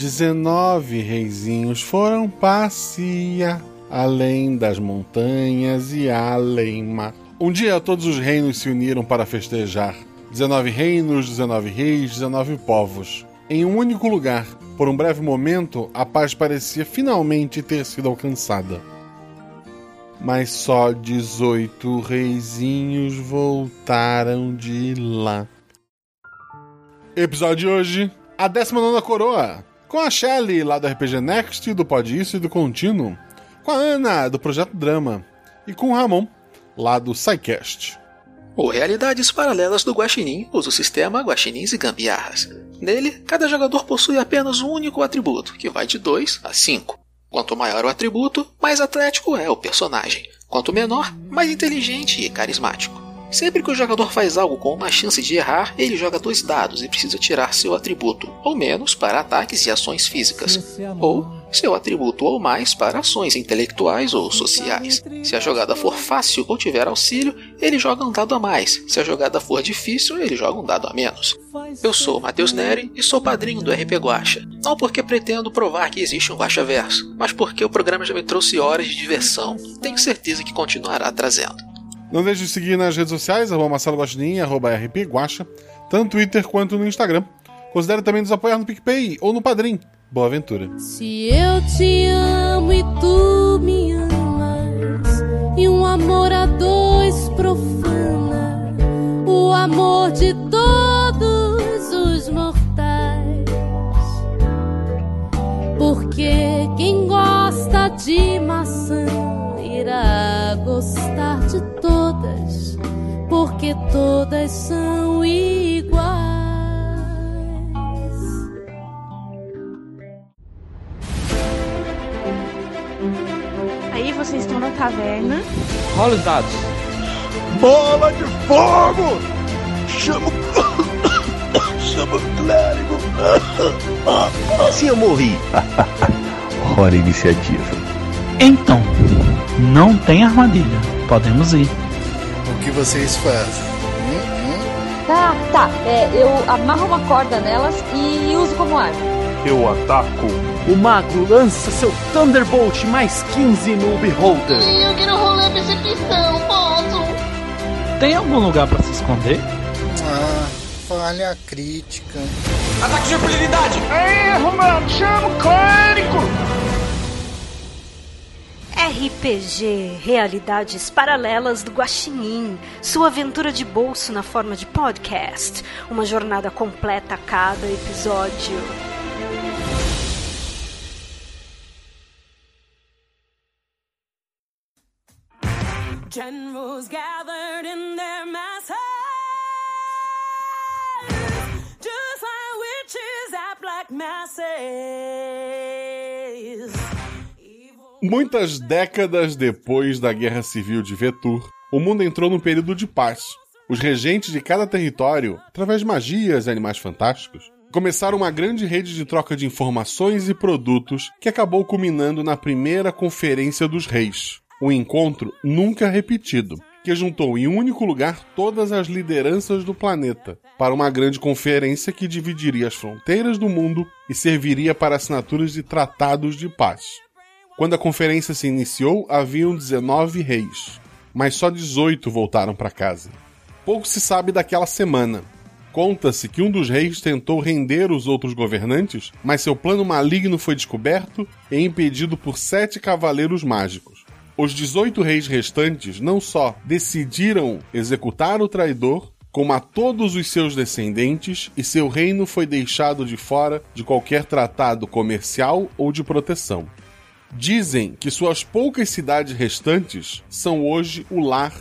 19 reizinhos foram passear além das montanhas e além mar. Um dia todos os reinos se uniram para festejar. 19 reinos, 19 reis, 19 povos. Em um único lugar, por um breve momento, a paz parecia finalmente ter sido alcançada. Mas só 18 reizinhos voltaram de lá. Episódio de hoje: A 19 Coroa. Com a Shelly, lá do RPG Next, do Pod Isso e do Contínuo. Com a Ana, do Projeto Drama. E com o Ramon, lá do SciCast. O Realidades Paralelas do Guaxinim usa o sistema Guaxinins e Gambiarras. Nele, cada jogador possui apenas um único atributo, que vai de 2 a 5. Quanto maior o atributo, mais atlético é o personagem. Quanto menor, mais inteligente e carismático. Sempre que o jogador faz algo com uma chance de errar, ele joga dois dados e precisa tirar seu atributo, ou menos, para ataques e ações físicas, ou seu atributo ou mais para ações intelectuais ou sociais. Se a jogada for fácil ou tiver auxílio, ele joga um dado a mais. Se a jogada for difícil, ele joga um dado a menos. Eu sou Matheus Neri e sou padrinho do RP Guacha. Não porque pretendo provar que existe um Guacha Verso, mas porque o programa já me trouxe horas de diversão. Tenho certeza que continuará trazendo. Não deixe de seguir nas redes sociais, arroba Marcelo Guaxinim, arroba RP Guaxa, tanto no Twitter quanto no Instagram. Considere também nos apoiar no PicPay ou no Padrim. Boa aventura. Se eu te amo e tu me amas, e um amor a dois profana, o amor de todos os mortais. Porque quem gosta de maçã irá gostar de todas, porque todas são iguais. Aí vocês estão na taverna. Rola os dados. Bola de fogo! Chama o. Chama o clérigo! Se eu morri. Hora iniciativa. Então, não tem armadilha. Podemos ir. O que vocês fazem? Tá, tá. É, eu amarro uma corda nelas e uso como arma. Eu ataco. O mago lança seu Thunderbolt mais 15 no Beholder. Eu quero rolar percepção, posso? Tem algum lugar para se esconder? Ah, falha crítica. Ataque de impunidade! Erro, mano! Chama o clérigo! RPG Realidades Paralelas do Guaxinim, sua aventura de bolso na forma de podcast, uma jornada completa a cada episódio. Generals gathered in their masses, just like witches at black masses. Muitas décadas depois da Guerra Civil de Vetur, o mundo entrou num período de paz. Os regentes de cada território, através de magias e animais fantásticos, começaram uma grande rede de troca de informações e produtos que acabou culminando na primeira Conferência dos Reis, um encontro nunca repetido, que juntou em um único lugar todas as lideranças do planeta para uma grande conferência que dividiria as fronteiras do mundo e serviria para assinaturas de tratados de paz. Quando a conferência se iniciou, haviam 19 reis, mas só 18 voltaram para casa. Pouco se sabe daquela semana. Conta-se que um dos reis tentou render os outros governantes, mas seu plano maligno foi descoberto e impedido por sete cavaleiros mágicos. Os 18 reis restantes não só decidiram executar o traidor, como a todos os seus descendentes, e seu reino foi deixado de fora de qualquer tratado comercial ou de proteção. Dizem que suas poucas cidades restantes são hoje o lar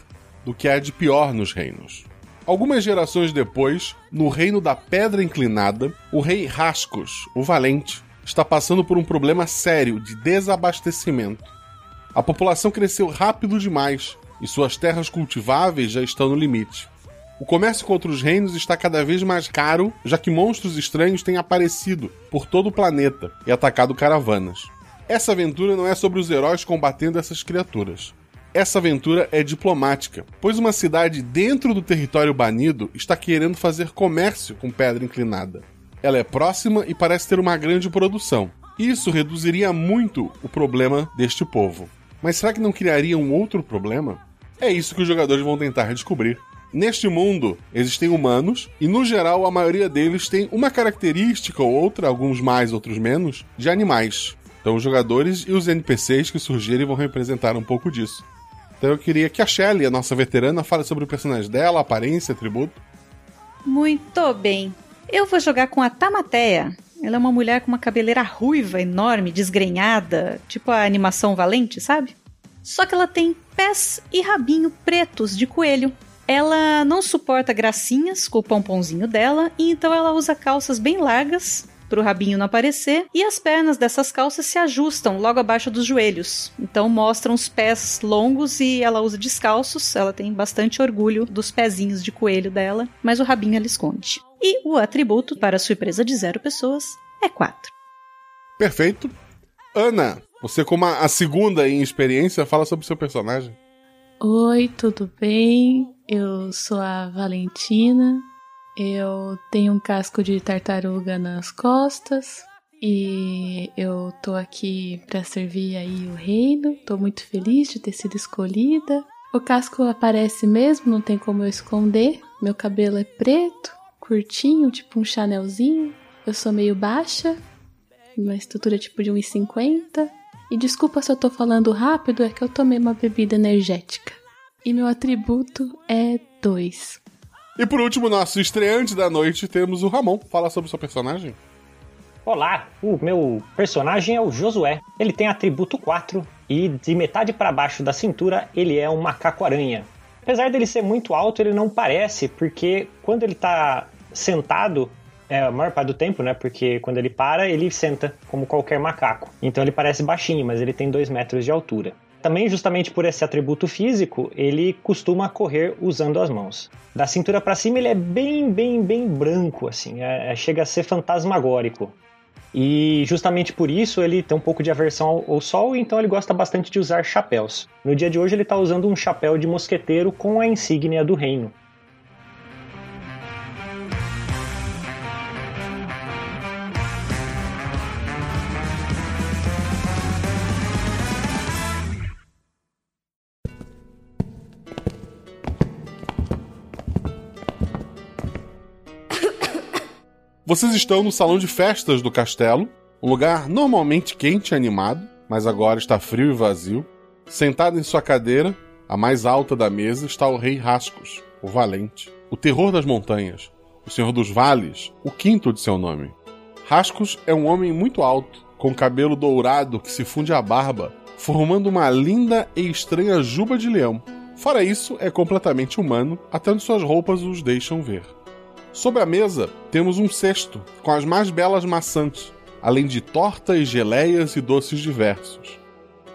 do que há de pior nos reinos. Algumas gerações depois, no reino da Pedra Inclinada, o rei Rascos, o Valente, está passando por um problema sério de desabastecimento. A população cresceu rápido demais e suas terras cultiváveis já estão no limite. O comércio contra os reinos está cada vez mais caro, já que monstros estranhos têm aparecido por todo o planeta e atacado caravanas. Essa aventura não é sobre os heróis combatendo essas criaturas. Essa aventura é diplomática, pois uma cidade dentro do território banido está querendo fazer comércio com Pedra Inclinada. ela é próxima e parece ter uma grande produção. Isso reduziria muito o problema deste povo. Mas será que não criaria um outro problema? É isso que os jogadores vão tentar descobrir. Neste mundo, existem humanos, e no geral a maioria deles tem uma característica ou outra, alguns mais, outros menos, de animais. Então os jogadores e os NPCs que surgirem vão representar um pouco disso. Então eu queria que a Shelly, a nossa veterana, fale sobre o personagem dela, aparência, atributo. Muito bem. Eu vou jogar com a Tamateia. Ela é uma mulher com uma cabeleira ruiva, enorme, desgrenhada, tipo a animação Valente, sabe? Só que ela tem pés e rabinho pretos de coelho. Ela não suporta gracinhas com o pomponzinho dela, e então ela usa calças bem largas para o rabinho não aparecer, e as pernas dessas calças se ajustam logo abaixo dos joelhos. Então mostram os pés longos e ela usa descalços. Ela tem bastante orgulho dos pezinhos de coelho dela, mas o rabinho ela esconde. E o atributo, para surpresa de zero pessoas, é 4. Perfeito. Ana, você como a segunda em experiência, fala sobre o seu personagem. Oi, tudo bem? Eu sou a Valentina, eu tenho um casco de tartaruga nas costas e eu tô aqui para servir aí o reino. Tô muito feliz de ter sido escolhida. O casco aparece mesmo, não tem como eu esconder. Meu cabelo é preto, curtinho, tipo um chanelzinho. Eu sou meio baixa, uma estrutura tipo de 1,50. E desculpa se eu tô falando rápido, é que eu tomei uma bebida energética. E meu atributo é 2. E por último, nosso estreante da noite, temos o Ramon. Fala sobre o seu personagem. Olá, o meu personagem é o Josué. Ele tem atributo 4 e de metade para baixo da cintura ele é um macaco-aranha. Apesar dele ser muito alto, ele não parece, porque quando ele tá sentado, é a maior parte do tempo, né? Porque quando ele para, ele senta como qualquer macaco. Então ele parece baixinho, mas ele tem 2 metros de altura. Também, justamente por esse atributo físico, ele costuma correr usando as mãos. Da cintura para cima, ele é bem, bem, bem branco, assim, é, é, chega a ser fantasmagórico. E justamente por isso ele tem um pouco de aversão ao, ao sol, então ele gosta bastante de usar chapéus. No dia de hoje, ele está usando um chapéu de mosqueteiro com a insígnia do reino. Vocês estão no salão de festas do castelo, um lugar normalmente quente e animado, mas agora está frio e vazio. Sentado em sua cadeira, a mais alta da mesa, está o rei Rascos, o valente, o terror das montanhas, o senhor dos vales, o quinto de seu nome. Rascos é um homem muito alto, com cabelo dourado que se funde à barba, formando uma linda e estranha juba de leão. Fora isso, é completamente humano, até onde suas roupas os deixam ver. Sobre a mesa, temos um cesto com as mais belas maçãs, além de tortas, geleias e doces diversos.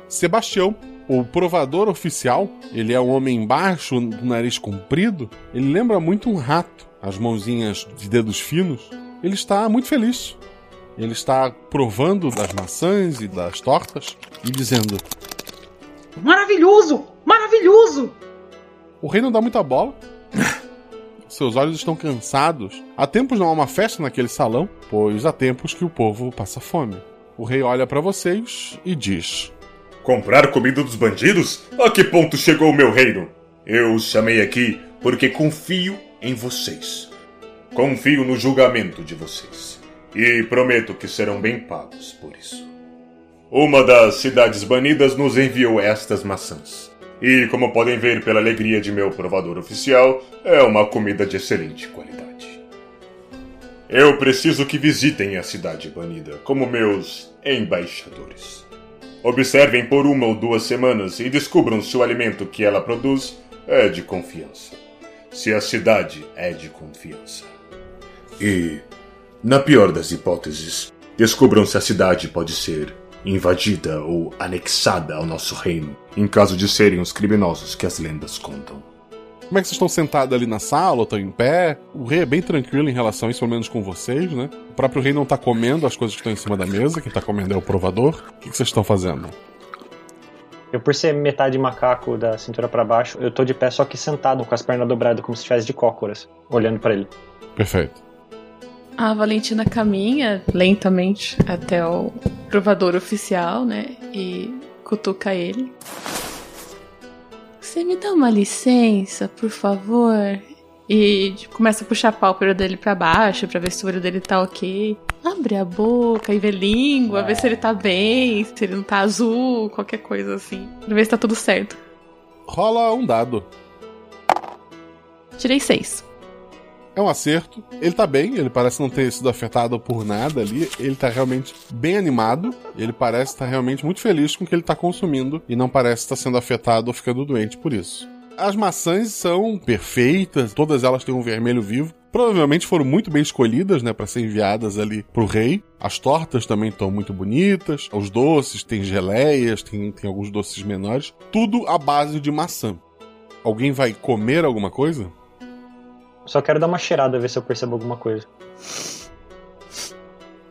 Sebastião, o provador oficial, ele é um homem baixo, do nariz comprido, ele lembra muito um rato, as mãozinhas de dedos finos. Ele está muito feliz. Ele está provando das maçãs e das tortas e dizendo: Maravilhoso! Maravilhoso! O rei não dá muita bola, seus olhos estão cansados. Há tempos não há uma festa naquele salão, pois há tempos que o povo passa fome. O rei olha para vocês e diz: Comprar comida dos bandidos? A que ponto chegou o meu reino? Eu os chamei aqui porque confio em vocês. Confio no julgamento de vocês. E prometo que serão bem pagos por isso. Uma das cidades banidas nos enviou estas maçãs. E, como podem ver pela alegria de meu provador oficial, é uma comida de excelente qualidade. Eu preciso que visitem a cidade banida como meus embaixadores. Observem por uma ou duas semanas e descubram se o alimento que ela produz é de confiança. Se a cidade é de confiança. E, na pior das hipóteses, descubram se a cidade pode ser invadida ou anexada ao nosso reino, em caso de serem os criminosos que as lendas contam. Como é que vocês estão sentados ali na sala ou estão em pé? O rei é bem tranquilo em relação a isso, pelo menos com vocês, né? O próprio rei não tá comendo as coisas que estão em cima da mesa, quem tá comendo é o provador. O que vocês estão fazendo? Eu, por ser metade macaco da cintura para baixo, eu tô de pé só que sentado, com as pernas dobradas, como se estivesse de cócoras, olhando para ele. Perfeito. A Valentina caminha lentamente até o provador oficial, né? E cutuca ele. Você me dá uma licença, por favor? E começa a puxar a pálpebra dele para baixo para ver se o olho dele tá ok. Abre a boca e vê língua, ver se ele tá bem, se ele não tá azul, qualquer coisa assim. Pra ver se tá tudo certo. Rola um dado. Tirei seis. É um acerto. Ele tá bem, ele parece não ter sido afetado por nada ali. Ele tá realmente bem animado. Ele parece estar realmente muito feliz com o que ele tá consumindo e não parece estar sendo afetado ou ficando doente por isso. As maçãs são perfeitas, todas elas têm um vermelho vivo. Provavelmente foram muito bem escolhidas, né, para ser enviadas ali pro rei. As tortas também estão muito bonitas. Os doces, tem geleias, tem, tem alguns doces menores. Tudo à base de maçã. Alguém vai comer alguma coisa? Só quero dar uma cheirada, ver se eu percebo alguma coisa.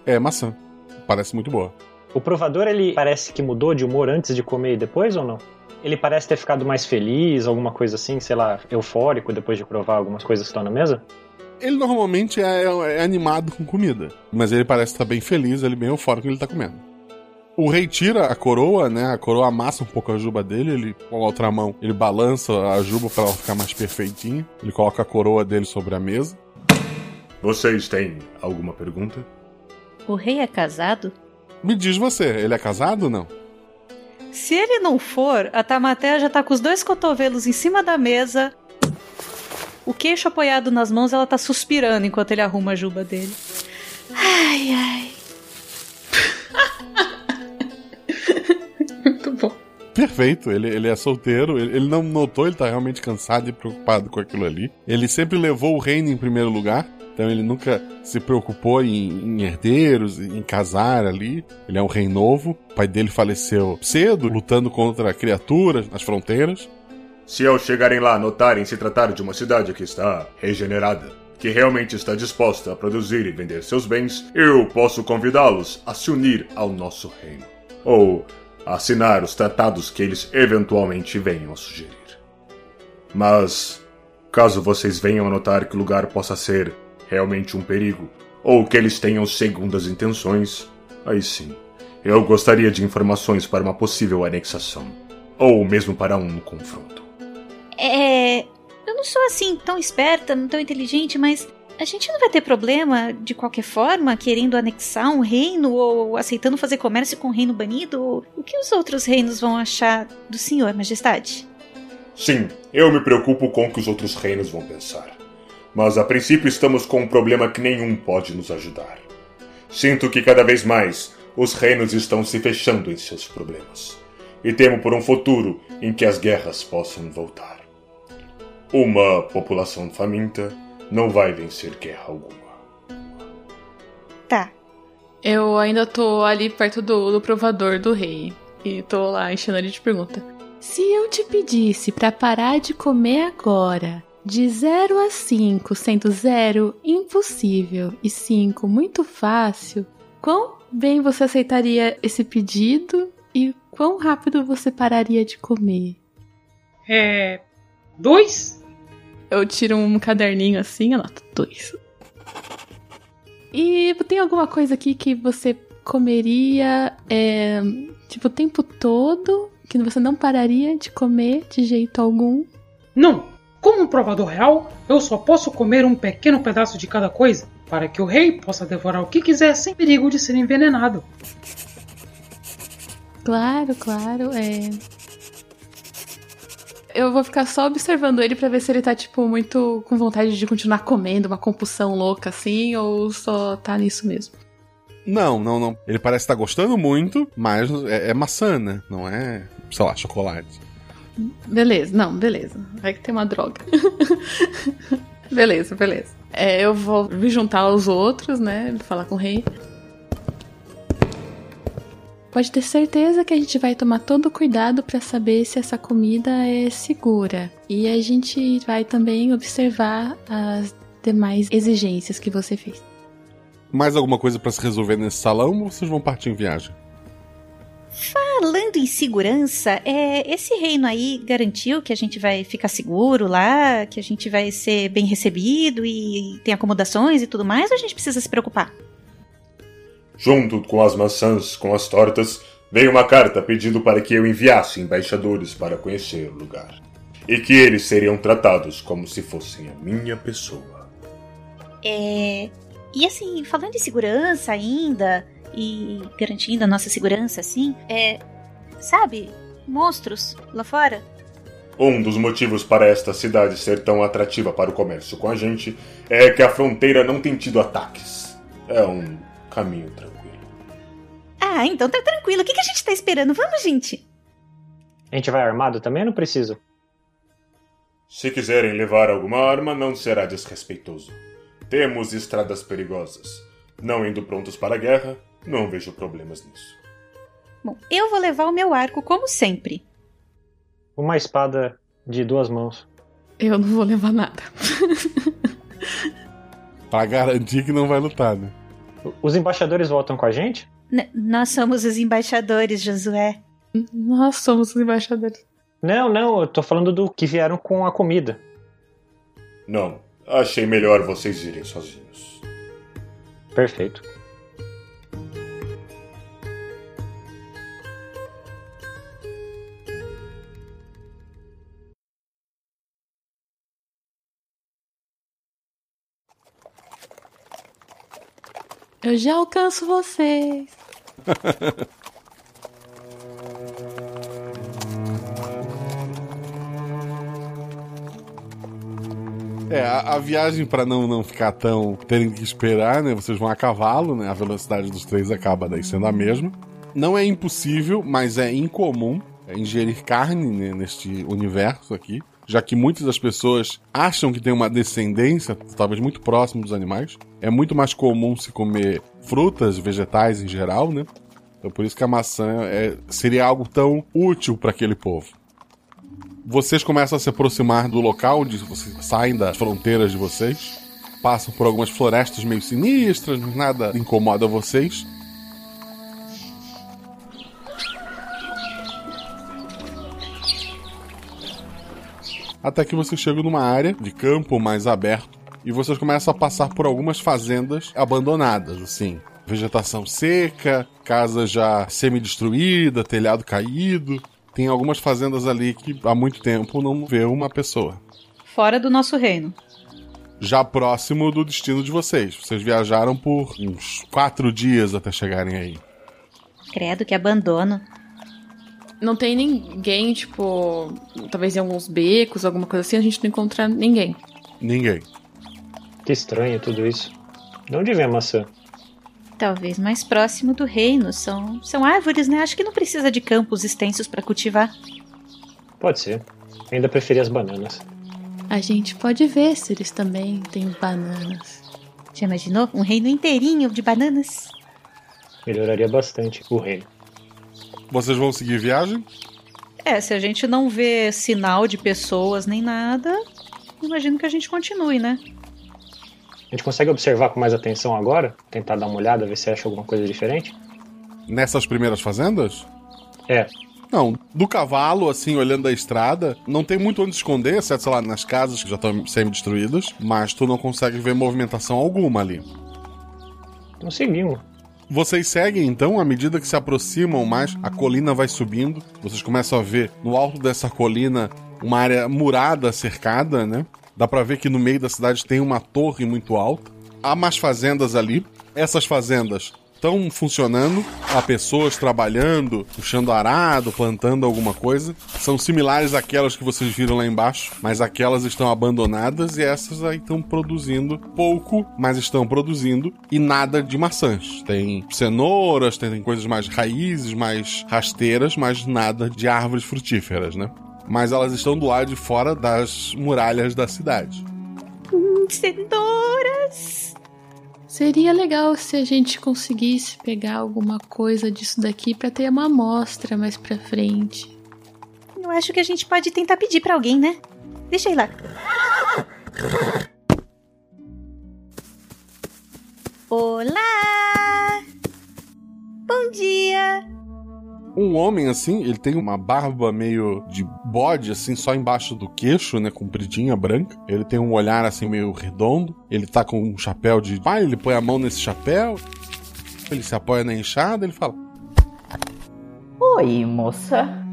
É maçã. Parece muito boa. O provador, ele parece que mudou de humor antes de comer e depois ou não? Ele parece ter ficado mais feliz, alguma coisa assim, sei lá, eufórico depois de provar algumas coisas que estão na mesa? Ele normalmente é, é animado com comida, mas ele parece estar bem feliz, ele bem eufórico que ele está comendo. O rei tira a coroa, né? A coroa amassa um pouco a juba dele, ele com a outra mão, ele balança a juba para ela ficar mais perfeitinha. Ele coloca a coroa dele sobre a mesa. Vocês têm alguma pergunta? O rei é casado? Me diz você, ele é casado ou não? Se ele não for, a Tamatea já tá com os dois cotovelos em cima da mesa, o queixo apoiado nas mãos, ela tá suspirando enquanto ele arruma a juba dele. Ai, ai. Perfeito, ele, ele é solteiro, ele, ele não notou, ele tá realmente cansado e preocupado com aquilo ali. Ele sempre levou o reino em primeiro lugar, então ele nunca se preocupou em, em, herdeiros, em casar ali. Ele é um rei novo. O pai dele faleceu cedo, lutando contra criaturas nas fronteiras. Se ao chegarem lá notarem se tratar de uma cidade que está regenerada, que realmente está disposta a produzir e vender seus bens, eu posso convidá-los a se unir ao nosso reino. Ou assinar os tratados que eles eventualmente venham a sugerir. Mas, caso vocês venham a notar que o lugar possa ser realmente um perigo, ou que eles tenham segundas intenções, aí sim, eu gostaria de informações para uma possível anexação, ou mesmo para um confronto. É. Eu não sou assim tão esperta, não tão inteligente, mas a gente não vai ter problema, de qualquer forma, querendo anexar um reino ou aceitando fazer comércio com um reino banido? O que os outros reinos vão achar do senhor, majestade? Sim, eu me preocupo com o que os outros reinos vão pensar. Mas a princípio estamos com um problema que nenhum pode nos ajudar. Sinto que cada vez mais os reinos estão se fechando em seus problemas. E temo por um futuro em que as guerras possam voltar. Uma população faminta não vai vencer guerra alguma. Tá. Eu ainda tô ali perto do, do provador do rei. E tô lá enchendo ele de pergunta. Se eu te pedisse para parar de comer agora, de 0 a 5, sendo 0 impossível e 5 muito fácil, quão bem você aceitaria esse pedido e quão rápido você pararia de comer? É. Dois? Eu tiro um caderninho assim, anoto dois. E tem alguma coisa aqui que você comeria, é, tipo, o tempo todo, que você não pararia de comer de jeito algum? Não! Como um provador real, eu só posso comer um pequeno pedaço de cada coisa, para que o rei possa devorar o que quiser sem perigo de ser envenenado. Claro, claro, é. Eu vou ficar só observando ele para ver se ele tá, tipo, muito com vontade de continuar comendo, uma compulsão louca assim, ou só tá nisso mesmo. Não, não, não. Ele parece estar gostando muito, mas é, é maçã, né? Não é, sei lá, chocolate. Beleza, não, beleza. Vai que tem uma droga. beleza, beleza. É, eu vou me juntar aos outros, né? Falar com o rei. Pode ter certeza que a gente vai tomar todo o cuidado para saber se essa comida é segura. E a gente vai também observar as demais exigências que você fez. Mais alguma coisa para se resolver nesse salão ou vocês vão partir em viagem? Falando em segurança, é, esse reino aí garantiu que a gente vai ficar seguro lá, que a gente vai ser bem recebido e tem acomodações e tudo mais, ou a gente precisa se preocupar? Junto com as maçãs, com as tortas, veio uma carta pedindo para que eu enviasse embaixadores para conhecer o lugar. E que eles seriam tratados como se fossem a minha pessoa. É. E assim, falando de segurança ainda, e garantindo a nossa segurança, assim, é. Sabe, monstros lá fora? Um dos motivos para esta cidade ser tão atrativa para o comércio com a gente é que a fronteira não tem tido ataques. É um caminho tranquilo. Ah, então tá tranquilo. O que, que a gente tá esperando? Vamos, gente! A gente vai armado também ou não precisa? Se quiserem levar alguma arma, não será desrespeitoso. Temos estradas perigosas. Não indo prontos para a guerra, não vejo problemas nisso. Bom, eu vou levar o meu arco como sempre. Uma espada de duas mãos. Eu não vou levar nada. pra garantir que não vai lutar, né? Os embaixadores voltam com a gente? N nós somos os embaixadores, Josué. Nós somos os embaixadores. Não, não, eu tô falando do que vieram com a comida. Não, achei melhor vocês irem sozinhos. Perfeito. Eu já alcanço vocês. É, a, a viagem para não, não ficar tão terem que esperar, né? Vocês vão a cavalo, né? A velocidade dos três acaba daí sendo a mesma. Não é impossível, mas é incomum é, ingerir carne né, neste universo aqui, já que muitas das pessoas acham que tem uma descendência, talvez muito próximo dos animais. É muito mais comum se comer frutas, vegetais em geral, né? Então por isso que a maçã é, seria algo tão útil para aquele povo vocês começam a se aproximar do local onde vocês saem das fronteiras de vocês. Passam por algumas florestas meio sinistras, nada incomoda vocês. Até que vocês chegam numa área de campo mais aberto e vocês começam a passar por algumas fazendas abandonadas, assim. Vegetação seca, casa já semi-destruída, telhado caído tem algumas fazendas ali que há muito tempo não vê uma pessoa. Fora do nosso reino. Já próximo do destino de vocês. Vocês viajaram por uns quatro dias até chegarem aí. Credo, que abandono. Não tem ninguém, tipo, talvez em alguns becos, alguma coisa assim, a gente não encontra ninguém. Ninguém. Que estranho tudo isso. De onde vem a maçã? Talvez mais próximo do reino. São, são árvores, né? Acho que não precisa de campos extensos para cultivar. Pode ser. Ainda preferi as bananas. A gente pode ver se eles também têm bananas. Já imaginou? Um reino inteirinho de bananas? Melhoraria bastante o reino. Vocês vão seguir viagem? É, se a gente não vê sinal de pessoas nem nada, imagino que a gente continue, né? A gente consegue observar com mais atenção agora? Tentar dar uma olhada, ver se acha alguma coisa diferente? Nessas primeiras fazendas? É. Não, do cavalo, assim, olhando a estrada, não tem muito onde esconder, exceto, sei lá, nas casas que já estão semi-destruídas, mas tu não consegue ver movimentação alguma ali. Não seguimos. Vocês seguem então, à medida que se aproximam mais, a colina vai subindo. Vocês começam a ver no alto dessa colina uma área murada, cercada, né? Dá para ver que no meio da cidade tem uma torre muito alta. Há mais fazendas ali. Essas fazendas estão funcionando, há pessoas trabalhando, puxando arado, plantando alguma coisa. São similares àquelas que vocês viram lá embaixo, mas aquelas estão abandonadas e essas aí estão produzindo pouco, mas estão produzindo e nada de maçãs. Tem cenouras, tem, tem coisas mais raízes, mais rasteiras, mas nada de árvores frutíferas, né? mas elas estão do lado de fora das muralhas da cidade. Hum, cenouras! Seria legal se a gente conseguisse pegar alguma coisa disso daqui para ter uma amostra mais pra frente. Eu acho que a gente pode tentar pedir para alguém, né? Deixa ir lá. Olá! Bom dia! Um homem, assim, ele tem uma barba meio de bode, assim, só embaixo do queixo, né? Compridinha, branca. Ele tem um olhar, assim, meio redondo. Ele tá com um chapéu de pai, ele põe a mão nesse chapéu. Ele se apoia na enxada, ele fala: Oi, moça.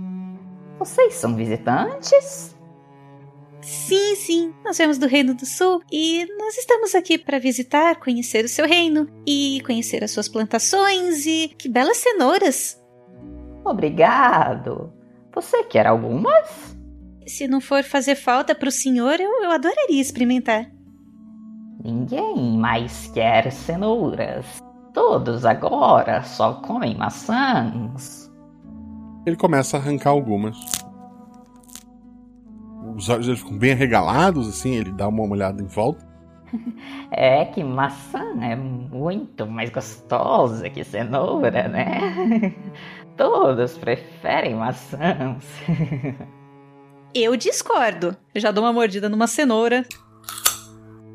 Vocês são visitantes? Sim, sim, nós viemos do Reino do Sul e nós estamos aqui para visitar, conhecer o seu reino e conhecer as suas plantações e que belas cenouras. Obrigado. Você quer algumas? Se não for fazer falta para o senhor, eu, eu adoraria experimentar. Ninguém mais quer cenouras. Todos agora só comem maçãs. Ele começa a arrancar algumas. Os olhos dele ficam bem arregalados, assim, ele dá uma olhada em volta. É que maçã é muito mais gostosa que cenoura, né? Todos preferem maçãs. Eu discordo. Eu já dou uma mordida numa cenoura.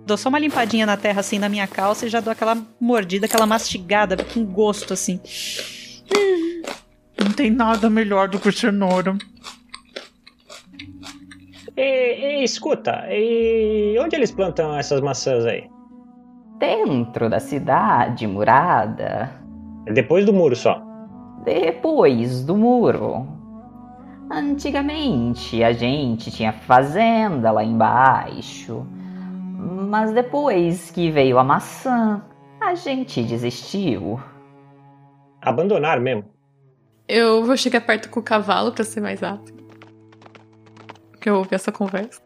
Dou só uma limpadinha na terra assim na minha calça e já dou aquela mordida, aquela mastigada com gosto assim. Não tem nada melhor do que cenoura. E, e, escuta, e onde eles plantam essas maçãs aí? Dentro da cidade murada. Depois do muro só. Depois do muro. Antigamente a gente tinha fazenda lá embaixo. Mas depois que veio a maçã, a gente desistiu. Abandonar mesmo. Eu vou chegar perto com o cavalo para ser mais rápido que eu ouvi essa conversa.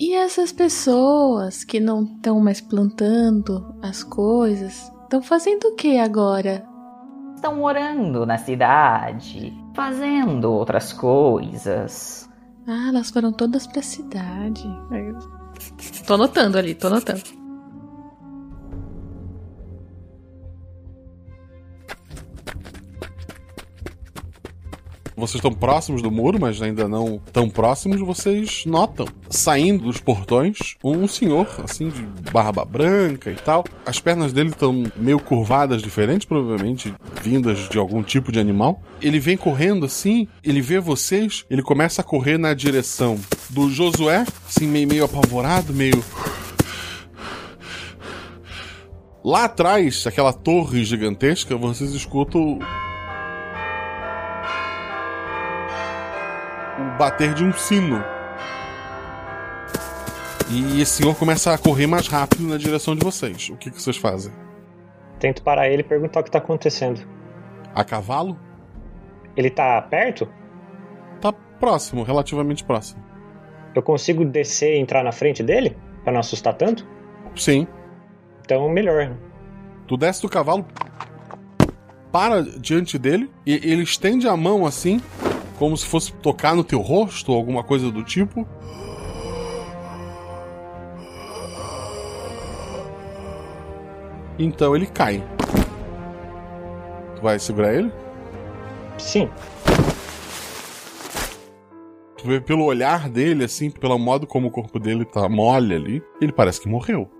E essas pessoas que não estão mais plantando as coisas, estão fazendo o que agora? Estão morando na cidade, fazendo outras coisas. Ah, elas foram todas pra cidade. Tô anotando ali, tô anotando. Vocês estão próximos do muro, mas ainda não tão próximos, vocês notam, saindo dos portões, um senhor, assim, de barba branca e tal. As pernas dele estão meio curvadas, diferentes, provavelmente vindas de algum tipo de animal. Ele vem correndo assim, ele vê vocês, ele começa a correr na direção do Josué, assim, meio, meio apavorado, meio. Lá atrás, aquela torre gigantesca, vocês escutam bater de um sino. E esse senhor começa a correr mais rápido na direção de vocês. O que, que vocês fazem? Tento parar ele e perguntar o que tá acontecendo. A cavalo? Ele tá perto? Tá próximo, relativamente próximo. Eu consigo descer e entrar na frente dele? Pra não assustar tanto? Sim. Então, melhor. Tu desce do cavalo, para diante dele e ele estende a mão assim como se fosse tocar no teu rosto ou alguma coisa do tipo. Então ele cai. Tu vai segurar ele? Sim. Tu vê pelo olhar dele, assim, pelo modo como o corpo dele tá mole ali, ele parece que morreu.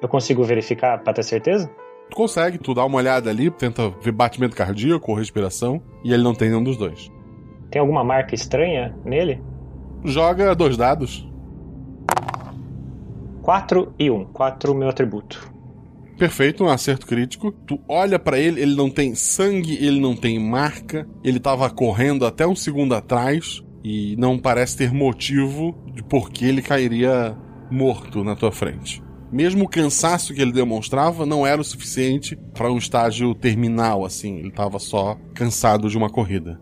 Eu consigo verificar pra ter certeza? Tu consegue, tu dá uma olhada ali, tenta ver batimento cardíaco ou respiração, e ele não tem nenhum dos dois. Tem alguma marca estranha nele? Joga dois dados. 4 e 1. Um. 4 meu atributo. Perfeito, um acerto crítico. Tu olha para ele, ele não tem sangue, ele não tem marca. Ele tava correndo até um segundo atrás e não parece ter motivo de por que ele cairia morto na tua frente. Mesmo o cansaço que ele demonstrava não era o suficiente para um estágio terminal assim, ele tava só cansado de uma corrida.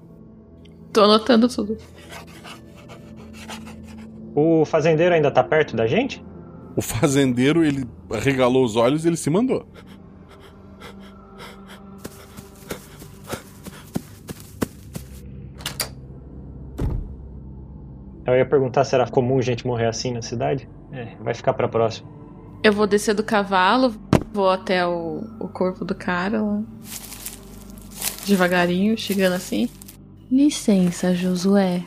Tô anotando tudo. O fazendeiro ainda tá perto da gente? O fazendeiro, ele regalou os olhos e ele se mandou. Eu ia perguntar se era comum gente morrer assim na cidade. É, vai ficar pra próxima. Eu vou descer do cavalo, vou até o, o corpo do cara lá. Devagarinho, chegando assim. Licença, Josué.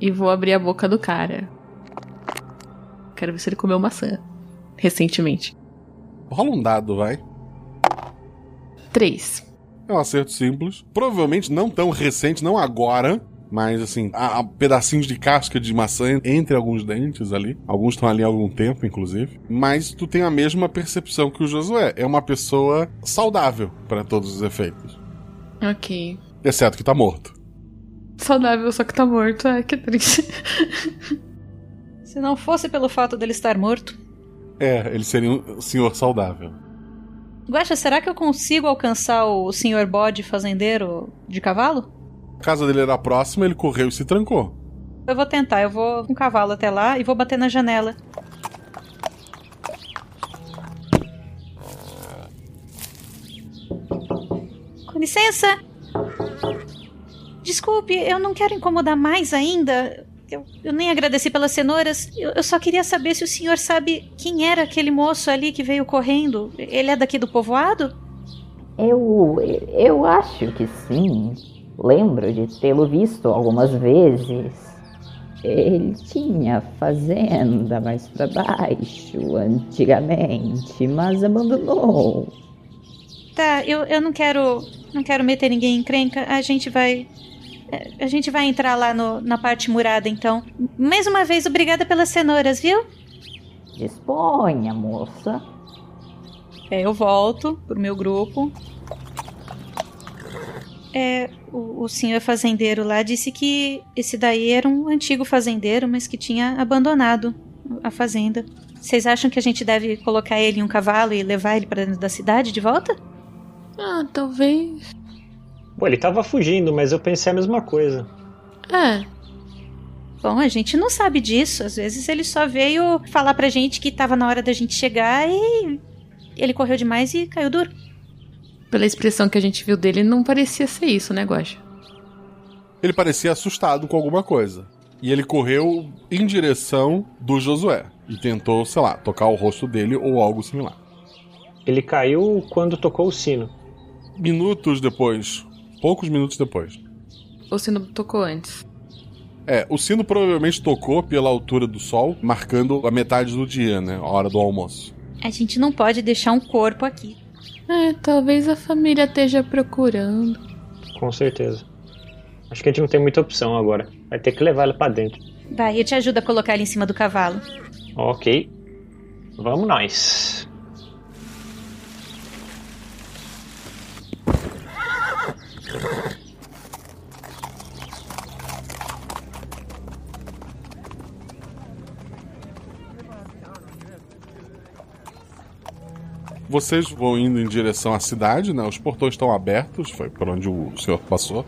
E vou abrir a boca do cara. Quero ver se ele comeu maçã. Recentemente. Rola um dado, vai. Três. É um acerto simples. Provavelmente não tão recente, não agora. Mas assim, há, pedacinhos de casca de maçã entre alguns dentes ali. Alguns estão ali há algum tempo, inclusive. Mas tu tem a mesma percepção que o Josué. É uma pessoa saudável para todos os efeitos. Ok. Exceto que tá morto. Saudável, só que tá morto. É, que triste. Se não fosse pelo fato dele estar morto. É, ele seria um senhor saudável. Guaxa, será que eu consigo alcançar o senhor bode fazendeiro de cavalo? A casa dele era próxima, ele correu e se trancou. Eu vou tentar, eu vou com o cavalo até lá e vou bater na janela. Com licença! Desculpe, eu não quero incomodar mais ainda. Eu, eu nem agradeci pelas cenouras. Eu, eu, só queria saber se o senhor sabe quem era aquele moço ali que veio correndo. Ele é daqui do povoado? Eu. Eu acho que sim. Lembro de tê-lo visto algumas vezes. Ele tinha fazenda mais para baixo antigamente, mas abandonou. Tá, eu, eu não quero. Não quero meter ninguém em crenca. A gente vai. A gente vai entrar lá no, na parte murada, então. Mais uma vez, obrigada pelas cenouras, viu? Disponha, moça. É, eu volto pro meu grupo. É, o, o senhor fazendeiro lá disse que esse daí era um antigo fazendeiro, mas que tinha abandonado a fazenda. Vocês acham que a gente deve colocar ele em um cavalo e levar ele para dentro da cidade de volta? Ah, talvez. Pô, ele tava fugindo, mas eu pensei a mesma coisa. É. Bom, a gente não sabe disso. Às vezes ele só veio falar pra gente que tava na hora da gente chegar e ele correu demais e caiu duro. Pela expressão que a gente viu dele, não parecia ser isso, né, Guaxa? Ele parecia assustado com alguma coisa. E ele correu em direção do Josué. E tentou, sei lá, tocar o rosto dele ou algo similar. Ele caiu quando tocou o sino. Minutos depois. Poucos minutos depois. O sino tocou antes. É, o sino provavelmente tocou pela altura do sol, marcando a metade do dia, né? A hora do almoço. A gente não pode deixar um corpo aqui. É, talvez a família esteja procurando. Com certeza. Acho que a gente não tem muita opção agora. Vai ter que levar ela pra dentro. Vai, eu te ajudo a colocar ele em cima do cavalo. Ok. Vamos nós. Vocês vão indo em direção à cidade, né? Os portões estão abertos, foi por onde o senhor passou.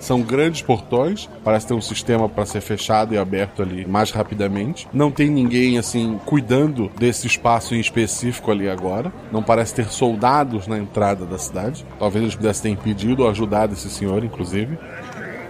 São grandes portões, parece ter um sistema para ser fechado e aberto ali mais rapidamente. Não tem ninguém assim cuidando desse espaço em específico ali agora. Não parece ter soldados na entrada da cidade. Talvez eles pudessem ter impedido ou ajudado esse senhor, inclusive.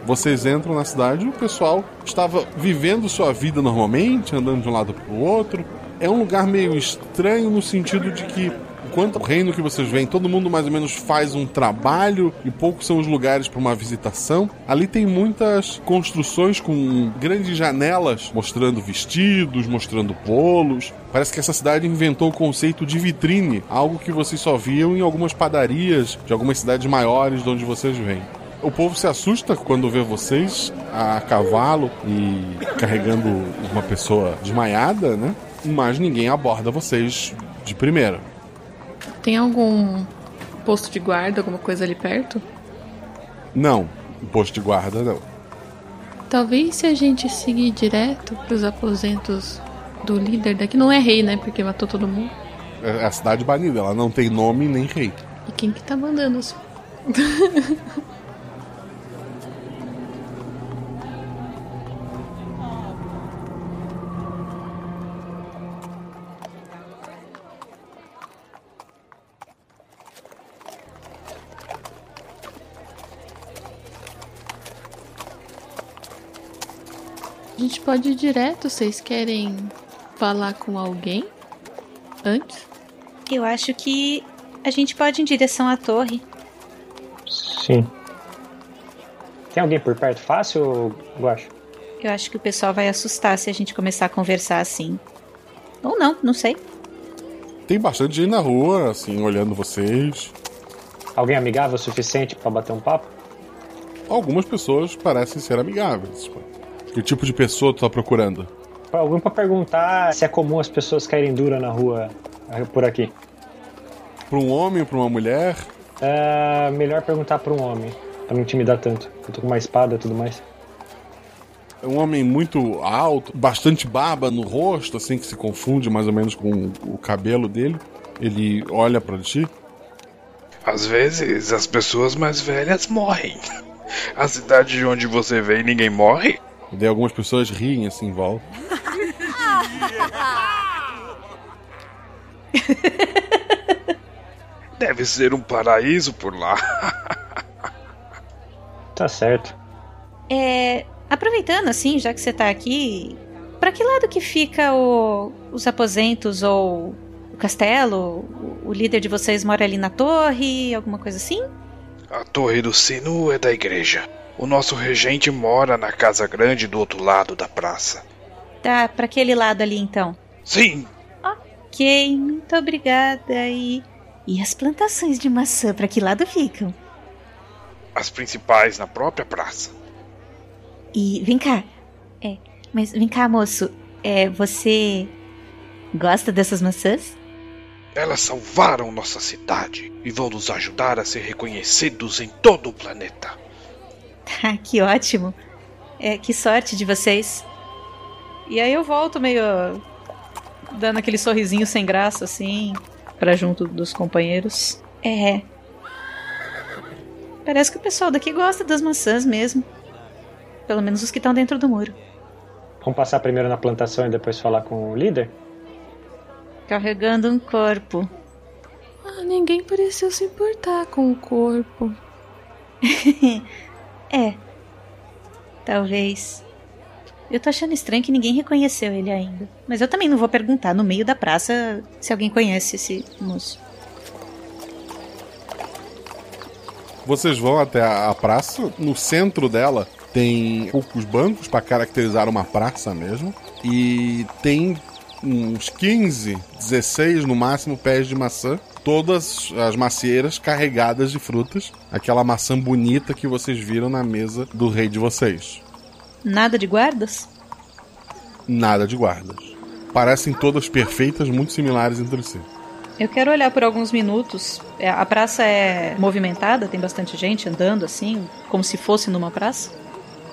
Vocês entram na cidade o pessoal estava vivendo sua vida normalmente, andando de um lado para o outro. É um lugar meio estranho no sentido de que enquanto o reino que vocês veem, todo mundo mais ou menos faz um trabalho e poucos são os lugares para uma visitação. Ali tem muitas construções com grandes janelas mostrando vestidos, mostrando bolos. Parece que essa cidade inventou o conceito de vitrine, algo que vocês só viam em algumas padarias de algumas cidades maiores de onde vocês vêm. O povo se assusta quando vê vocês a cavalo e carregando uma pessoa desmaiada, né? Mas ninguém aborda vocês de primeira. Tem algum posto de guarda, alguma coisa ali perto? Não, posto de guarda não. Talvez se a gente seguir direto pros aposentos do líder daqui, não é rei, né? Porque matou todo mundo. É a cidade banida, ela não tem nome nem rei. E quem que tá mandando isso? gente pode ir direto, vocês querem falar com alguém antes? Eu acho que a gente pode ir em direção à torre. Sim. Tem alguém por perto fácil, Guacho? Eu acho que o pessoal vai assustar se a gente começar a conversar assim. Ou não, não sei. Tem bastante gente na rua, assim, olhando vocês. Alguém amigável o suficiente para bater um papo? Algumas pessoas parecem ser amigáveis. Que tipo de pessoa tu tá procurando? Alguém para perguntar se é comum as pessoas caírem dura na rua eh, por aqui. Pra um homem ou pra uma mulher? É melhor perguntar pra um homem, pra não intimidar tanto. Eu tô com uma espada e tudo mais. É um homem muito alto, bastante barba no rosto, assim, que se confunde mais ou menos com o cabelo dele. Ele olha para ti. Às vezes as pessoas mais velhas morrem. A cidade de onde você vem ninguém morre? E daí algumas pessoas riem assim em volta. Deve ser um paraíso por lá. tá certo. É, aproveitando assim, já que você tá aqui, para que lado que fica o, os aposentos ou o castelo? O, o líder de vocês mora ali na torre, alguma coisa assim? A torre do sino é da igreja. O nosso regente mora na casa grande do outro lado da praça. Tá, para aquele lado ali então. Sim. Ok, muito obrigada. E e as plantações de maçã para que lado ficam? As principais na própria praça. E vem cá. É, mas vem cá, moço. É, você gosta dessas maçãs? Elas salvaram nossa cidade e vão nos ajudar a ser reconhecidos em todo o planeta. Ah, que ótimo. É, que sorte de vocês. E aí eu volto meio dando aquele sorrisinho sem graça assim, para junto dos companheiros. É. Parece que o pessoal daqui gosta das maçãs mesmo. Pelo menos os que estão dentro do muro. Vamos passar primeiro na plantação e depois falar com o líder? Carregando um corpo. Ah, ninguém pareceu se importar com o corpo. é. Talvez. Eu tô achando estranho que ninguém reconheceu ele ainda. Mas eu também não vou perguntar no meio da praça se alguém conhece esse moço. Vocês vão até a praça. No centro dela tem poucos bancos para caracterizar uma praça mesmo. E tem uns 15, 16 no máximo pés de maçã. Todas as macieiras carregadas de frutas. Aquela maçã bonita que vocês viram na mesa do rei de vocês. Nada de guardas? Nada de guardas. Parecem todas perfeitas, muito similares entre si. Eu quero olhar por alguns minutos. É, a praça é movimentada, tem bastante gente andando assim, como se fosse numa praça?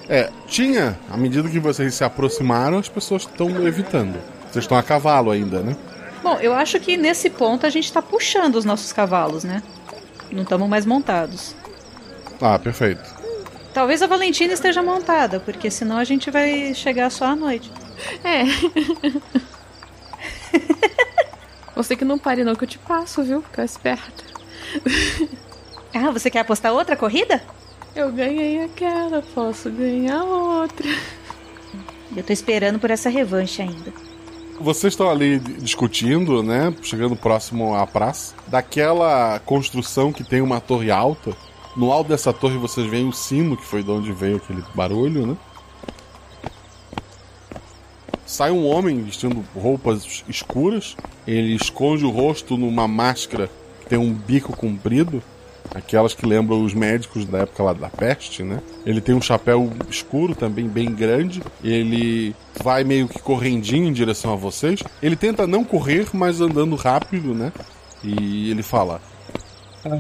É, tinha. À medida que vocês se aproximaram, as pessoas estão evitando. Vocês estão a cavalo ainda, né? Bom, eu acho que nesse ponto a gente tá puxando os nossos cavalos, né? Não estamos mais montados. Ah, perfeito. Talvez a Valentina esteja montada, porque senão a gente vai chegar só à noite. É. você que não pare não que eu te passo, viu? Fica esperta. ah, você quer apostar outra corrida? Eu ganhei aquela, posso ganhar outra. Eu tô esperando por essa revanche ainda. Vocês estão ali discutindo, né? Chegando próximo à praça. Daquela construção que tem uma torre alta no alto dessa torre vocês veem o sino, que foi de onde veio aquele barulho, né? Sai um homem vestindo roupas escuras. Ele esconde o rosto numa máscara que tem um bico comprido. Aquelas que lembram os médicos da época lá da peste, né? Ele tem um chapéu escuro também, bem grande. Ele vai meio que correndinho em direção a vocês. Ele tenta não correr, mas andando rápido, né? E ele fala: ah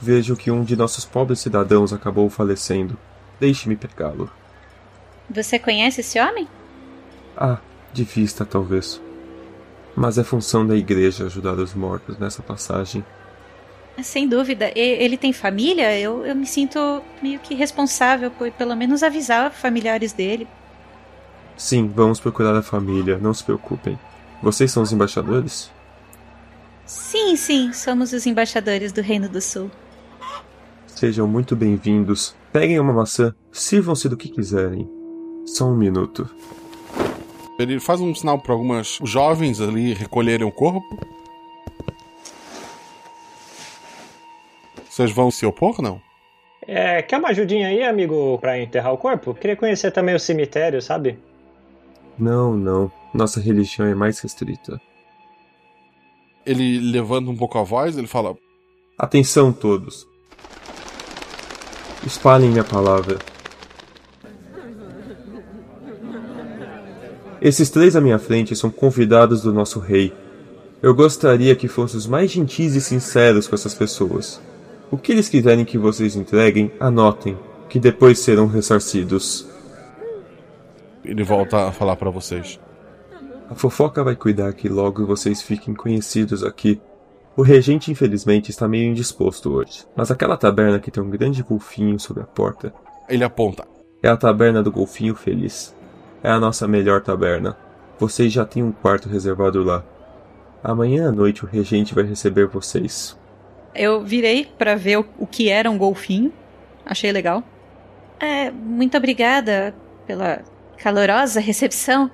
Vejo que um de nossos pobres cidadãos acabou falecendo. Deixe-me pegá-lo. Você conhece esse homem? Ah, de vista talvez. Mas é função da igreja ajudar os mortos nessa passagem. Sem dúvida. Ele tem família? Eu, eu me sinto meio que responsável por pelo menos avisar familiares dele. Sim, vamos procurar a família, não se preocupem. Vocês são os embaixadores? Sim, sim, somos os embaixadores do Reino do Sul. Sejam muito bem-vindos. Peguem uma maçã, sirvam-se do que quiserem. Só um minuto. Ele faz um sinal para algumas jovens ali recolherem o corpo. Vocês vão se opor, não? É, quer uma ajudinha aí, amigo, para enterrar o corpo? Queria conhecer também o cemitério, sabe? Não, não. Nossa religião é mais restrita. Ele levanta um pouco a voz, ele fala: Atenção todos. Espalhem minha palavra. Esses três à minha frente são convidados do nosso rei. Eu gostaria que fossem os mais gentis e sinceros com essas pessoas. O que eles quiserem que vocês entreguem, anotem, que depois serão ressarcidos. Ele volta a falar para vocês. A fofoca vai cuidar que logo vocês fiquem conhecidos aqui. O regente, infelizmente, está meio indisposto hoje, mas aquela taberna que tem um grande golfinho sobre a porta. Ele aponta. É a taberna do Golfinho Feliz. É a nossa melhor taberna. Vocês já têm um quarto reservado lá. Amanhã à noite o regente vai receber vocês. Eu virei para ver o que era um golfinho. Achei legal. É, muito obrigada pela calorosa recepção.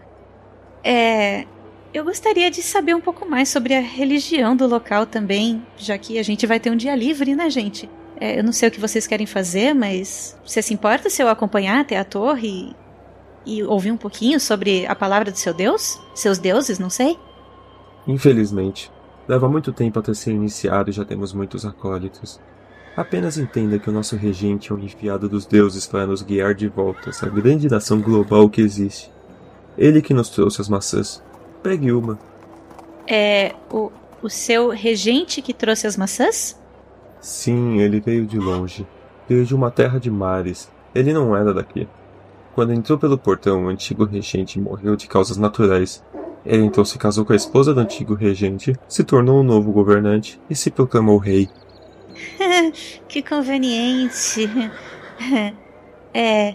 É, eu gostaria de saber um pouco mais sobre a religião do local também, já que a gente vai ter um dia livre, né, gente? É, eu não sei o que vocês querem fazer, mas você se importa se eu acompanhar até a torre e, e ouvir um pouquinho sobre a palavra do seu Deus? Seus deuses, não sei? Infelizmente, leva muito tempo até ser iniciado e já temos muitos acólitos. Apenas entenda que o nosso regente é um enviado dos deuses para nos guiar de volta a essa grande nação global que existe. Ele que nos trouxe as maçãs. Pegue uma. É o, o seu regente que trouxe as maçãs? Sim, ele veio de longe. Veio de uma terra de mares. Ele não era daqui. Quando entrou pelo portão, o antigo regente morreu de causas naturais. Ele então se casou com a esposa do antigo regente, se tornou um novo governante e se proclamou rei. que conveniente. É,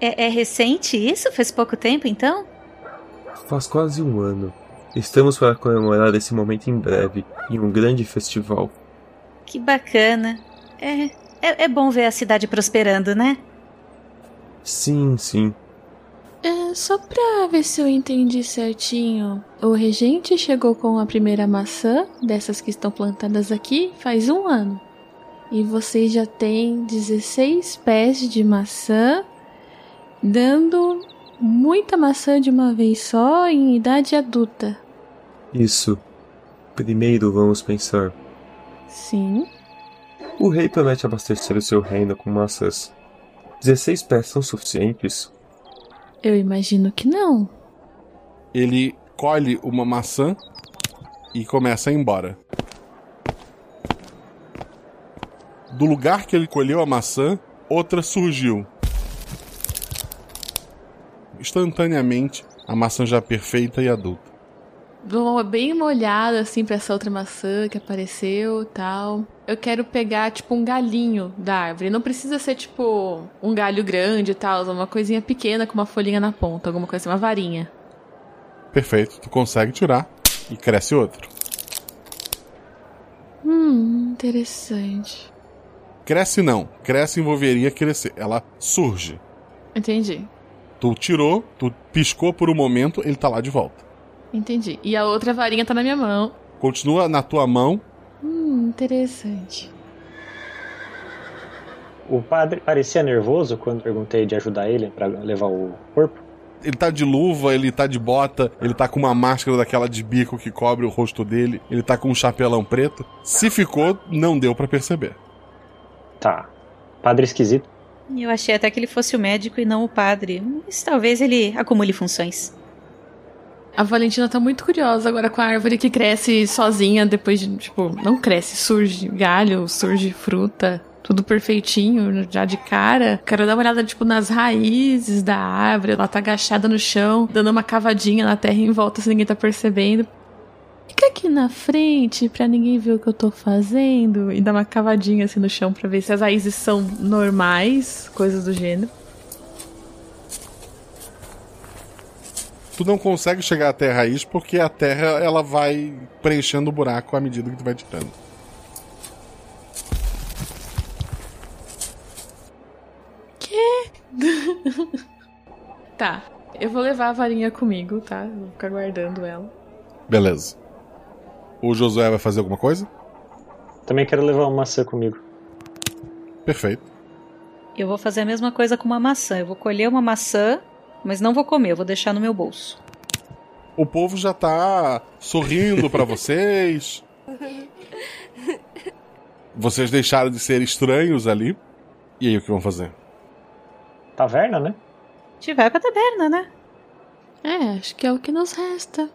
é. É recente isso? Faz pouco tempo então? Faz quase um ano. Estamos para comemorar esse momento em breve, em um grande festival. Que bacana. É, é, é bom ver a cidade prosperando, né? Sim, sim. É, só pra ver se eu entendi certinho. O regente chegou com a primeira maçã, dessas que estão plantadas aqui, faz um ano. E vocês já têm 16 pés de maçã, dando muita maçã de uma vez só em idade adulta. Isso. Primeiro vamos pensar. Sim. O rei promete abastecer o seu reino com maçãs. 16 pés são suficientes? Eu imagino que não. Ele colhe uma maçã e começa a ir embora. Do lugar que ele colheu a maçã, outra surgiu. Instantaneamente, a maçã já perfeita e adulta. Dou bem uma olhada assim para essa outra maçã que apareceu tal. Eu quero pegar tipo um galinho da árvore. Não precisa ser tipo um galho grande e tal, uma coisinha pequena com uma folhinha na ponta, alguma coisa assim, uma varinha. Perfeito, tu consegue tirar e cresce outro. Hum, interessante. Cresce não, cresce envolveria crescer. Ela surge. Entendi. Tu tirou, tu piscou por um momento, ele tá lá de volta. Entendi. E a outra varinha tá na minha mão. Continua na tua mão. Hum, interessante. O padre parecia nervoso quando perguntei de ajudar ele para levar o corpo. Ele tá de luva, ele tá de bota, ele tá com uma máscara daquela de bico que cobre o rosto dele, ele tá com um chapelão preto. Se ficou, não deu para perceber. Tá. Padre esquisito. Eu achei até que ele fosse o médico e não o padre. Mas talvez ele acumule funções. A Valentina tá muito curiosa agora com a árvore que cresce sozinha depois de, tipo, não cresce, surge galho, surge fruta, tudo perfeitinho, já de cara. Quero dar uma olhada, tipo, nas raízes da árvore. Ela tá agachada no chão, dando uma cavadinha na terra em volta se ninguém tá percebendo. Fica aqui na frente pra ninguém ver o que eu tô fazendo. E dá uma cavadinha assim no chão pra ver se as raízes são normais, coisas do gênero. Tu não consegue chegar até a raiz porque a terra ela vai preenchendo o buraco à medida que tu vai tirando. Que? tá. Eu vou levar a varinha comigo, tá? Vou ficar guardando ela. Beleza. O Josué vai fazer alguma coisa? Também quero levar uma maçã comigo. Perfeito. Eu vou fazer a mesma coisa com uma maçã. Eu vou colher uma maçã mas não vou comer, eu vou deixar no meu bolso. o povo já tá sorrindo pra vocês. Vocês deixaram de ser estranhos ali. E aí, o que vão fazer? Taverna, né? A gente vai pra taberna, né? É, acho que é o que nos resta.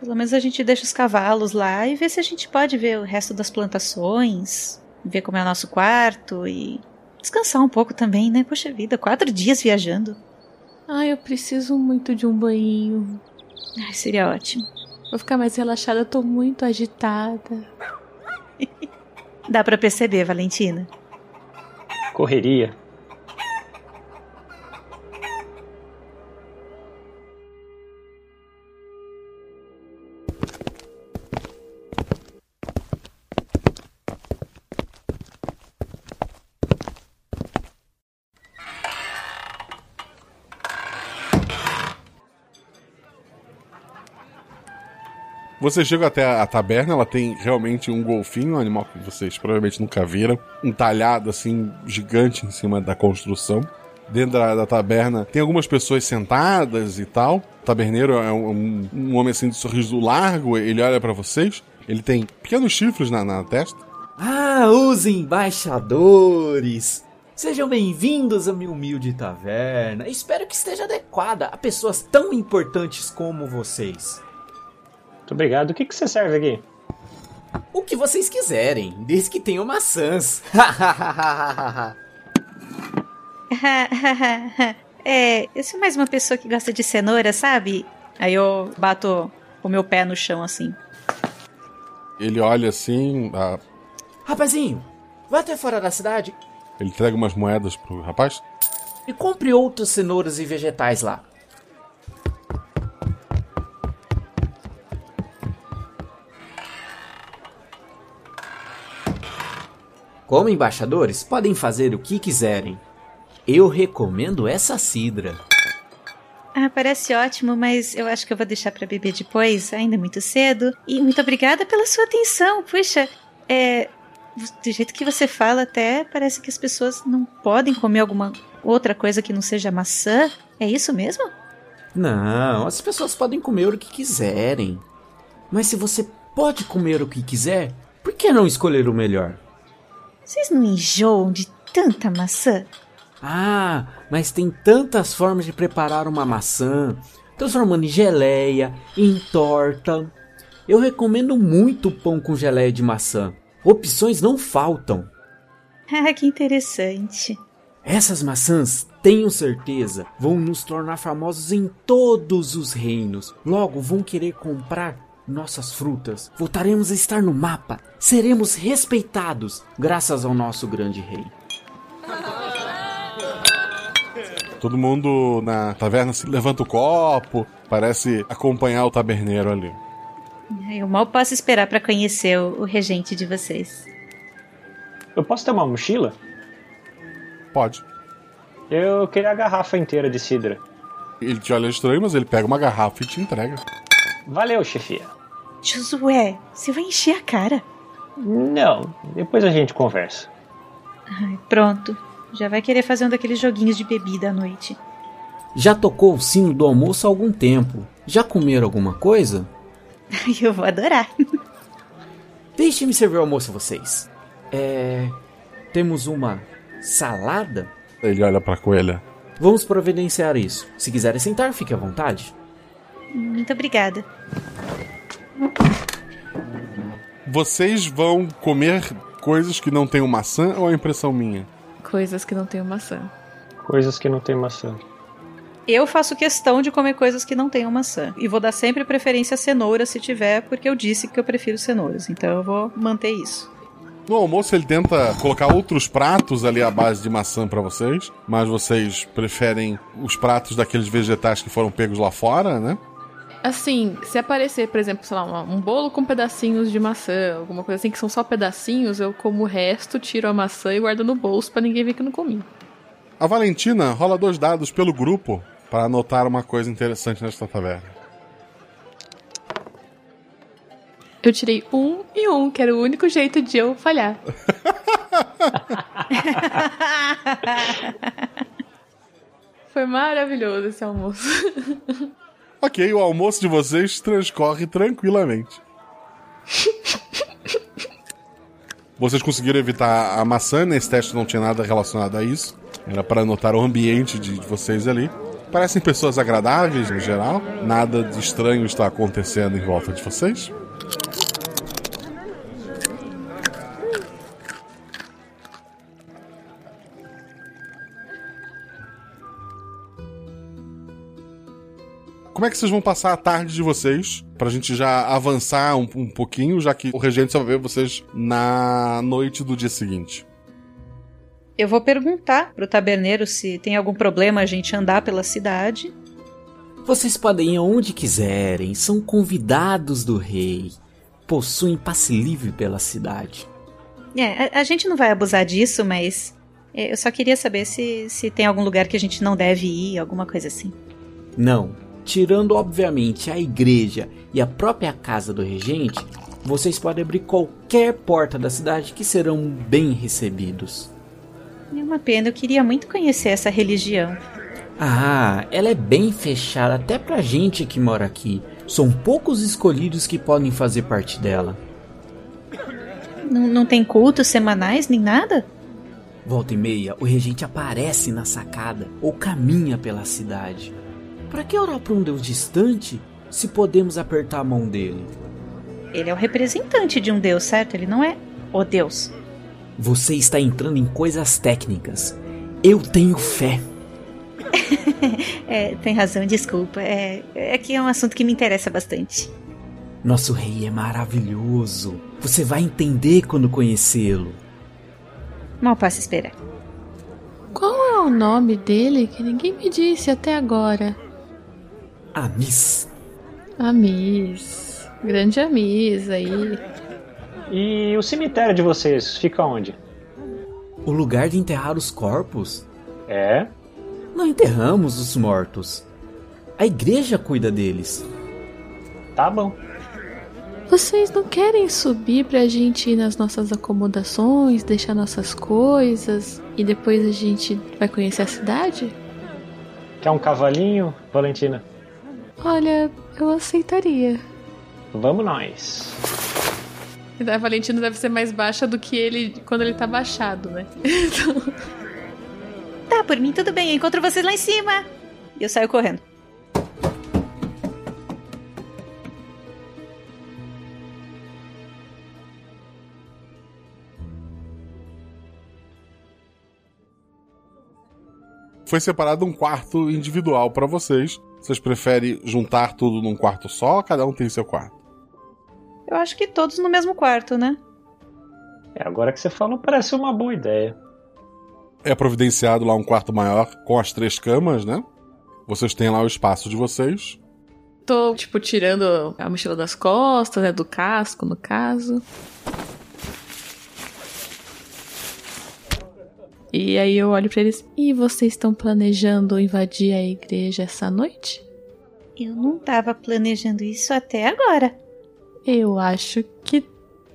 Pelo menos a gente deixa os cavalos lá e vê se a gente pode ver o resto das plantações, ver como é o nosso quarto e descansar um pouco também, né? Poxa vida, quatro dias viajando. Ai, eu preciso muito de um banho. Ai, seria ótimo. Vou ficar mais relaxada, eu tô muito agitada. Dá pra perceber, Valentina. Correria. Você chega até a taberna, ela tem realmente um golfinho, um animal que vocês provavelmente nunca viram, entalhado assim, gigante em cima da construção. Dentro da, da taberna tem algumas pessoas sentadas e tal. O taberneiro é um, um, um homem assim de sorriso largo, ele olha para vocês. Ele tem pequenos chifres na, na testa. Ah, os embaixadores! Sejam bem-vindos à minha humilde taverna. Espero que esteja adequada a pessoas tão importantes como vocês. Muito obrigado. O que, que você serve aqui? O que vocês quiserem, desde que tenham maçãs. é, eu sou mais uma pessoa que gosta de cenoura, sabe? Aí eu bato o meu pé no chão assim. Ele olha assim. A... Rapazinho, vai até fora da cidade Ele entrega umas moedas pro rapaz. e compre outras cenouras e vegetais lá. Como embaixadores, podem fazer o que quiserem. Eu recomendo essa cidra. Ah, parece ótimo, mas eu acho que eu vou deixar pra beber depois, ainda é muito cedo. E muito obrigada pela sua atenção. Puxa, é. Do jeito que você fala, até parece que as pessoas não podem comer alguma outra coisa que não seja maçã. É isso mesmo? Não, as pessoas podem comer o que quiserem. Mas se você pode comer o que quiser, por que não escolher o melhor? Vocês não enjoam de tanta maçã? Ah, mas tem tantas formas de preparar uma maçã, transformando em geleia, em torta. Eu recomendo muito pão com geleia de maçã. Opções não faltam. Ah, que interessante. Essas maçãs, tenho certeza, vão nos tornar famosos em todos os reinos. Logo vão querer comprar nossas frutas. Voltaremos a estar no mapa. Seremos respeitados graças ao nosso grande rei. Todo mundo na taverna se levanta o copo, parece acompanhar o taberneiro ali. Eu mal posso esperar pra conhecer o, o regente de vocês. Eu posso ter uma mochila? Pode. Eu queria a garrafa inteira de cidra. Ele te olha estranho, mas ele pega uma garrafa e te entrega. Valeu, chefia. Josué, você vai encher a cara. Não, depois a gente conversa. Ai, pronto. Já vai querer fazer um daqueles joguinhos de bebida à noite. Já tocou o sino do almoço há algum tempo. Já comeram alguma coisa? Eu vou adorar. Deixe-me servir o almoço a vocês. É. Temos uma salada? Ele olha pra coelha. Vamos providenciar isso. Se quiserem sentar, fique à vontade. Muito obrigada. Vocês vão comer coisas que não tem maçã ou é impressão minha? Coisas que não tem maçã. Coisas que não tem maçã. Eu faço questão de comer coisas que não tenham maçã. E vou dar sempre preferência a cenoura se tiver, porque eu disse que eu prefiro cenouras. Então eu vou manter isso. No almoço ele tenta colocar outros pratos ali à base de maçã pra vocês, mas vocês preferem os pratos daqueles vegetais que foram pegos lá fora, né? Assim, se aparecer, por exemplo, sei lá, um bolo com pedacinhos de maçã, alguma coisa assim que são só pedacinhos, eu como o resto, tiro a maçã e guardo no bolso pra ninguém ver que eu não comi. A Valentina rola dois dados pelo grupo para anotar uma coisa interessante nesta taverna. Eu tirei um e um, que era o único jeito de eu falhar. Foi maravilhoso esse almoço. Ok, o almoço de vocês transcorre tranquilamente. Vocês conseguiram evitar a maçã, nesse teste não tinha nada relacionado a isso. Era para notar o ambiente de vocês ali. Parecem pessoas agradáveis no geral. Nada de estranho está acontecendo em volta de vocês. Como é que vocês vão passar a tarde de vocês? Pra gente já avançar um, um pouquinho, já que o regente só vai ver vocês na noite do dia seguinte. Eu vou perguntar pro taberneiro se tem algum problema a gente andar pela cidade. Vocês podem ir aonde quiserem, são convidados do rei. Possuem passe livre pela cidade. É, a, a gente não vai abusar disso, mas é, eu só queria saber se, se tem algum lugar que a gente não deve ir, alguma coisa assim. Não, tirando obviamente a igreja e a própria casa do regente, vocês podem abrir qualquer porta da cidade que serão bem recebidos. É uma pena, eu queria muito conhecer essa religião. Ah, ela é bem fechada até pra gente que mora aqui. São poucos escolhidos que podem fazer parte dela. Não, não tem cultos semanais nem nada? Volta e meia, o regente aparece na sacada ou caminha pela cidade. Para que orar para um deus distante se podemos apertar a mão dele? Ele é o representante de um deus, certo? Ele não é o deus. Você está entrando em coisas técnicas. Eu tenho fé. é, tem razão, desculpa. É, é que é um assunto que me interessa bastante. Nosso rei é maravilhoso. Você vai entender quando conhecê-lo. Mal posso esperar. Qual é o nome dele que ninguém me disse até agora? Amis. Amis. Grande Amis aí. E o cemitério de vocês fica onde? O lugar de enterrar os corpos? É? Não enterramos os mortos. A igreja cuida deles. Tá bom. Vocês não querem subir pra gente ir nas nossas acomodações, deixar nossas coisas e depois a gente vai conhecer a cidade? Quer um cavalinho, Valentina? Olha, eu aceitaria. Vamos nós. A Valentina deve ser mais baixa do que ele quando ele tá baixado, né? Então... Tá, por mim tudo bem, eu encontro vocês lá em cima. E eu saio correndo. Foi separado um quarto individual para vocês. Vocês preferem juntar tudo num quarto só? Cada um tem seu quarto. Eu acho que todos no mesmo quarto, né? É, agora que você falou, parece uma boa ideia. É providenciado lá um quarto maior com as três camas, né? Vocês têm lá o espaço de vocês. Tô, tipo, tirando a mochila das costas, né? Do casco, no caso. E aí eu olho para eles. E vocês estão planejando invadir a igreja essa noite? Eu não tava planejando isso até agora. Eu acho que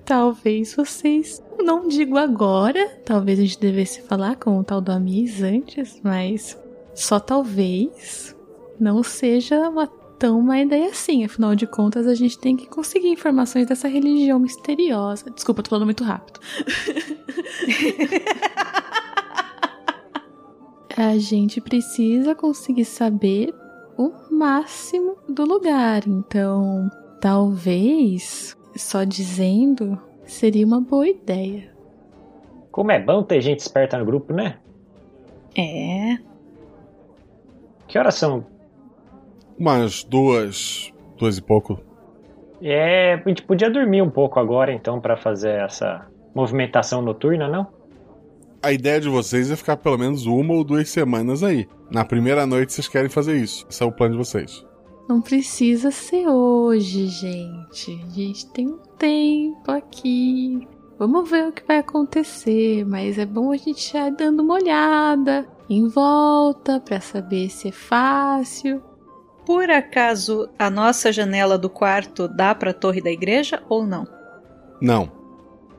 talvez vocês. Não digo agora. Talvez a gente devesse falar com o tal do Amis antes, mas só talvez não seja uma tão má ideia assim. Afinal de contas, a gente tem que conseguir informações dessa religião misteriosa. Desculpa, tô falando muito rápido. a gente precisa conseguir saber o máximo do lugar. Então, talvez só dizendo seria uma boa ideia. Como é bom ter gente esperta no grupo, né? É. Que horas são? Umas duas. duas e pouco. É, a gente podia dormir um pouco agora então para fazer essa movimentação noturna, não? A ideia de vocês é ficar pelo menos uma ou duas semanas aí. Na primeira noite vocês querem fazer isso. Esse é o plano de vocês. Não precisa ser hoje, gente. A gente tem um tempo aqui. Vamos ver o que vai acontecer, mas é bom a gente já ir dando uma olhada em volta para saber se é fácil. Por acaso a nossa janela do quarto dá para a torre da igreja ou não? Não.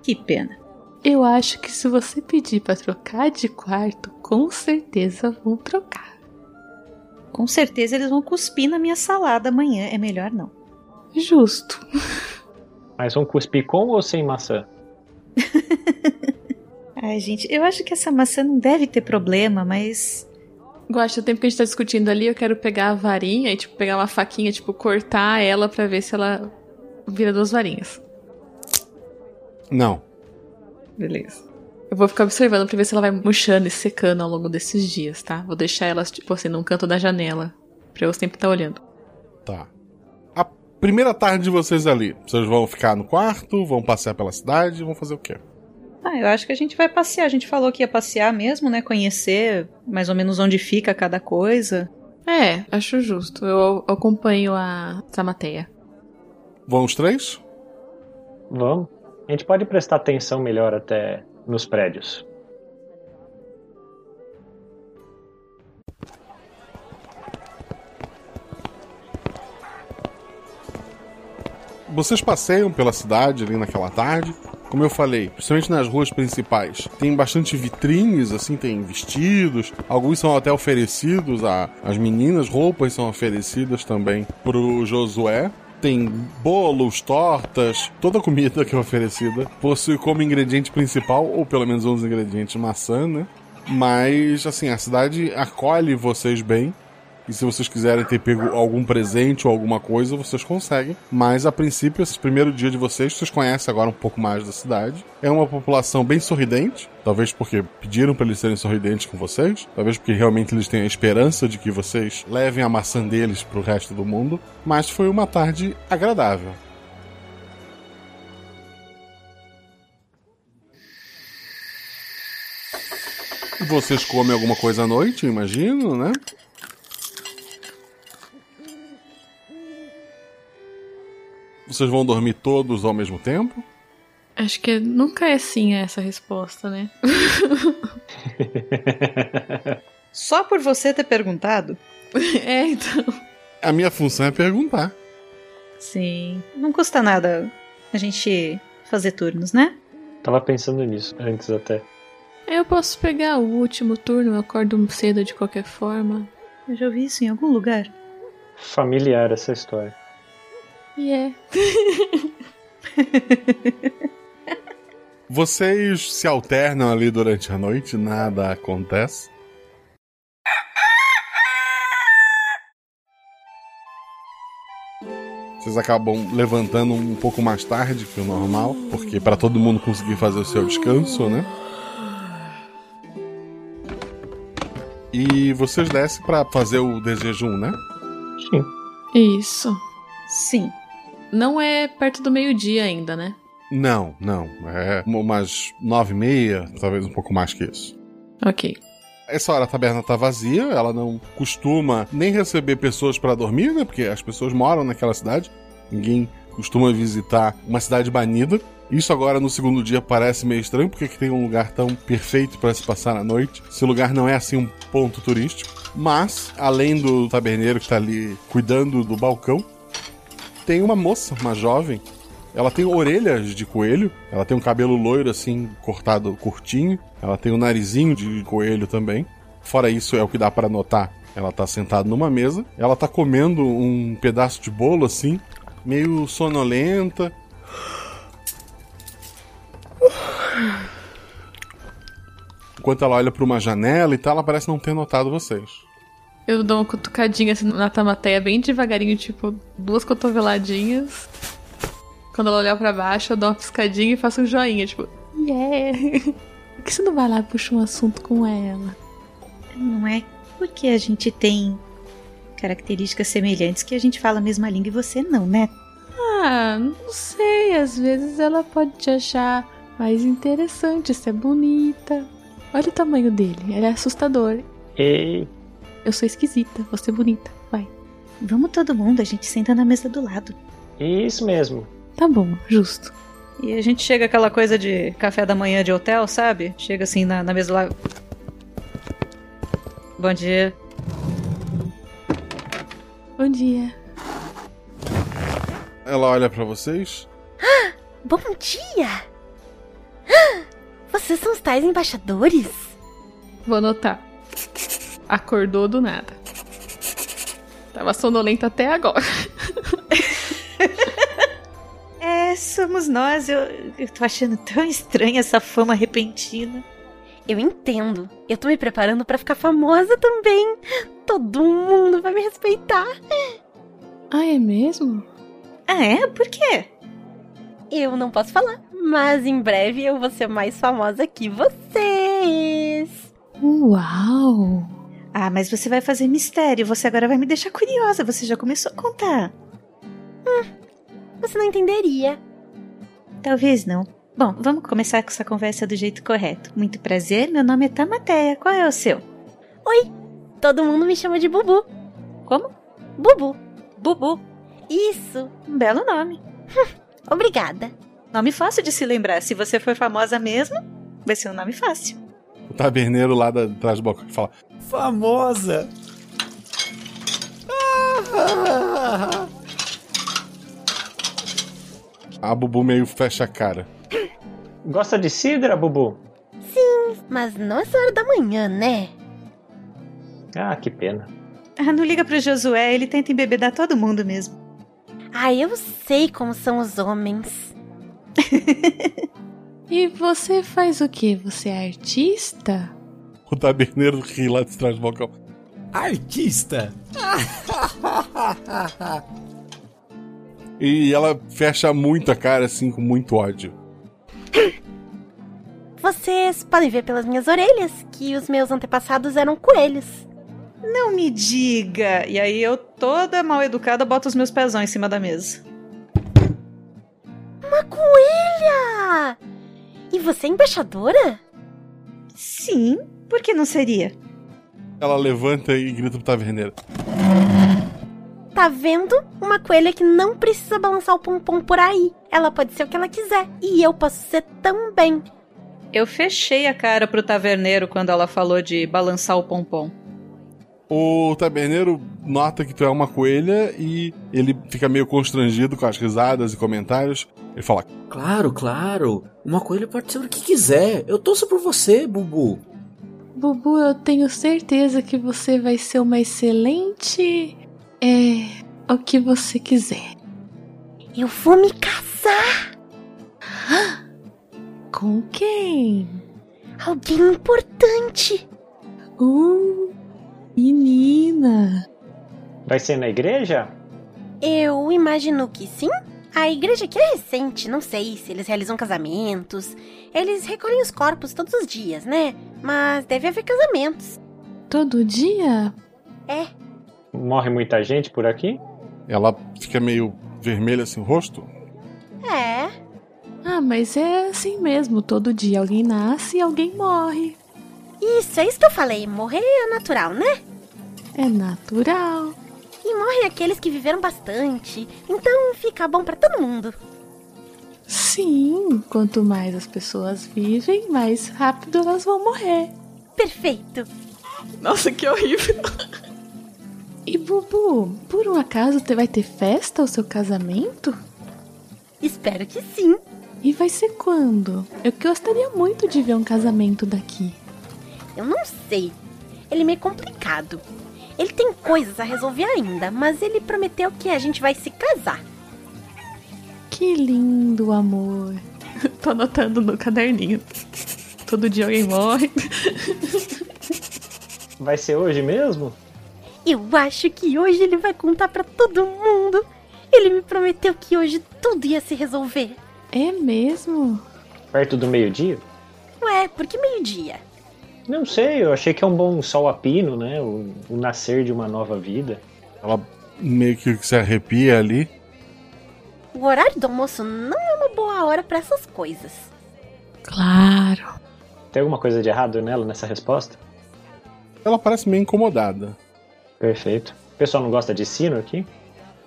Que pena. Eu acho que se você pedir para trocar de quarto, com certeza vão trocar. Com certeza eles vão cuspir na minha salada amanhã. É melhor não. Justo. Mas vão cuspir com ou sem maçã? Ai, gente, eu acho que essa maçã não deve ter problema, mas. Gosto, o tempo que a gente tá discutindo ali, eu quero pegar a varinha e, tipo, pegar uma faquinha, tipo, cortar ela pra ver se ela vira duas varinhas. Não. Beleza. Eu vou ficar observando pra ver se ela vai murchando e secando ao longo desses dias, tá? Vou deixar elas, tipo assim, num canto da janela. Pra eu sempre estar olhando. Tá. A primeira tarde de vocês ali, vocês vão ficar no quarto, vão passear pela cidade, vão fazer o quê? Ah, eu acho que a gente vai passear. A gente falou que ia passear mesmo, né? Conhecer mais ou menos onde fica cada coisa. É, acho justo. Eu acompanho a Samateia. Vão os três? Vamos. A gente pode prestar atenção melhor até nos prédios. Vocês passeiam pela cidade ali naquela tarde. Como eu falei, principalmente nas ruas principais, tem bastante vitrines, assim, tem vestidos. Alguns são até oferecidos às meninas, roupas são oferecidas também pro Josué tem bolos, tortas, toda comida que é oferecida possui como ingrediente principal, ou pelo menos um dos ingredientes, maçã, né? Mas, assim, a cidade acolhe vocês bem. E se vocês quiserem ter pego algum presente ou alguma coisa, vocês conseguem. Mas a princípio, esse primeiro dia de vocês, vocês conhecem agora um pouco mais da cidade. É uma população bem sorridente. Talvez porque pediram para eles serem sorridentes com vocês. Talvez porque realmente eles tenham a esperança de que vocês levem a maçã deles pro resto do mundo. Mas foi uma tarde agradável. Vocês comem alguma coisa à noite, imagino, né? Vocês vão dormir todos ao mesmo tempo? Acho que nunca é sim essa resposta, né? Só por você ter perguntado? É, então. A minha função é perguntar. Sim. Não custa nada a gente fazer turnos, né? Tava pensando nisso antes até. Eu posso pegar o último turno, eu acordo cedo de qualquer forma. Eu já ouvi isso em algum lugar. Familiar essa história. E yeah. é. Vocês se alternam ali durante a noite, nada acontece. Vocês acabam levantando um pouco mais tarde que o normal, porque para todo mundo conseguir fazer o seu descanso, né? E vocês descem para fazer o desjejum, né? Sim. Isso. Sim. Não é perto do meio-dia ainda, né? Não, não. É umas nove e meia, talvez um pouco mais que isso. Ok. Essa hora a taberna tá vazia, ela não costuma nem receber pessoas para dormir, né? Porque as pessoas moram naquela cidade. Ninguém costuma visitar uma cidade banida. Isso agora no segundo dia parece meio estranho, porque que tem um lugar tão perfeito para se passar a noite. Esse lugar não é assim um ponto turístico. Mas, além do taberneiro que tá ali cuidando do balcão, tem uma moça, uma jovem. Ela tem orelhas de coelho, ela tem um cabelo loiro assim, cortado curtinho, ela tem um narizinho de coelho também. Fora isso, é o que dá para notar. Ela tá sentada numa mesa, ela tá comendo um pedaço de bolo assim, meio sonolenta. Enquanto ela olha para uma janela e tal, ela parece não ter notado vocês. Eu dou uma cutucadinha assim na tamateia bem devagarinho, tipo, duas cotoveladinhas. Quando ela olhar para baixo, eu dou uma piscadinha e faço um joinha, tipo, yeah. Por que você não vai lá e puxa um assunto com ela? Não é porque a gente tem características semelhantes que a gente fala a mesma língua e você não, né? Ah, não sei. Às vezes ela pode te achar mais interessante, ser bonita. Olha o tamanho dele, ele é assustador. Ei. Eu sou esquisita, você é bonita. Vai. Vamos todo mundo, a gente senta na mesa do lado. Isso mesmo. Tá bom, justo. E a gente chega aquela coisa de café da manhã de hotel, sabe? Chega assim na, na mesa lá. Bom dia. Bom dia. Ela olha para vocês. Bom dia! Vocês são os tais embaixadores? Vou anotar. Acordou do nada. Tava sonolenta até agora. É, somos nós. Eu, eu tô achando tão estranha essa fama repentina. Eu entendo. Eu tô me preparando para ficar famosa também. Todo mundo vai me respeitar. Ah, é mesmo? Ah, é? Por quê? Eu não posso falar, mas em breve eu vou ser mais famosa que vocês. Uau! Ah, mas você vai fazer mistério. Você agora vai me deixar curiosa. Você já começou a contar. Hum, você não entenderia. Talvez não. Bom, vamos começar com essa conversa do jeito correto. Muito prazer, meu nome é Tamateia. Qual é o seu? Oi, todo mundo me chama de Bubu. Como? Bubu. Bubu. Isso. Um belo nome. Obrigada. Nome fácil de se lembrar. Se você for famosa mesmo, vai ser um nome fácil. O taberneiro lá da, atrás do balcão fala: Famosa! A Bubu meio fecha a cara. Gosta de cidra, Bubu? Sim, mas não essa hora da manhã, né? Ah, que pena. Ah, não liga pro Josué, ele tenta embebedar todo mundo mesmo. Ah, eu sei como são os homens. e você faz o que? Você é artista? O taberneiro ri lá de trás do balcão. Artista? e ela fecha muito a cara, assim, com muito ódio. Vocês podem ver pelas minhas orelhas que os meus antepassados eram coelhos. Não me diga! E aí eu, toda mal educada, boto os meus pezões em cima da mesa. Uma coelha! E você é embaixadora? Sim, por que não seria? Ela levanta e grita pro taverneiro. Tá vendo? Uma coelha que não precisa balançar o pompom por aí. Ela pode ser o que ela quiser. E eu posso ser também. Eu fechei a cara pro taverneiro quando ela falou de balançar o pompom. O taberneiro nota que tu é uma coelha e ele fica meio constrangido com as risadas e comentários. Ele fala: Claro, claro. Uma coelha pode ser o que quiser. Eu torço por você, Bubu. Bubu, eu tenho certeza que você vai ser uma excelente. É. o que você quiser. Eu vou me casar! Com quem? Alguém importante! Uh, menina! Vai ser na igreja? Eu imagino que sim. A igreja aqui é recente, não sei se eles realizam casamentos. Eles recolhem os corpos todos os dias, né? Mas deve haver casamentos. Todo dia? É. Morre muita gente por aqui? Ela fica meio vermelha assim o rosto? É. Ah, mas é assim mesmo. Todo dia alguém nasce e alguém morre. Isso, é isso que eu falei. Morrer é natural, né? É natural. E morrem aqueles que viveram bastante. Então fica bom para todo mundo. Sim, quanto mais as pessoas vivem, mais rápido elas vão morrer. Perfeito. Nossa, que horrível. E Bubu, por um acaso você vai ter festa ao seu casamento? Espero que sim. E vai ser quando? Eu gostaria muito de ver um casamento daqui. Eu não sei. Ele é meio complicado. Ele tem coisas a resolver ainda, mas ele prometeu que a gente vai se casar. Que lindo, amor. Tô anotando no caderninho. Todo dia alguém morre. Vai ser hoje mesmo? Eu acho que hoje ele vai contar para todo mundo. Ele me prometeu que hoje tudo ia se resolver. É mesmo? Perto do meio-dia? Ué, por que meio-dia? Não sei, eu achei que é um bom sol a pino, né? O, o nascer de uma nova vida. Ela meio que se arrepia ali. O horário do almoço não é uma boa hora para essas coisas. Claro. Tem alguma coisa de errado nela nessa resposta? Ela parece meio incomodada. Perfeito. O pessoal não gosta de sino aqui?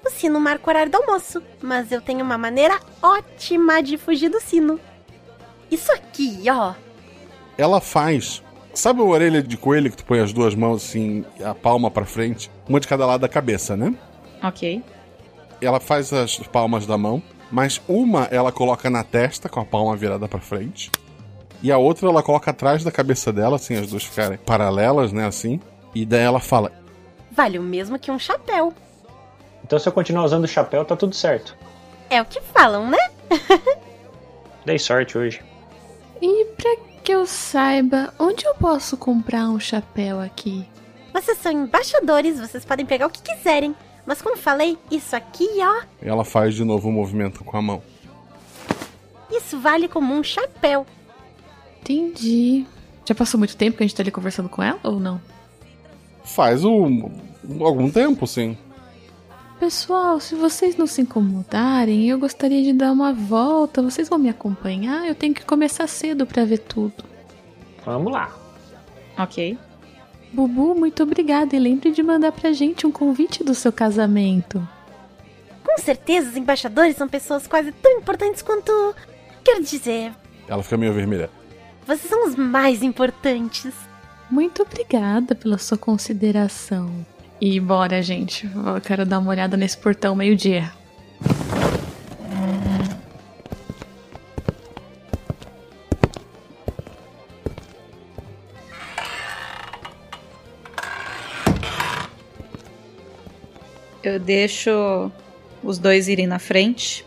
O sino marca o horário do almoço, mas eu tenho uma maneira ótima de fugir do sino. Isso aqui, ó. Ela faz. Sabe a orelha de coelho que tu põe as duas mãos assim, a palma para frente, uma de cada lado da cabeça, né? Ok. Ela faz as palmas da mão, mas uma ela coloca na testa com a palma virada para frente. E a outra ela coloca atrás da cabeça dela, assim, as duas ficarem paralelas, né, assim. E daí ela fala: vale o mesmo que um chapéu. Então se eu continuar usando o chapéu, tá tudo certo. É o que falam, né? Dei sorte hoje. E pra que eu saiba, onde eu posso comprar um chapéu aqui? Vocês são embaixadores, vocês podem pegar o que quiserem. Mas como falei, isso aqui, ó, Ela faz de novo o movimento com a mão. isso vale como um chapéu. Entendi. Já passou muito tempo que a gente tá ali conversando com ela ou não? Faz um, algum tempo, sim. Pessoal, se vocês não se incomodarem, eu gostaria de dar uma volta. Vocês vão me acompanhar? Eu tenho que começar cedo pra ver tudo. Vamos lá. Ok. Bubu, muito obrigada e lembre de mandar pra gente um convite do seu casamento. Com certeza, os embaixadores são pessoas quase tão importantes quanto. Quero dizer, Ela fica meio vermelha. vocês são os mais importantes. Muito obrigada pela sua consideração. E bora, gente. Eu quero dar uma olhada nesse portão meio-dia. Eu deixo os dois irem na frente.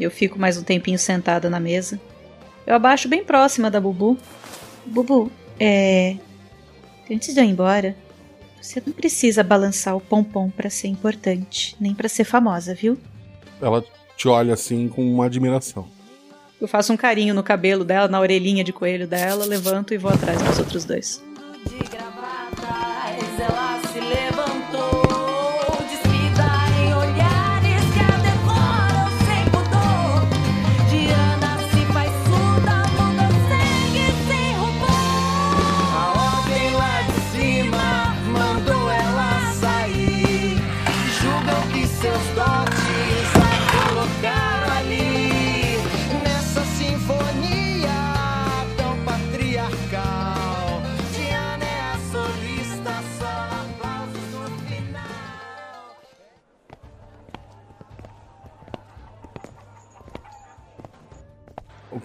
Eu fico mais um tempinho sentada na mesa. Eu abaixo bem próxima da Bubu. Bubu, é. Antes de eu ir embora, você não precisa balançar o pompom pra ser importante, nem pra ser famosa, viu? Ela te olha assim com uma admiração. Eu faço um carinho no cabelo dela, na orelhinha de coelho dela, levanto e vou atrás dos outros dois.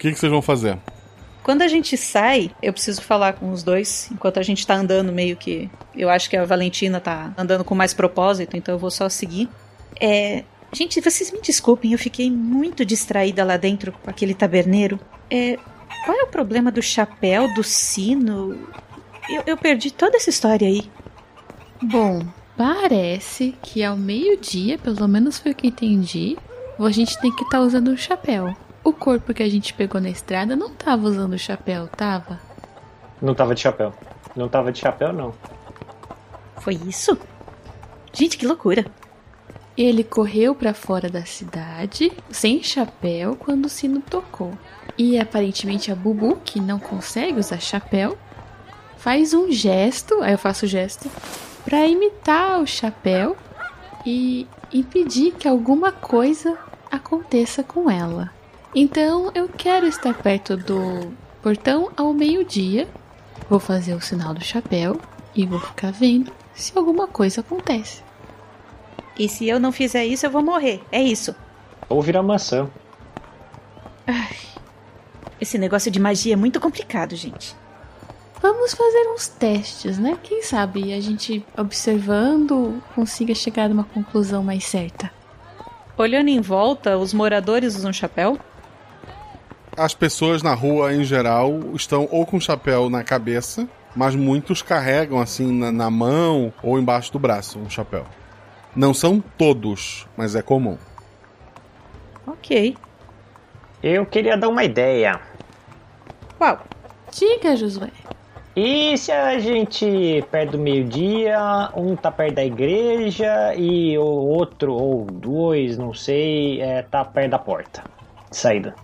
Que, que vocês vão fazer? Quando a gente sai, eu preciso falar com os dois, enquanto a gente tá andando meio que. Eu acho que a Valentina tá andando com mais propósito, então eu vou só seguir. É. Gente, vocês me desculpem, eu fiquei muito distraída lá dentro com aquele taberneiro. É. Qual é o problema do chapéu, do sino? Eu, eu perdi toda essa história aí. Bom, parece que ao meio-dia, pelo menos foi o que entendi, a gente tem que estar usando um chapéu. O corpo que a gente pegou na estrada não tava usando o chapéu, tava? Não tava de chapéu. Não tava de chapéu, não. Foi isso? Gente, que loucura. Ele correu pra fora da cidade, sem chapéu, quando o sino tocou. E aparentemente a Bubu, que não consegue usar chapéu, faz um gesto, aí eu faço o gesto, pra imitar o chapéu e impedir que alguma coisa aconteça com ela. Então eu quero estar perto do portão ao meio-dia. Vou fazer o sinal do chapéu e vou ficar vendo se alguma coisa acontece. E se eu não fizer isso, eu vou morrer. É isso. Ou virar maçã. Esse negócio de magia é muito complicado, gente. Vamos fazer uns testes, né? Quem sabe a gente observando consiga chegar a uma conclusão mais certa. Olhando em volta, os moradores usam chapéu? As pessoas na rua, em geral, estão ou com chapéu na cabeça, mas muitos carregam assim na, na mão ou embaixo do braço um chapéu. Não são todos, mas é comum. Ok. Eu queria dar uma ideia. Qual? Diga, Josué. E se a gente, perto do meio-dia, um tá perto da igreja e o outro, ou dois, não sei, é, tá perto da porta. Saída.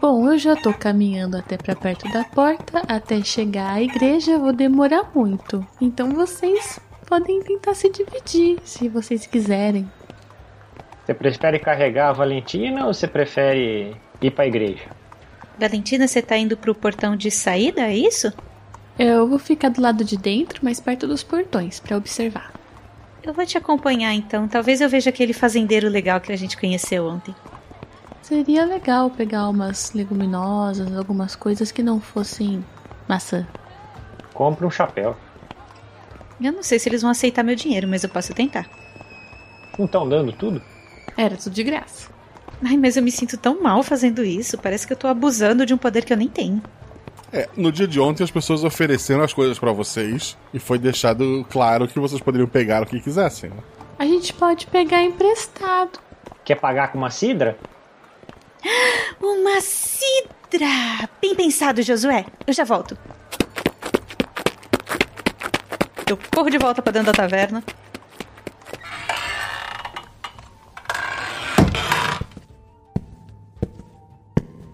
Bom, eu já tô caminhando até pra perto da porta, até chegar à igreja vou demorar muito. Então vocês podem tentar se dividir, se vocês quiserem. Você prefere carregar a Valentina ou você prefere ir pra igreja? Valentina, você tá indo pro portão de saída, é isso? Eu vou ficar do lado de dentro, mais perto dos portões, pra observar. Eu vou te acompanhar então. Talvez eu veja aquele fazendeiro legal que a gente conheceu ontem. Seria legal pegar umas leguminosas, algumas coisas que não fossem maçã. Compre um chapéu. Eu não sei se eles vão aceitar meu dinheiro, mas eu posso tentar. Não estão dando tudo? Era tudo de graça. Ai, mas eu me sinto tão mal fazendo isso. Parece que eu tô abusando de um poder que eu nem tenho. É, no dia de ontem as pessoas ofereceram as coisas pra vocês e foi deixado claro que vocês poderiam pegar o que quisessem. né? A gente pode pegar emprestado. Quer pagar com uma cidra? Uma cidra! Bem pensado, Josué. Eu já volto. Eu corro de volta pra dentro da taverna.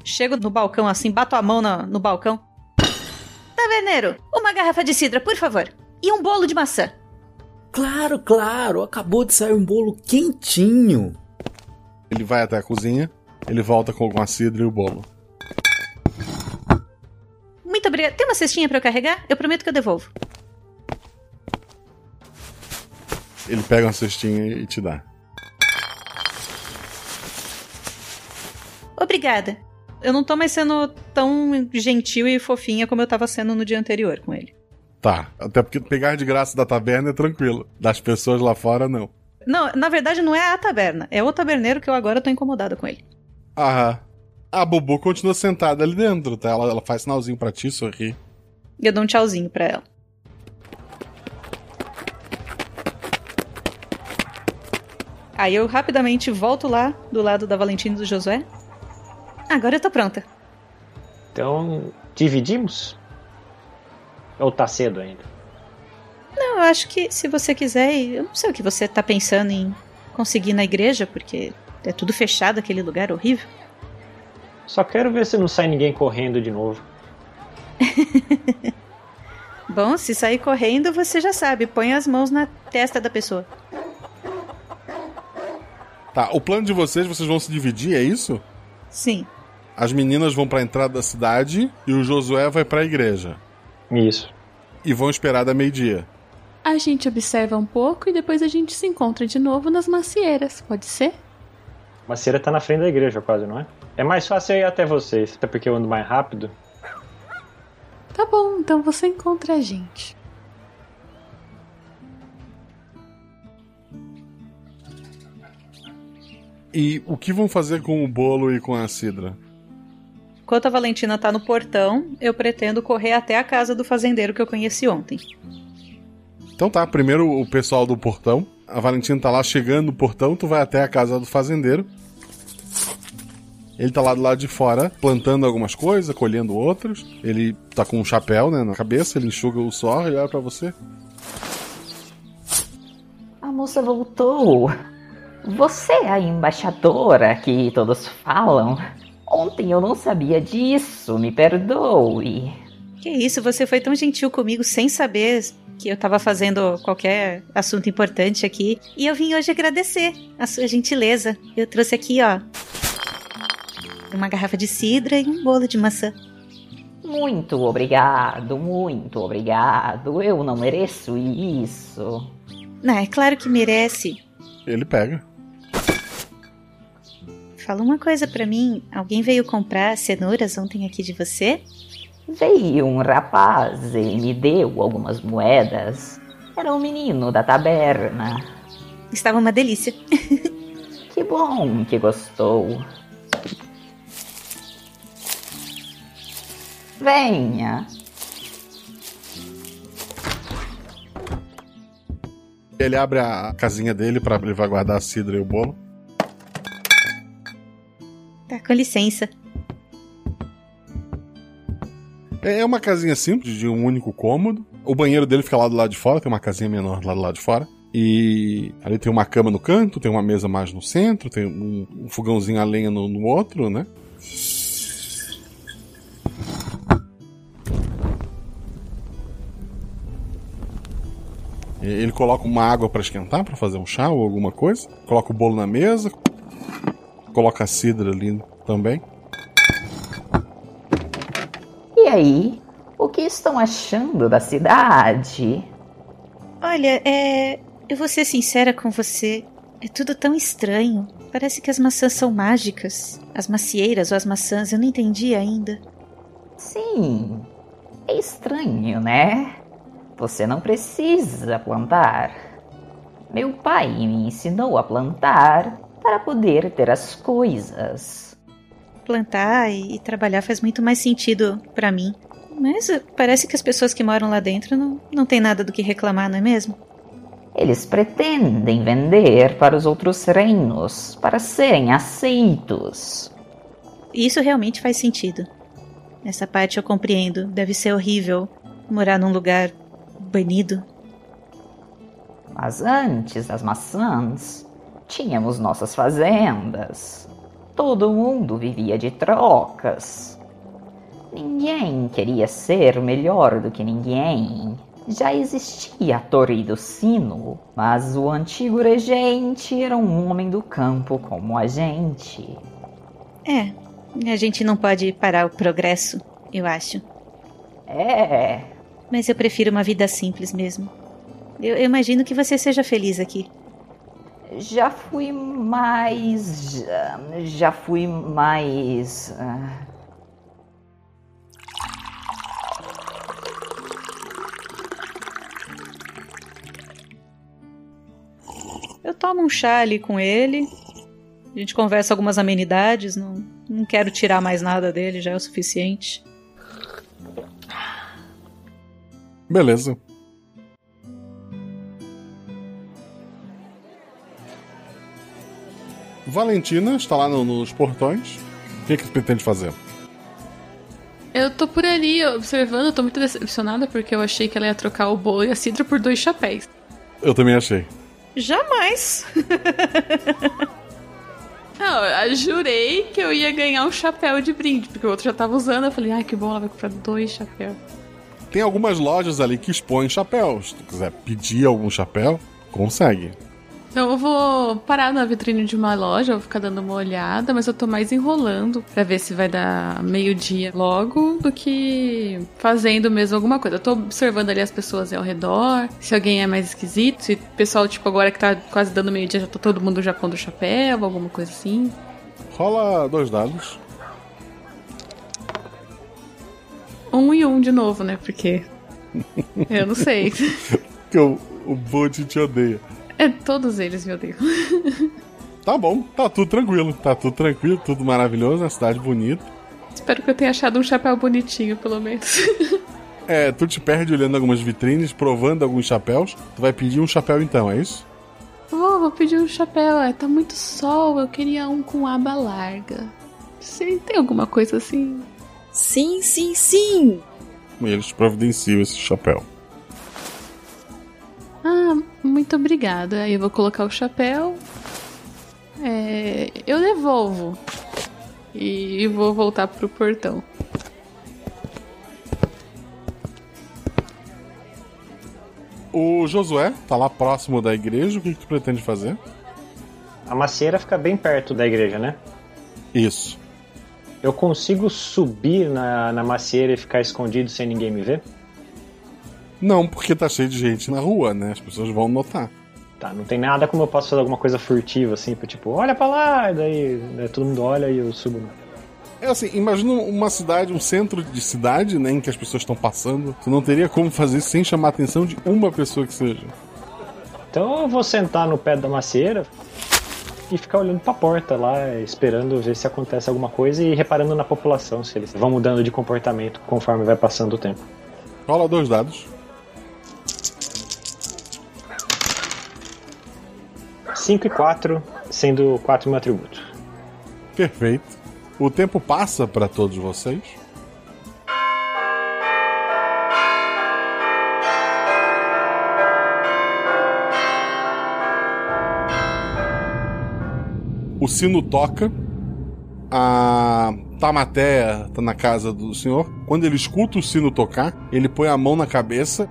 Chego no balcão assim, bato a mão na- no balcão. Taverneiro, uma garrafa de cidra, por favor. E um bolo de maçã. Claro, claro, acabou de sair um bolo quentinho. Ele vai até a cozinha, ele volta com a cidra e o bolo. Muito obrigada. Tem uma cestinha pra eu carregar? Eu prometo que eu devolvo. Ele pega uma cestinha e te dá. Obrigada. Eu não tô mais sendo tão gentil e fofinha como eu tava sendo no dia anterior com ele. Tá, até porque pegar de graça da taverna é tranquilo. Das pessoas lá fora, não. Não, na verdade não é a taberna. É o taberneiro que eu agora tô incomodada com ele. Aham. A Bubu continua sentada ali dentro, tá? Ela, ela faz sinalzinho pra ti, sorri. E eu dou um tchauzinho pra ela. Aí eu rapidamente volto lá do lado da Valentina e do Josué. Agora eu tô pronta. Então, dividimos? Ou tá cedo ainda? Não, eu acho que se você quiser, eu não sei o que você tá pensando em conseguir na igreja, porque é tudo fechado aquele lugar horrível. Só quero ver se não sai ninguém correndo de novo. Bom, se sair correndo, você já sabe, põe as mãos na testa da pessoa. Tá, o plano de vocês, vocês vão se dividir, é isso? Sim. As meninas vão pra entrada da cidade e o Josué vai pra igreja. Isso. E vão esperar da meio-dia. A gente observa um pouco e depois a gente se encontra de novo nas macieiras, pode ser? Macieira tá na frente da igreja quase, não é? É mais fácil eu ir até vocês, até porque eu ando mais rápido. Tá bom, então você encontra a gente. E o que vão fazer com o bolo e com a cidra? Enquanto a Valentina tá no portão, eu pretendo correr até a casa do fazendeiro que eu conheci ontem. Então tá, primeiro o pessoal do portão. A Valentina tá lá chegando no portão, tu vai até a casa do fazendeiro. Ele tá lá do lado de fora, plantando algumas coisas, colhendo outras. Ele tá com um chapéu, né, na cabeça, ele enxuga o suor e olha pra você. A moça voltou. Você é a embaixadora que todos falam. Ontem eu não sabia disso, me perdoe. Que isso, você foi tão gentil comigo sem saber que eu tava fazendo qualquer assunto importante aqui. E eu vim hoje agradecer a sua gentileza. Eu trouxe aqui, ó, uma garrafa de cidra e um bolo de maçã. Muito obrigado, muito obrigado. Eu não mereço isso. Não, é claro que merece. Ele pega. Fala uma coisa pra mim. Alguém veio comprar cenouras ontem aqui de você? Veio um rapaz e me deu algumas moedas. Era um menino da taberna. Estava uma delícia. que bom que gostou. Venha. Ele abre a casinha dele para ele vai guardar a cidra e o bolo. Tá, com licença. É uma casinha simples, de um único cômodo. O banheiro dele fica lá do lado de fora, tem uma casinha menor lá do lado de fora. E ali tem uma cama no canto, tem uma mesa mais no centro, tem um, um fogãozinho a lenha no, no outro, né? Ele coloca uma água para esquentar, para fazer um chá ou alguma coisa. Coloca o bolo na mesa. Coloca a cidra ali também. Aí? O que estão achando da cidade? Olha, é. Eu vou ser sincera com você. É tudo tão estranho. Parece que as maçãs são mágicas. As macieiras ou as maçãs, eu não entendi ainda. Sim. É estranho, né? Você não precisa plantar. Meu pai me ensinou a plantar para poder ter as coisas. Plantar e, e trabalhar faz muito mais sentido para mim. Mas eh, parece que as pessoas que moram lá dentro não, não tem nada do que reclamar, não é mesmo? Eles pretendem vender para os outros reinos para serem aceitos. Isso realmente faz sentido. Essa parte eu compreendo. Deve ser horrível morar num lugar banido. Mas antes das maçãs, tínhamos nossas fazendas. Todo mundo vivia de trocas. Ninguém queria ser melhor do que ninguém. Já existia a Torre do Sino, mas o antigo regente era um homem do campo como a gente. É, a gente não pode parar o progresso, eu acho. É. Mas eu prefiro uma vida simples mesmo. Eu, eu imagino que você seja feliz aqui. Já fui mais. Já, já fui mais. Uh... Eu tomo um chá ali com ele. A gente conversa algumas amenidades. Não, não quero tirar mais nada dele, já é o suficiente. Beleza. Valentina está lá no- nos portões. O que, que você pretende fazer? Eu tô por ali observando, eu tô muito decepcionada porque eu achei que ela ia trocar o bolo e a cidra por dois chapéus. Eu também achei. Jamais! Não, eu jurei que eu ia ganhar um chapéu de brinde, porque o outro já tava usando. Eu falei, ai que bom, ela vai comprar dois chapéus. Tem algumas lojas ali que expõem chapéus. Se tu quiser pedir algum chapéu, consegue. Então eu vou parar na vitrine de uma loja, vou ficar dando uma olhada, mas eu tô mais enrolando pra ver se vai dar meio-dia logo do que fazendo mesmo alguma coisa. Eu tô observando ali as pessoas ao redor, se alguém é mais esquisito, se o pessoal, tipo, agora que tá quase dando meio-dia, já tá todo mundo já pondo chapéu, alguma coisa assim. Rola dois dados. Um e um de novo, né? Porque. Eu não sei. Porque o, o Bud te odeia. É, todos eles me odeiam. Tá bom, tá tudo tranquilo. Tá tudo tranquilo, tudo maravilhoso, uma cidade bonita. Espero que eu tenha achado um chapéu bonitinho, pelo menos. É, tu te perde olhando algumas vitrines, provando alguns chapéus. Tu vai pedir um chapéu então, é isso? Vou, vou pedir um chapéu. É, tá muito sol, eu queria um com aba larga. Você tem alguma coisa assim? Sim, sim, sim! E eles providenciam esse chapéu. Ah, muito obrigada. Aí eu vou colocar o chapéu. É, eu devolvo. E vou voltar pro portão. O Josué tá lá próximo da igreja, o que, que tu pretende fazer? A macieira fica bem perto da igreja, né? Isso. Eu consigo subir na, na macieira e ficar escondido sem ninguém me ver? Não, porque tá cheio de gente na rua, né? As pessoas vão notar. Tá, não tem nada como eu posso fazer alguma coisa furtiva, assim, pra tipo, olha pra lá, e daí né, todo mundo olha e eu subo. É assim, imagina uma cidade, um centro de cidade, né, em que as pessoas estão passando. Tu não teria como fazer isso sem chamar a atenção de uma pessoa que seja. Então eu vou sentar no pé da macieira e ficar olhando pra porta lá, esperando ver se acontece alguma coisa e reparando na população, se eles vão mudando de comportamento conforme vai passando o tempo. Rola dois dados. 5 e 4, sendo 4 meu atributo. Perfeito. O tempo passa para todos vocês. O sino toca. A Tamateia tá na casa do senhor. Quando ele escuta o sino tocar, ele põe a mão na cabeça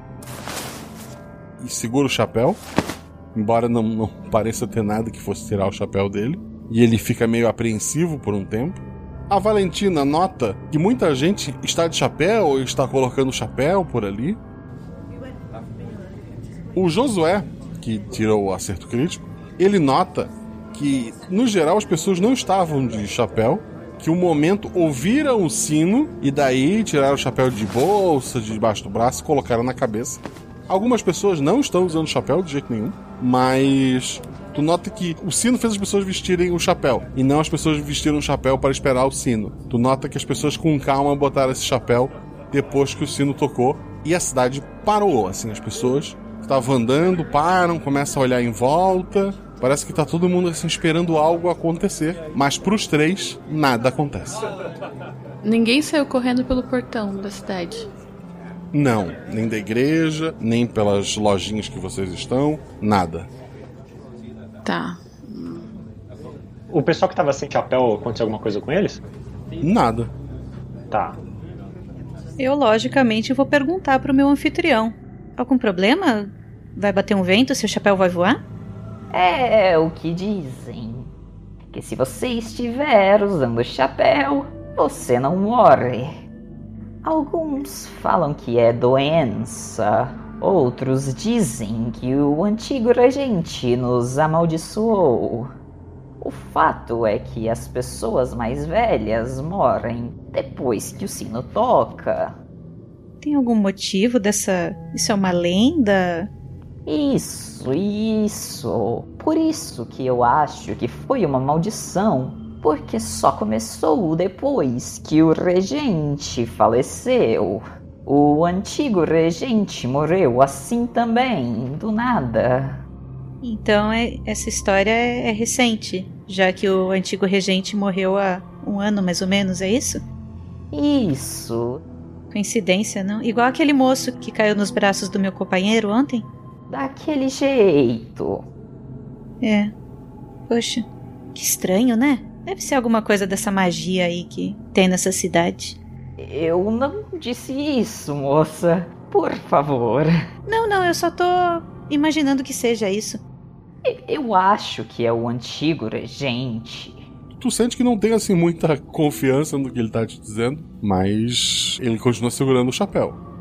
e segura o chapéu. Embora não, não pareça ter nada que fosse tirar o chapéu dele. E ele fica meio apreensivo por um tempo. A Valentina nota que muita gente está de chapéu ou está colocando chapéu por ali. O Josué, que tirou o acerto crítico, ele nota que, no geral, as pessoas não estavam de chapéu, que um momento ouviram o sino e daí tiraram o chapéu de bolsa, de debaixo do braço e colocaram na cabeça. Algumas pessoas não estão usando chapéu de jeito nenhum, mas tu nota que o sino fez as pessoas vestirem o chapéu e não as pessoas vestiram o chapéu para esperar o sino. Tu nota que as pessoas com calma botaram esse chapéu depois que o sino tocou e a cidade parou, assim, as pessoas estavam andando, param, começam a olhar em volta. Parece que tá todo mundo assim esperando algo acontecer, mas pros três nada acontece. Ninguém saiu correndo pelo portão da cidade. Não, nem da igreja, nem pelas lojinhas que vocês estão, nada. Tá. O pessoal que tava sem chapéu, aconteceu alguma coisa com eles? Nada. Tá. Eu, logicamente, vou perguntar pro meu anfitrião. Algum problema? Vai bater um vento? Seu chapéu vai voar? É o que dizem. Que se você estiver usando chapéu, você não morre. Alguns falam que é doença. Outros dizem que o antigo regente nos amaldiçoou. O fato é que as pessoas mais velhas morrem depois que o sino toca. Tem algum motivo dessa. Isso é uma lenda? Isso, isso. Por isso que eu acho que foi uma maldição. Porque só começou depois que o regente faleceu. O antigo regente morreu assim também, do nada. Então é, essa história é, é recente, já que o antigo regente morreu há um ano mais ou menos, é isso? Isso. Coincidência, não? Igual aquele moço que caiu nos braços do meu companheiro ontem? Daquele jeito. É. Poxa, que estranho, né? Deve ser alguma coisa dessa magia aí que tem nessa cidade. Eu não disse isso, moça. Por favor. Não, não, eu só tô imaginando que seja isso. Eu acho que é o antigo regente. Tu sente que não tem assim muita confiança no que ele tá te dizendo, mas ele continua segurando o chapéu.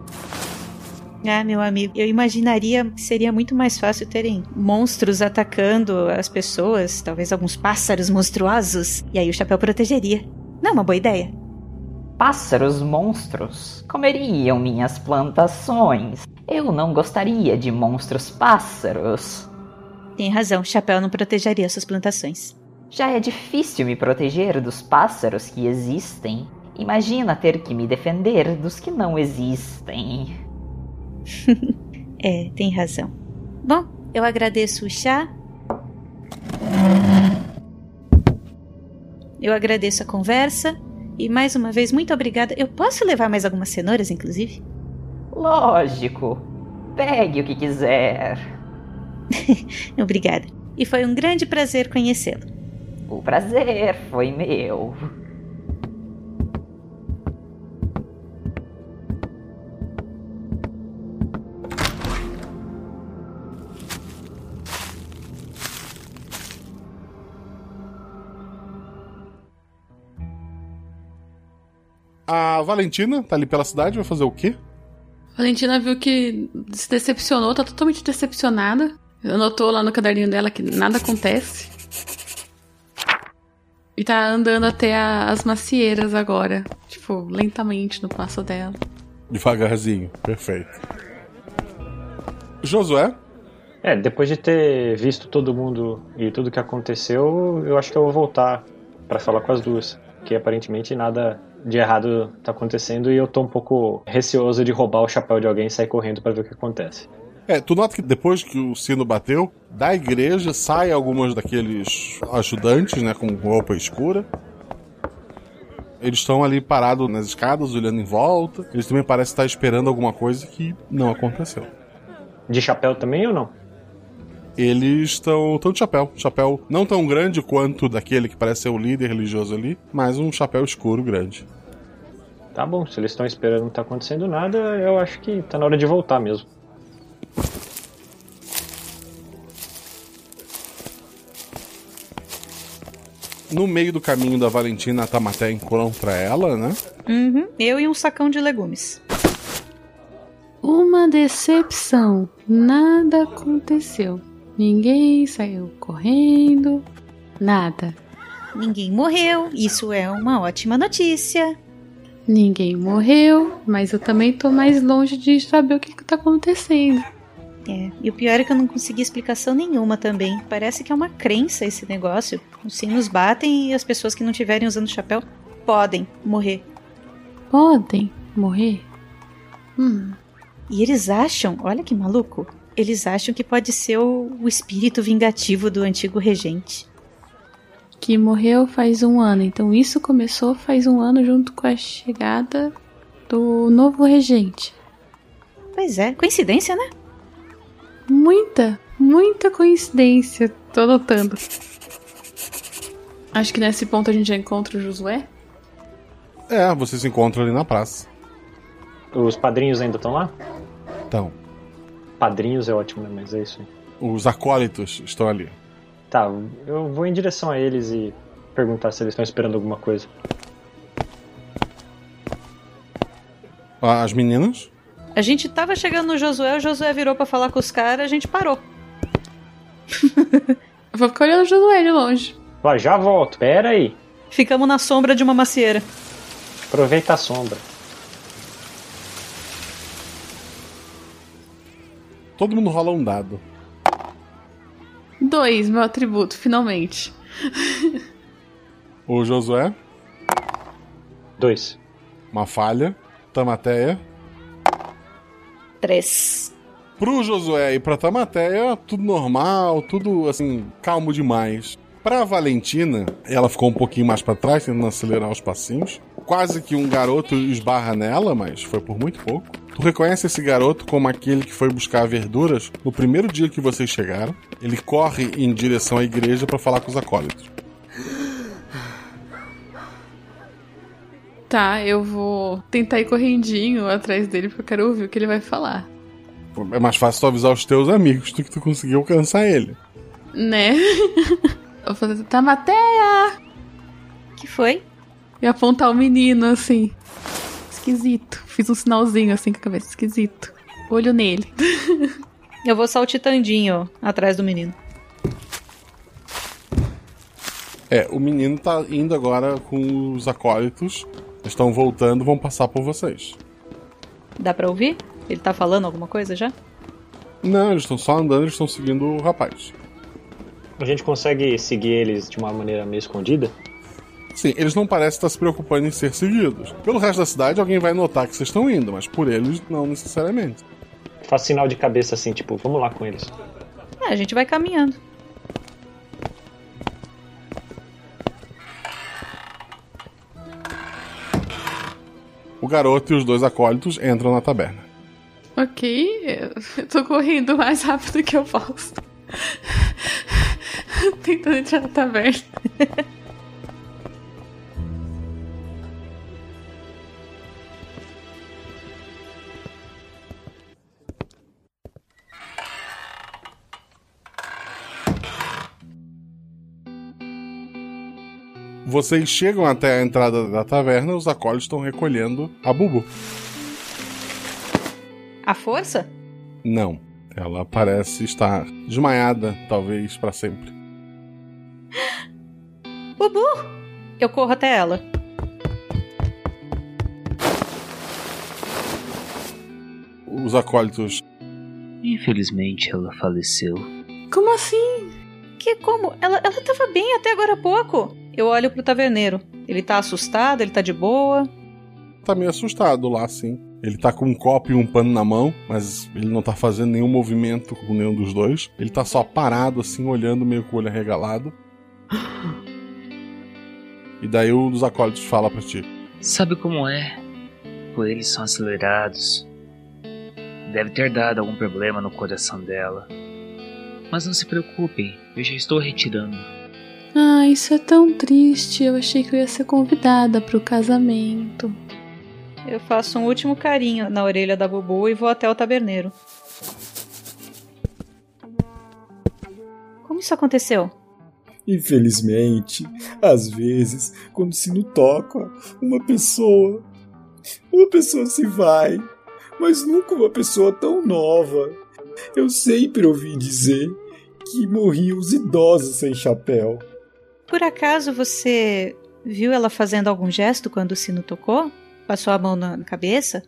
Ah, meu amigo, eu imaginaria que seria muito mais fácil terem monstros atacando as pessoas, talvez alguns pássaros monstruosos, e aí o chapéu protegeria. Não é uma boa ideia. Pássaros monstros comeriam minhas plantações. Eu não gostaria de monstros pássaros. Tem razão, chapéu não protegeria suas plantações. Já é difícil me proteger dos pássaros que existem. Imagina ter que me defender dos que não existem. é, tem razão. Bom, eu agradeço o chá. Eu agradeço a conversa. E mais uma vez, muito obrigada. Eu posso levar mais algumas cenouras, inclusive? Lógico. Pegue o que quiser. Obrigada. E foi um grande prazer conhecê-lo. O prazer foi meu. A Valentina tá ali pela cidade, vai fazer o quê? Valentina viu que se decepcionou, tá totalmente decepcionada. Anotou lá no caderninho dela que nada acontece. E tá andando até a, as macieiras agora. Tipo, lentamente no passo dela. Devagarzinho, perfeito. Josué? É, depois de ter visto todo mundo e tudo que aconteceu, eu acho que eu vou voltar para falar com as duas. Que aparentemente nada de errado tá acontecendo e eu tô um pouco receoso de roubar o chapéu de alguém e sair correndo para ver o que acontece. É, tu nota que depois que o sino bateu, da igreja saem algumas daqueles ajudantes, né, com roupa escura. Eles estão ali parados nas escadas, olhando em volta. Eles também parecem estar esperando alguma coisa que não aconteceu. De chapéu também ou não? Eles estão tão de chapéu. Chapéu não tão grande quanto daquele que parece ser o líder religioso ali, mas um chapéu escuro grande. Tá bom, se eles estão esperando não tá acontecendo nada, eu acho que tá na hora de voltar mesmo. No meio do caminho da Valentina, a Tamaté encontra ela, né? Uhum, eu e um sacão de legumes. Uma decepção. Nada aconteceu. Ninguém saiu correndo. Nada. Ninguém morreu. Isso é uma ótima notícia. Ninguém morreu, mas eu também tô mais longe de saber o que, que tá acontecendo. É, e o pior é que eu não consegui explicação nenhuma também. Parece que é uma crença esse negócio. Os sinos batem e as pessoas que não estiverem usando chapéu podem morrer. Podem morrer? Hum. E eles acham, olha que maluco, eles acham que pode ser o, o espírito vingativo do antigo regente. Que morreu faz um ano. Então isso começou faz um ano junto com a chegada do novo regente. Pois é, coincidência, né? Muita, muita coincidência. Tô notando. Acho que nesse ponto a gente já encontra o Josué. É, você se encontra ali na praça. Os padrinhos ainda estão lá? Então, Padrinhos é ótimo, né? Mas é isso aí. os acólitos estão ali. Tá, eu vou em direção a eles e perguntar se eles estão esperando alguma coisa. As meninas? A gente tava chegando no Josué, o Josué virou pra falar com os caras, a gente parou. Eu vou ficar olhando o Josué de longe. Ó, já volto, pera aí. Ficamos na sombra de uma macieira. Aproveita a sombra. Todo mundo rola um dado. Dois, meu atributo, finalmente. O Josué, Dois. uma falha. Tamateia. Três. Pro Josué e pra Tamateia, tudo normal, tudo assim, calmo demais. Pra Valentina, ela ficou um pouquinho mais pra trás, tentando acelerar os passinhos. Quase que um garoto esbarra nela, mas foi por muito pouco. Tu reconhece esse garoto como aquele que foi buscar verduras no primeiro dia que vocês chegaram. Ele corre em direção à igreja pra falar com os acólitos. Tá, eu vou tentar ir correndinho atrás dele porque eu quero ouvir o que ele vai falar. É mais fácil tu avisar os teus amigos do que tu conseguir alcançar ele. Né? eu vou fazer Tamateia! que foi? E apontar o menino assim. Esquisito. Fiz um sinalzinho assim com a cabeça. Esquisito. Olho nele. Eu vou saltitandinho atrás do menino. É, o menino tá indo agora com os acólitos. Eles estão voltando, vão passar por vocês. Dá pra ouvir? Ele tá falando alguma coisa já? Não, eles estão só andando, eles estão seguindo o rapaz. A gente consegue seguir eles de uma maneira meio escondida? Sim, eles não parecem estar se preocupando em ser seguidos. Pelo resto da cidade, alguém vai notar que vocês estão indo, mas por eles, não necessariamente. Faz sinal de cabeça assim, tipo, vamos lá com eles. É, a gente vai caminhando. O garoto e os dois acólitos entram na taberna. Ok, eu tô correndo o mais rápido que eu posso. Tentando entrar na taverna. Vocês chegam até a entrada da taverna, os acólitos estão recolhendo a Bubu. A força? Não, ela parece estar desmaiada, talvez para sempre. Bubu! Eu corro até ela. Os acólitos. Infelizmente ela faleceu. Como assim? Que como? Ela, ela tava bem até agora há pouco. Eu olho pro taverneiro. Ele tá assustado, ele tá de boa. Tá meio assustado lá, sim. Ele tá com um copo e um pano na mão, mas ele não tá fazendo nenhum movimento com nenhum dos dois. Ele tá só parado, assim, olhando meio com o olho arregalado. E daí um dos acólitos fala pra ti. Sabe como é? Por eles são acelerados. Deve ter dado algum problema no coração dela. Mas não se preocupem, eu já estou retirando. Ah, isso é tão triste. Eu achei que eu ia ser convidada pro casamento. Eu faço um último carinho na orelha da Bubu e vou até o taberneiro. Como isso aconteceu? Infelizmente, às vezes, quando o sino toca, uma pessoa. Uma pessoa se vai, mas nunca uma pessoa tão nova. Eu sempre ouvi dizer que morriam os idosos sem chapéu. Por acaso você viu ela fazendo algum gesto quando o sino tocou? Passou a mão na cabeça?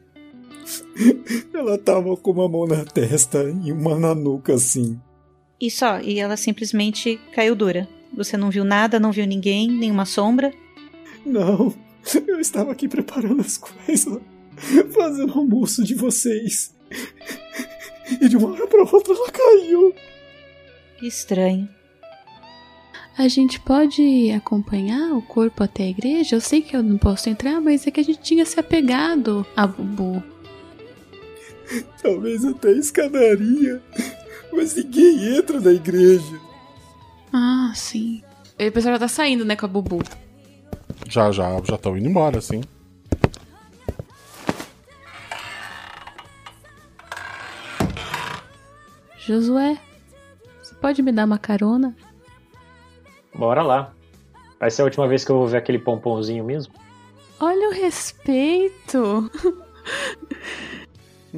Ela tava com uma mão na testa e uma na nuca, assim. E só, e ela simplesmente caiu dura. Você não viu nada, não viu ninguém, nenhuma sombra? Não, eu estava aqui preparando as coisas, fazendo almoço de vocês. E de uma hora pra outra ela caiu. Que estranho. A gente pode acompanhar o corpo até a igreja? Eu sei que eu não posso entrar, mas é que a gente tinha se apegado a Bubu. Talvez até escadaria. Mas ninguém entra na igreja. Ah, sim. E o pessoal já tá saindo, né, com a Bubu. Já, já, já estão indo embora, sim. Josué, você pode me dar uma carona? Bora lá. Vai ser a última vez que eu vou ver aquele pomponzinho mesmo? Olha o respeito!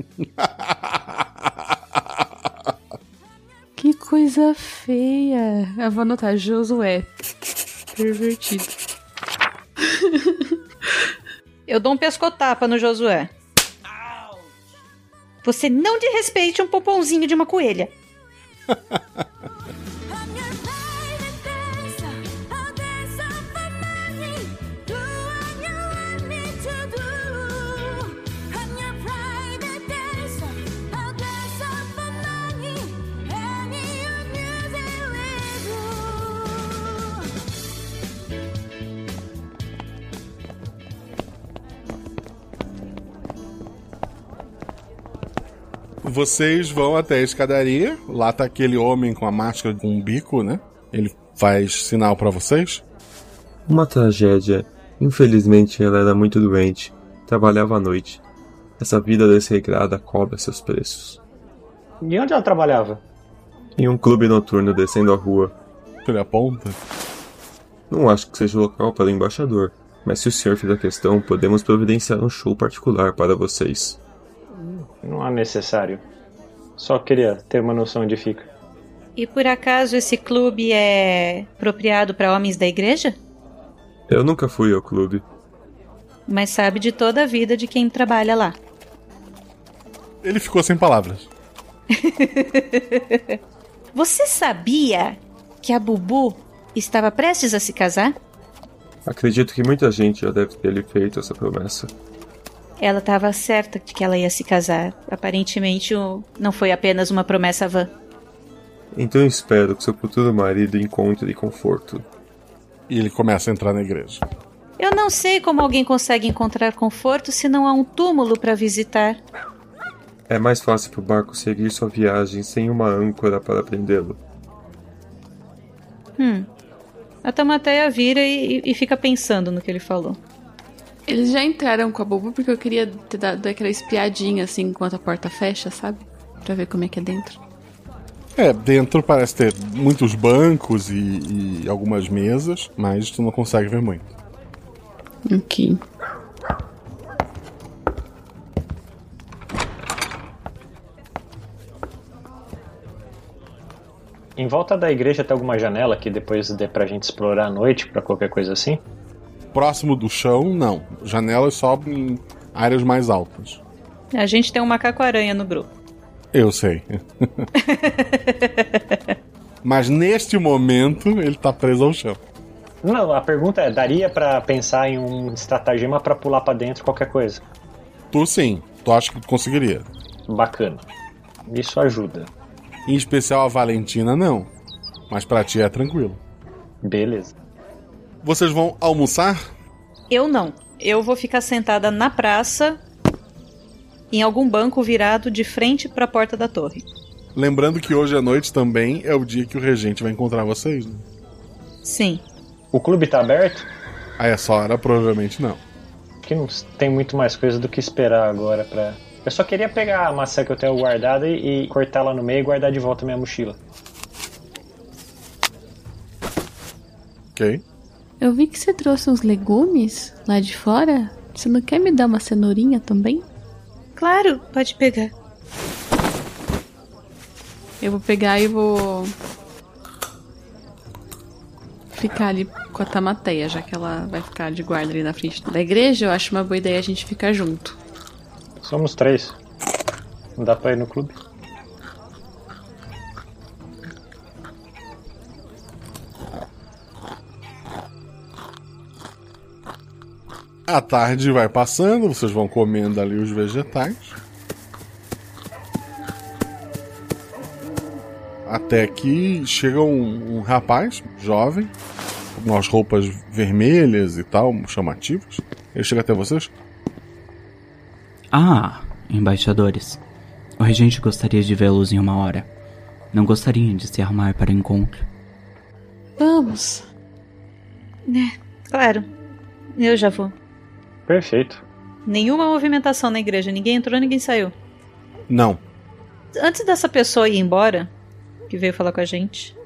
que coisa feia! Eu vou anotar Josué. Pervertido. Eu dou um pescotapa no Josué. Você não desrespeite um pompomzinho de uma coelha. Vocês vão até a escadaria. Lá tá aquele homem com a máscara com um bico, né? Ele faz sinal para vocês. Uma tragédia. Infelizmente ela era muito doente. Trabalhava à noite. Essa vida desregrada cobra seus preços. E onde ela trabalhava? Em um clube noturno descendo a rua. Ele aponta. Não acho que seja o local para o embaixador, mas se o senhor fizer questão, podemos providenciar um show particular para vocês. Não há necessário. Só queria ter uma noção onde fica. E por acaso esse clube é apropriado para homens da igreja? Eu nunca fui ao clube. Mas sabe de toda a vida de quem trabalha lá. Ele ficou sem palavras. Você sabia que a Bubu estava prestes a se casar? Acredito que muita gente já deve ter lhe feito essa promessa. Ela estava certa de que ela ia se casar. Aparentemente, não foi apenas uma promessa vã. Então espero que seu futuro marido encontre conforto. E ele começa a entrar na igreja. Eu não sei como alguém consegue encontrar conforto se não há um túmulo para visitar. É mais fácil para o barco seguir sua viagem sem uma âncora para prendê-lo. Hum. A Tamateia vira e, e fica pensando no que ele falou. Eles já entraram com a Bubu porque eu queria ter dado aquela espiadinha assim enquanto a porta fecha, sabe? Pra ver como é que é dentro. É, dentro parece ter muitos bancos e, e algumas mesas, mas tu não consegue ver muito. Ok. Em volta da igreja tem alguma janela que depois dê pra gente explorar à noite, pra qualquer coisa assim? Próximo do chão, não. Janelas só em áreas mais altas. A gente tem um macaco-aranha no grupo. Eu sei. Mas neste momento ele tá preso ao chão. Não, a pergunta é: daria para pensar em um estratagema para pular para dentro qualquer coisa? Tu sim, tu acha que tu conseguiria. Bacana. Isso ajuda. Em especial a Valentina, não. Mas pra ti é tranquilo. Beleza. Vocês vão almoçar? Eu não. Eu vou ficar sentada na praça, em algum banco virado de frente para a porta da torre. Lembrando que hoje à noite também é o dia que o regente vai encontrar vocês, né? Sim. O clube tá aberto? A essa hora, provavelmente não. Que não tem muito mais coisa do que esperar agora pra. Eu só queria pegar a maçã que eu tenho guardada e, e cortar lá no meio e guardar de volta minha mochila. Ok. Eu vi que você trouxe uns legumes lá de fora. Você não quer me dar uma cenourinha também? Claro, pode pegar. Eu vou pegar e vou ficar ali com a Tamateia, já que ela vai ficar de guarda ali na frente da igreja. Eu acho uma boa ideia a gente ficar junto. Somos três. Não dá pra ir no clube? A tarde vai passando, vocês vão comendo ali os vegetais. Até que chega um, um rapaz, jovem, com umas roupas vermelhas e tal, chamativas. Ele chega até vocês. Ah, embaixadores. O regente gostaria de vê-los em uma hora. Não gostaria de se arrumar para o encontro. Vamos. É, claro. Eu já vou. Perfeito. Nenhuma movimentação na igreja. Ninguém entrou, ninguém saiu. Não. Antes dessa pessoa ir embora, que veio falar com a gente,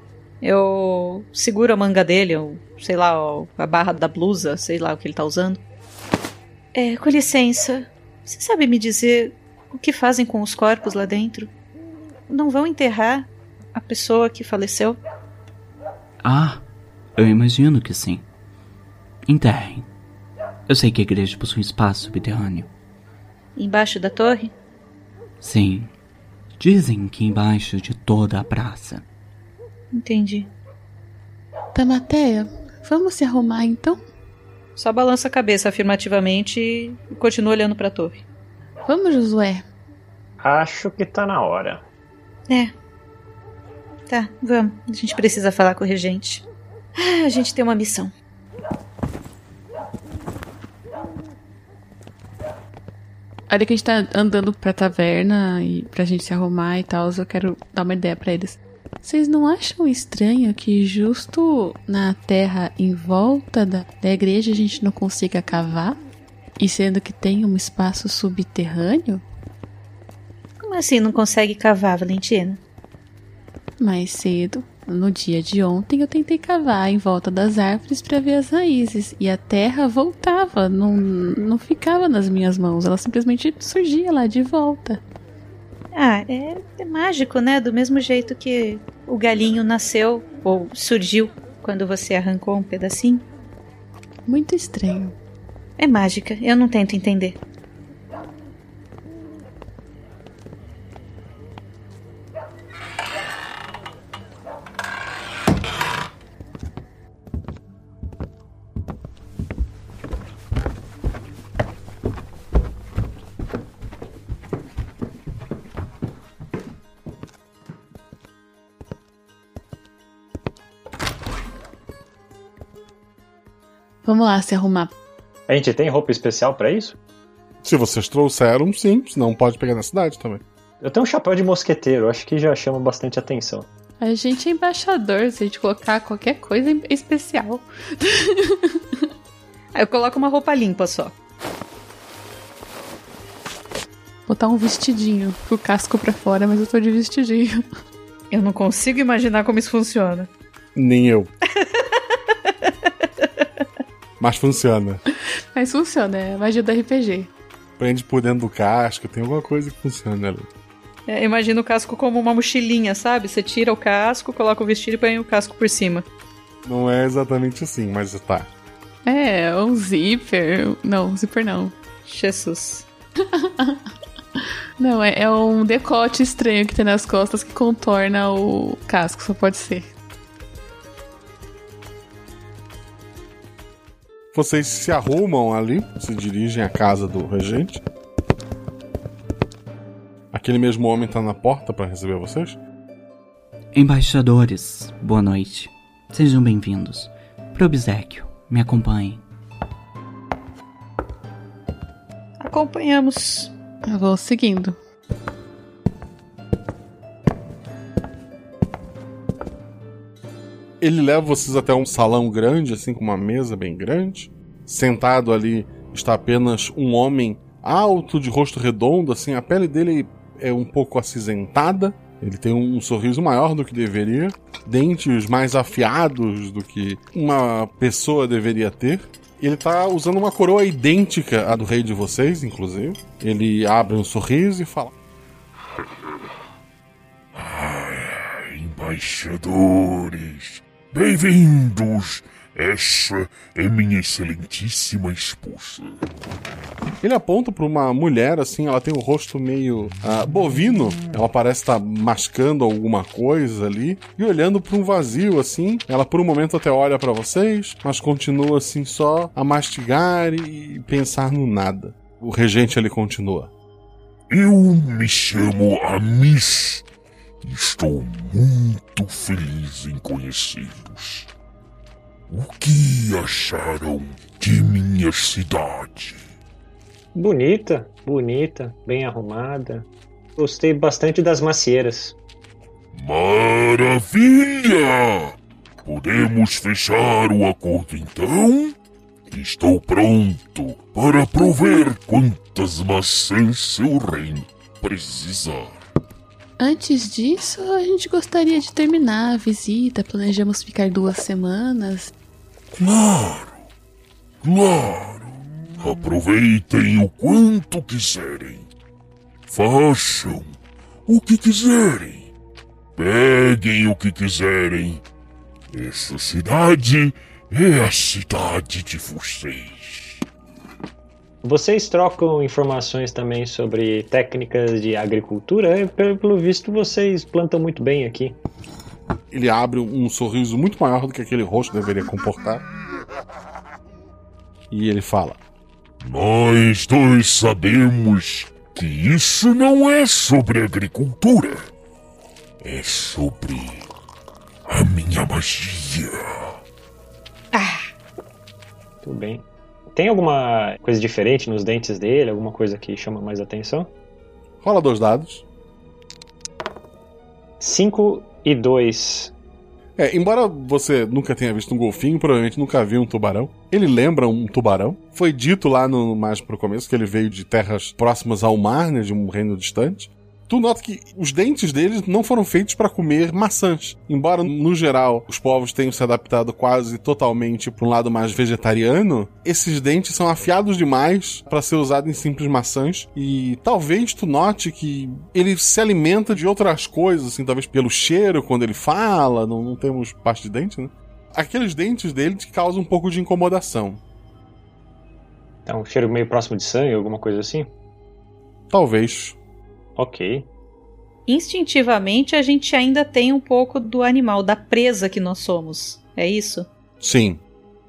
eu seguro a manga dele, ou sei lá, a barra da blusa, sei lá o que ele tá usando. É, com licença. Você sabe me dizer o que fazem com os corpos lá dentro? Não vão enterrar a pessoa que faleceu? Ah, eu imagino que sim. Enterrem. Eu sei que a igreja possui um espaço subterrâneo. Embaixo da torre? Sim. Dizem que embaixo de toda a praça. Entendi. Tamateia, vamos se arrumar então? Só balança a cabeça afirmativamente e continua olhando para a torre. Vamos, Josué. Acho que tá na hora. É. Tá, vamos. A gente precisa falar com o regente. Ah, a gente tem uma missão. A hora que a gente tá andando pra taverna e pra gente se arrumar e tal, eu quero dar uma ideia para eles. Vocês não acham estranho que justo na terra em volta da, da igreja a gente não consiga cavar? E sendo que tem um espaço subterrâneo? Como assim não consegue cavar, Valentina? Mais cedo, no dia de ontem, eu tentei cavar em volta das árvores para ver as raízes e a terra voltava, não, não ficava nas minhas mãos, ela simplesmente surgia lá de volta. Ah, é, é mágico, né? Do mesmo jeito que o galinho nasceu ou surgiu quando você arrancou um pedacinho. Muito estranho. É mágica, eu não tento entender. Vamos lá se arrumar. A gente tem roupa especial para isso? Se vocês trouxeram, sim. Senão pode pegar na cidade também. Eu tenho um chapéu de mosqueteiro, acho que já chama bastante atenção. A gente é embaixador, se a gente colocar qualquer coisa especial. Aí eu coloco uma roupa limpa só. Botar um vestidinho, com o casco pra fora, mas eu tô de vestidinho. Eu não consigo imaginar como isso funciona. Nem eu. Mas funciona. Mas funciona, é a magia do RPG. Prende por dentro do casco, tem alguma coisa que funciona ali. É, imagina o casco como uma mochilinha, sabe? Você tira o casco, coloca o vestido e põe o casco por cima. Não é exatamente assim, mas tá. É, um zíper. Não, um zíper não. Jesus. não, é, é um decote estranho que tem nas costas que contorna o casco, só pode ser. Vocês se arrumam ali, se dirigem à casa do regente. Aquele mesmo homem tá na porta para receber vocês? Embaixadores, boa noite. Sejam bem-vindos. Pro obsequio, me acompanhem. Acompanhamos. Eu vou seguindo. Ele leva vocês até um salão grande, assim, com uma mesa bem grande. Sentado ali está apenas um homem alto, de rosto redondo, assim, a pele dele é um pouco acinzentada. Ele tem um sorriso maior do que deveria, dentes mais afiados do que uma pessoa deveria ter. Ele tá usando uma coroa idêntica à do rei de vocês, inclusive. Ele abre um sorriso e fala: Embaixadores, bem-vindos! Essa é minha excelentíssima esposa. Ele aponta pra uma mulher, assim, ela tem o rosto meio ah, bovino. Ela parece estar mascando alguma coisa ali. E olhando pra um vazio, assim. Ela por um momento até olha pra vocês, mas continua, assim, só a mastigar e pensar no nada. O regente ali continua. Eu me chamo Amis. E Estou muito feliz em conhecê-los. O que acharam de minha cidade? Bonita, bonita, bem arrumada. Gostei bastante das macieiras. Maravilha! Podemos fechar o acordo então? Estou pronto para prover quantas maçãs seu reino precisar. Antes disso, a gente gostaria de terminar a visita. Planejamos ficar duas semanas. Claro, claro. Aproveitem o quanto quiserem. Façam o que quiserem. Peguem o que quiserem. Essa cidade é a cidade de vocês. Vocês trocam informações também sobre técnicas de agricultura? É, Pelo visto, vocês plantam muito bem aqui. Ele abre um sorriso muito maior do que aquele rosto deveria comportar. E ele fala: Nós dois sabemos que isso não é sobre agricultura. É sobre a minha magia. Tudo bem. Tem alguma coisa diferente nos dentes dele? Alguma coisa que chama mais atenção? Rola dois dados. 5 e 2. É, embora você nunca tenha visto um golfinho, provavelmente nunca viu um tubarão. Ele lembra um tubarão. Foi dito lá no mais pro começo que ele veio de terras próximas ao mar, né, de um reino distante. Tu nota que os dentes deles não foram feitos para comer maçãs. Embora, no geral, os povos tenham se adaptado quase totalmente para um lado mais vegetariano, esses dentes são afiados demais para ser usado em simples maçãs. E talvez tu note que ele se alimenta de outras coisas, assim, talvez pelo cheiro quando ele fala. Não, não temos parte de dente, né? Aqueles dentes dele te causam um pouco de incomodação. Então, um cheiro meio próximo de sangue, alguma coisa assim? Talvez. Ok. Instintivamente, a gente ainda tem um pouco do animal, da presa que nós somos. É isso? Sim.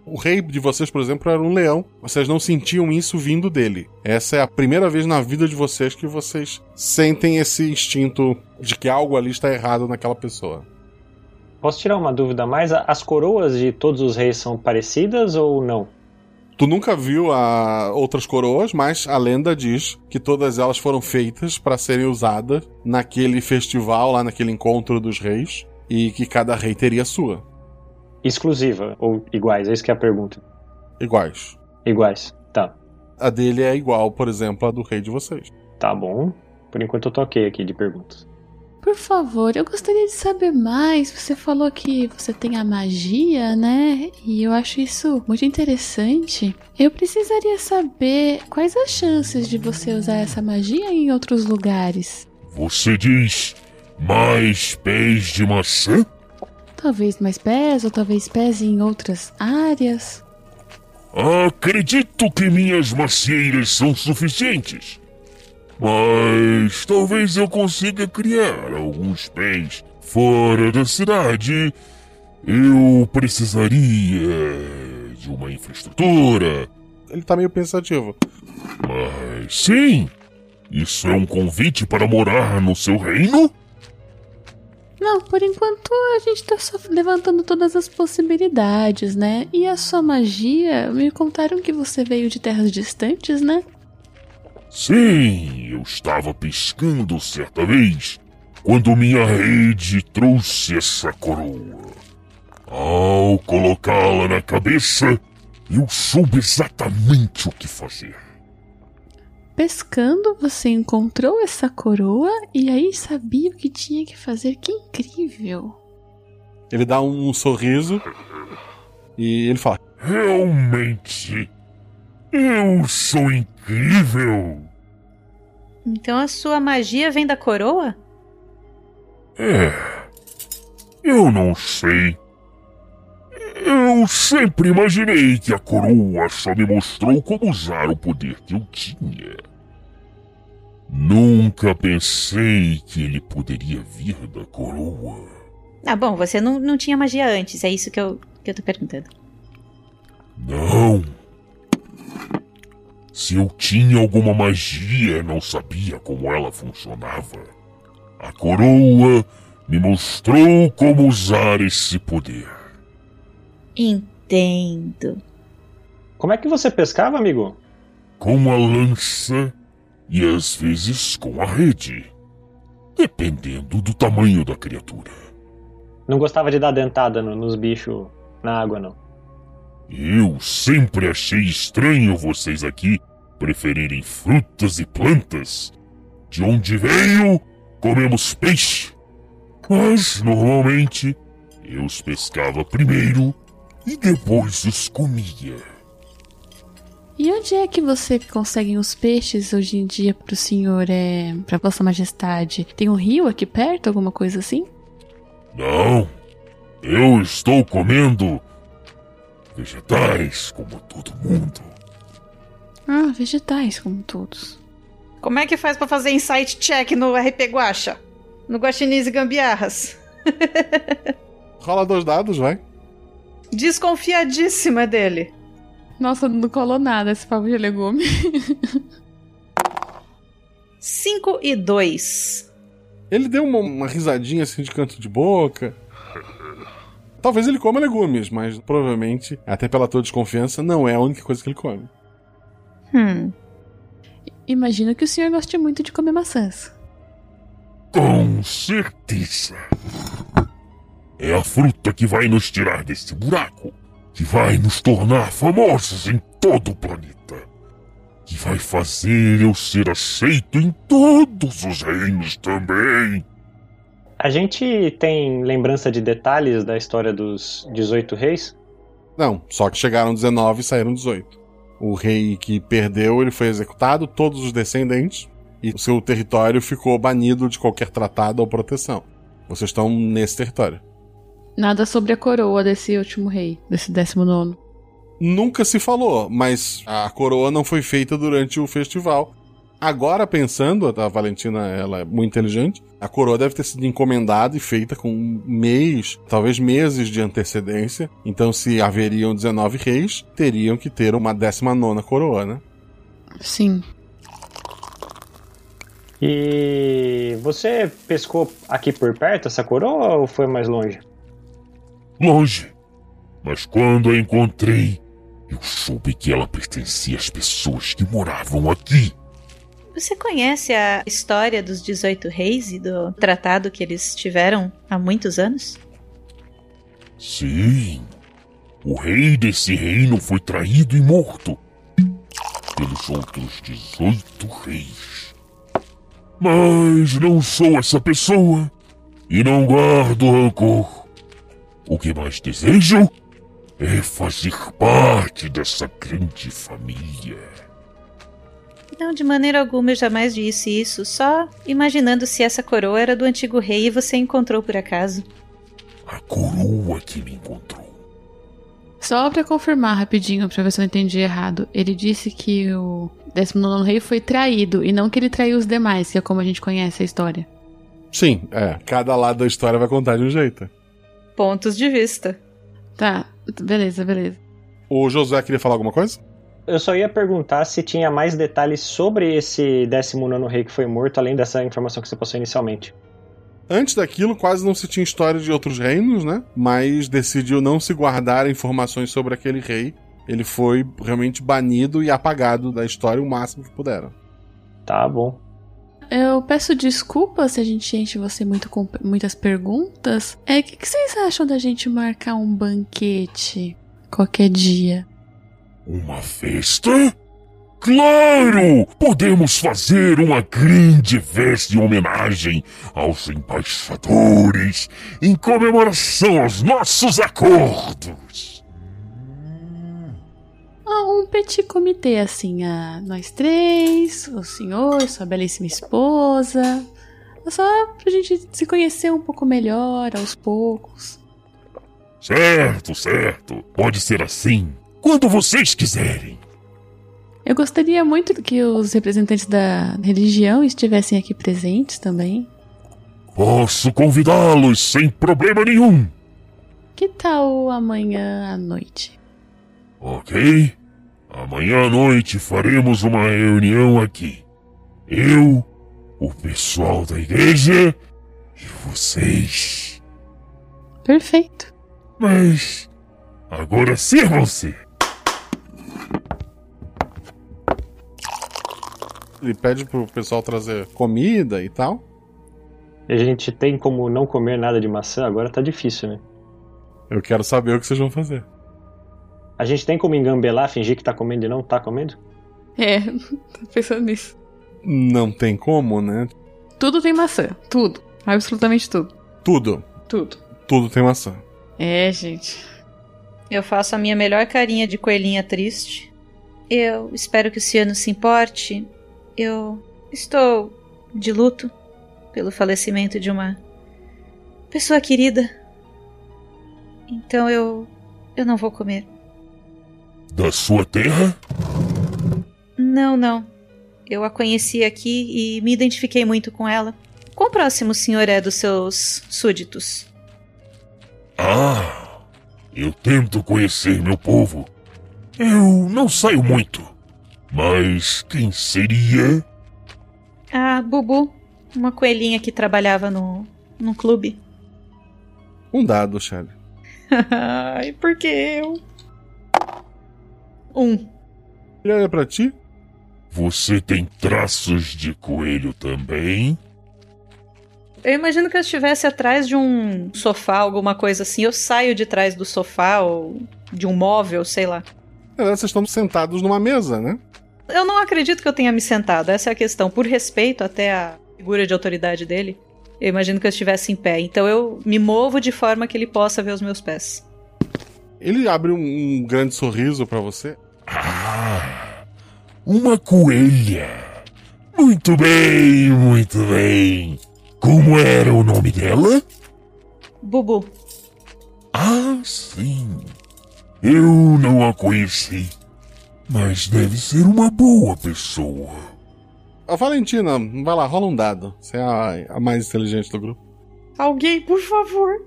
O rei de vocês, por exemplo, era um leão. Vocês não sentiam isso vindo dele. Essa é a primeira vez na vida de vocês que vocês sentem esse instinto de que algo ali está errado naquela pessoa. Posso tirar uma dúvida a mais? As coroas de todos os reis são parecidas ou não? Tu nunca viu a outras coroas, mas a lenda diz que todas elas foram feitas para serem usadas naquele festival, lá naquele encontro dos reis, e que cada rei teria a sua. Exclusiva ou iguais? É isso que é a pergunta. Iguais. Iguais, tá. A dele é igual, por exemplo, a do rei de vocês. Tá bom. Por enquanto eu toquei aqui de perguntas. Por favor, eu gostaria de saber mais. Você falou que você tem a magia, né? E eu acho isso muito interessante. Eu precisaria saber quais as chances de você usar essa magia em outros lugares. Você diz mais pés de maçã? Talvez mais pés, ou talvez pés em outras áreas. Acredito que minhas macieiras são suficientes. Mas talvez eu consiga criar alguns pés fora da cidade. Eu precisaria de uma infraestrutura. Ele tá meio pensativo. Mas sim, isso é um convite para morar no seu reino? Não, por enquanto a gente tá só levantando todas as possibilidades, né? E a sua magia, me contaram que você veio de terras distantes, né? Sim, eu estava pescando certa vez quando minha rede trouxe essa coroa. Ao colocá-la na cabeça, eu soube exatamente o que fazer. Pescando, você encontrou essa coroa e aí sabia o que tinha que fazer. Que incrível! Ele dá um sorriso e ele fala: Realmente, eu sou incrível. Então a sua magia vem da coroa? É. Eu não sei. Eu sempre imaginei que a coroa só me mostrou como usar o poder que eu tinha. Nunca pensei que ele poderia vir da coroa. Ah, bom, você não, não tinha magia antes, é isso que eu, que eu tô perguntando. Não. Se eu tinha alguma magia, não sabia como ela funcionava. A coroa me mostrou como usar esse poder. Entendo. Como é que você pescava, amigo? Com a lança e às vezes com a rede, dependendo do tamanho da criatura. Não gostava de dar dentada no- nos bichos na água, não. Eu sempre achei estranho vocês aqui preferirem frutas e plantas. De onde veio, comemos peixe. Mas, normalmente, eu os pescava primeiro e depois os comia. E onde é que você consegue os peixes hoje em dia pro senhor, é, pra vossa majestade? Tem um rio aqui perto, alguma coisa assim? Não, eu estou comendo vegetais como todo mundo. Ah, vegetais, como todos. Como é que faz pra fazer insight check no RP Guacha? No Guaxinins e Gambiarras? Rola dois dados, vai. Desconfiadíssima dele. Nossa, não colou nada esse pavo de legume. 5 e 2. Ele deu uma, uma risadinha assim de canto de boca. Talvez ele coma legumes, mas provavelmente, até pela tua desconfiança, não é a única coisa que ele come. Hum. Imagino que o senhor goste muito de comer maçãs. Com certeza. É a fruta que vai nos tirar desse buraco. Que vai nos tornar famosos em todo o planeta. Que vai fazer eu ser aceito em todos os reinos também. A gente tem lembrança de detalhes da história dos 18 reis? Não, só que chegaram 19 e saíram 18. O rei que perdeu, ele foi executado, todos os descendentes, e o seu território ficou banido de qualquer tratado ou proteção. Vocês estão nesse território. Nada sobre a coroa desse último rei, desse décimo nono. Nunca se falou, mas a coroa não foi feita durante o festival. Agora pensando, a Valentina ela é muito inteligente, a coroa deve ter sido encomendada e feita com mês, talvez meses de antecedência. Então, se haveriam 19 reis, teriam que ter uma 19 coroa, né? Sim. E você pescou aqui por perto essa coroa ou foi mais longe? Longe. Mas quando a encontrei, eu soube que ela pertencia às pessoas que moravam aqui. Você conhece a história dos 18 reis e do tratado que eles tiveram há muitos anos? Sim. O rei desse reino foi traído e morto pelos outros 18 reis. Mas não sou essa pessoa e não guardo rancor. O que mais desejo é fazer parte dessa grande família. Não, de maneira alguma eu jamais disse isso, só imaginando se essa coroa era do antigo rei e você encontrou por acaso. A coroa que me encontrou. Só pra confirmar rapidinho, pra ver se eu entendi errado. Ele disse que o 19 rei foi traído e não que ele traiu os demais, que é como a gente conhece a história. Sim, é. Cada lado da história vai contar de um jeito. Pontos de vista. Tá, beleza, beleza. O José queria falar alguma coisa? Eu só ia perguntar se tinha mais detalhes sobre esse 19 rei que foi morto, além dessa informação que você passou inicialmente. Antes daquilo, quase não se tinha história de outros reinos, né? Mas decidiu não se guardar informações sobre aquele rei. Ele foi realmente banido e apagado da história o máximo que puderam. Tá bom. Eu peço desculpas se a gente enche você muito com muitas perguntas. É, o que, que vocês acham da gente marcar um banquete qualquer dia? Uma festa? Claro! Podemos fazer uma grande festa em homenagem aos embaixadores, em comemoração aos nossos acordos. Ah, um petit comitê, assim, a nós três, o senhor, sua belíssima esposa. Só pra gente se conhecer um pouco melhor, aos poucos. Certo, certo. Pode ser assim. Quando vocês quiserem. Eu gostaria muito que os representantes da religião estivessem aqui presentes também. Posso convidá-los sem problema nenhum. Que tal amanhã à noite? Ok. Amanhã à noite faremos uma reunião aqui. Eu, o pessoal da igreja e vocês. Perfeito. Mas agora sirvam-se. Ele pede pro pessoal trazer comida e tal. A gente tem como não comer nada de maçã, agora tá difícil, né? Eu quero saber o que vocês vão fazer. A gente tem como engambelar, fingir que tá comendo e não tá comendo? É, tô pensando nisso. Não tem como, né? Tudo tem maçã. Tudo. Absolutamente tudo. Tudo. Tudo. Tudo tem maçã. É, gente. Eu faço a minha melhor carinha de coelhinha triste. Eu espero que o Ciano se importe. Eu estou de luto pelo falecimento de uma pessoa querida. Então eu. eu não vou comer. Da sua terra? Não, não. Eu a conheci aqui e me identifiquei muito com ela. Quão próximo o senhor é dos seus súditos? Ah, eu tento conhecer meu povo. Eu não saio muito. Mas quem seria? A Bubu, uma coelhinha que trabalhava no, no clube. Um dado, Shelly. Ai, por que eu? Um. Ele olha pra ti. Você tem traços de coelho também? Eu imagino que eu estivesse atrás de um sofá, alguma coisa assim. Eu saio de trás do sofá ou de um móvel, sei lá. É, vocês estão sentados numa mesa, né? Eu não acredito que eu tenha me sentado, essa é a questão. Por respeito até a figura de autoridade dele, eu imagino que eu estivesse em pé. Então eu me movo de forma que ele possa ver os meus pés. Ele abre um, um grande sorriso para você. Ah, uma coelha. Muito bem, muito bem. Como era o nome dela? Bubu. Ah, sim. Eu não a conheci. Mas deve ser uma boa pessoa. A Valentina, vai lá, rola um dado. Você é a, a mais inteligente do grupo. Alguém, por favor.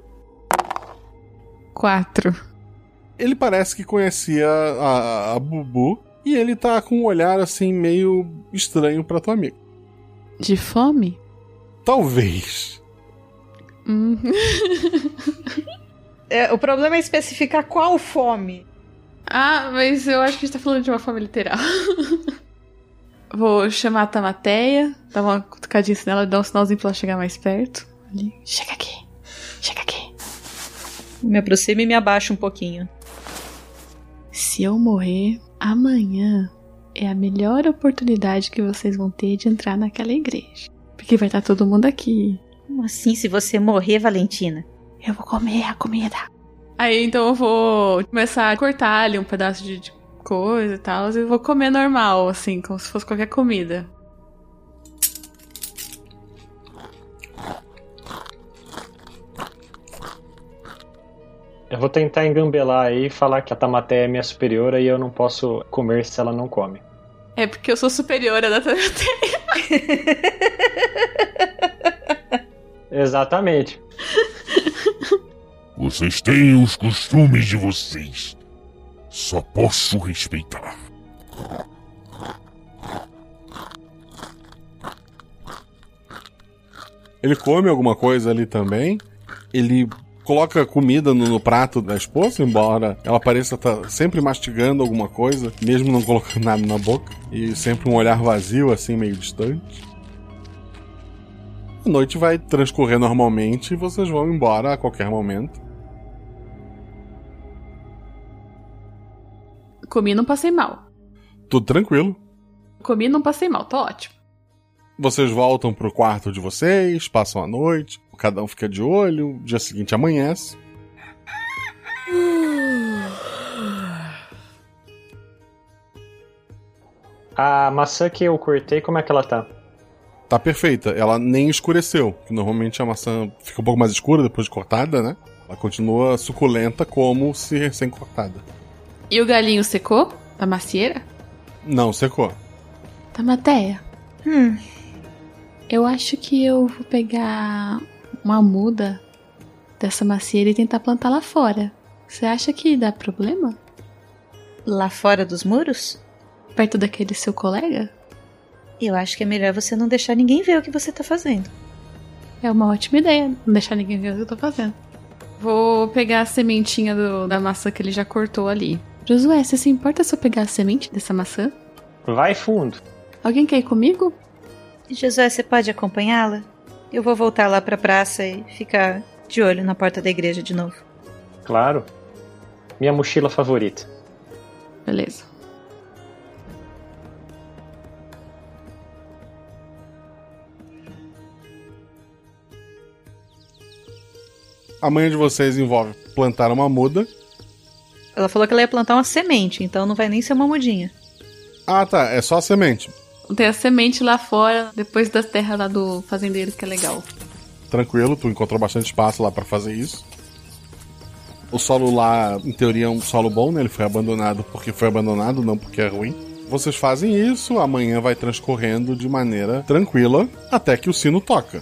Quatro. Ele parece que conhecia a, a Bubu e ele tá com um olhar assim meio estranho pra tua amiga. De fome? Talvez. Hum. É, o problema é especificar qual fome. Ah, mas eu acho que a gente tá falando de uma fome literal. Vou chamar a Tamateia, dar uma cutucadinha nela, dar um sinalzinho pra ela chegar mais perto. Ali. Chega aqui, chega aqui. Me aproximo e me abaixo um pouquinho. Se eu morrer, amanhã é a melhor oportunidade que vocês vão ter de entrar naquela igreja. Porque vai estar todo mundo aqui. Como assim se você morrer, Valentina? Eu vou comer a comida. Aí então eu vou começar a cortar ali um pedaço de, de coisa e tal. E vou comer normal, assim, como se fosse qualquer comida. Eu vou tentar engambelar aí e falar que a Tamaté é minha superiora e eu não posso comer se ela não come. É porque eu sou superiora da Tamateia. Exatamente. Vocês têm os costumes de vocês. Só posso respeitar. Ele come alguma coisa ali também. Ele coloca comida no, no prato da esposa, embora ela pareça estar sempre mastigando alguma coisa, mesmo não colocando nada na boca. E sempre um olhar vazio, assim, meio distante. A noite vai transcorrer normalmente e vocês vão embora a qualquer momento. Comi não passei mal. Tudo tranquilo. Comi não passei mal, tô ótimo. Vocês voltam pro quarto de vocês, passam a noite, cada um fica de olho, dia seguinte amanhece. A maçã que eu cortei, como é que ela tá? Tá perfeita, ela nem escureceu, que normalmente a maçã fica um pouco mais escura depois de cortada, né? Ela continua suculenta como se recém-cortada. E o galinho secou? Da macieira? Não, secou. Tamateia. Hum. Eu acho que eu vou pegar uma muda dessa macieira e tentar plantar lá fora. Você acha que dá problema? Lá fora dos muros? Perto daquele seu colega? Eu acho que é melhor você não deixar ninguém ver o que você tá fazendo. É uma ótima ideia, não deixar ninguém ver o que eu tô fazendo. Vou pegar a sementinha do- da maçã que ele já cortou ali. Josué, você se importa se eu pegar a semente dessa maçã? Vai fundo. Alguém quer ir comigo? Josué, você pode acompanhá-la? Eu vou voltar lá pra praça e ficar de olho na porta da igreja de novo. Claro. Minha mochila favorita. Beleza. A manhã de vocês envolve plantar uma muda. Ela falou que ela ia plantar uma semente, então não vai nem ser uma mudinha. Ah, tá. É só a semente. Tem a semente lá fora, depois das terras lá do fazendeiro, que é legal. Tranquilo, tu encontrou bastante espaço lá pra fazer isso. O solo lá, em teoria, é um solo bom, né? Ele foi abandonado porque foi abandonado, não porque é ruim. Vocês fazem isso, amanhã vai transcorrendo de maneira tranquila até que o sino toca.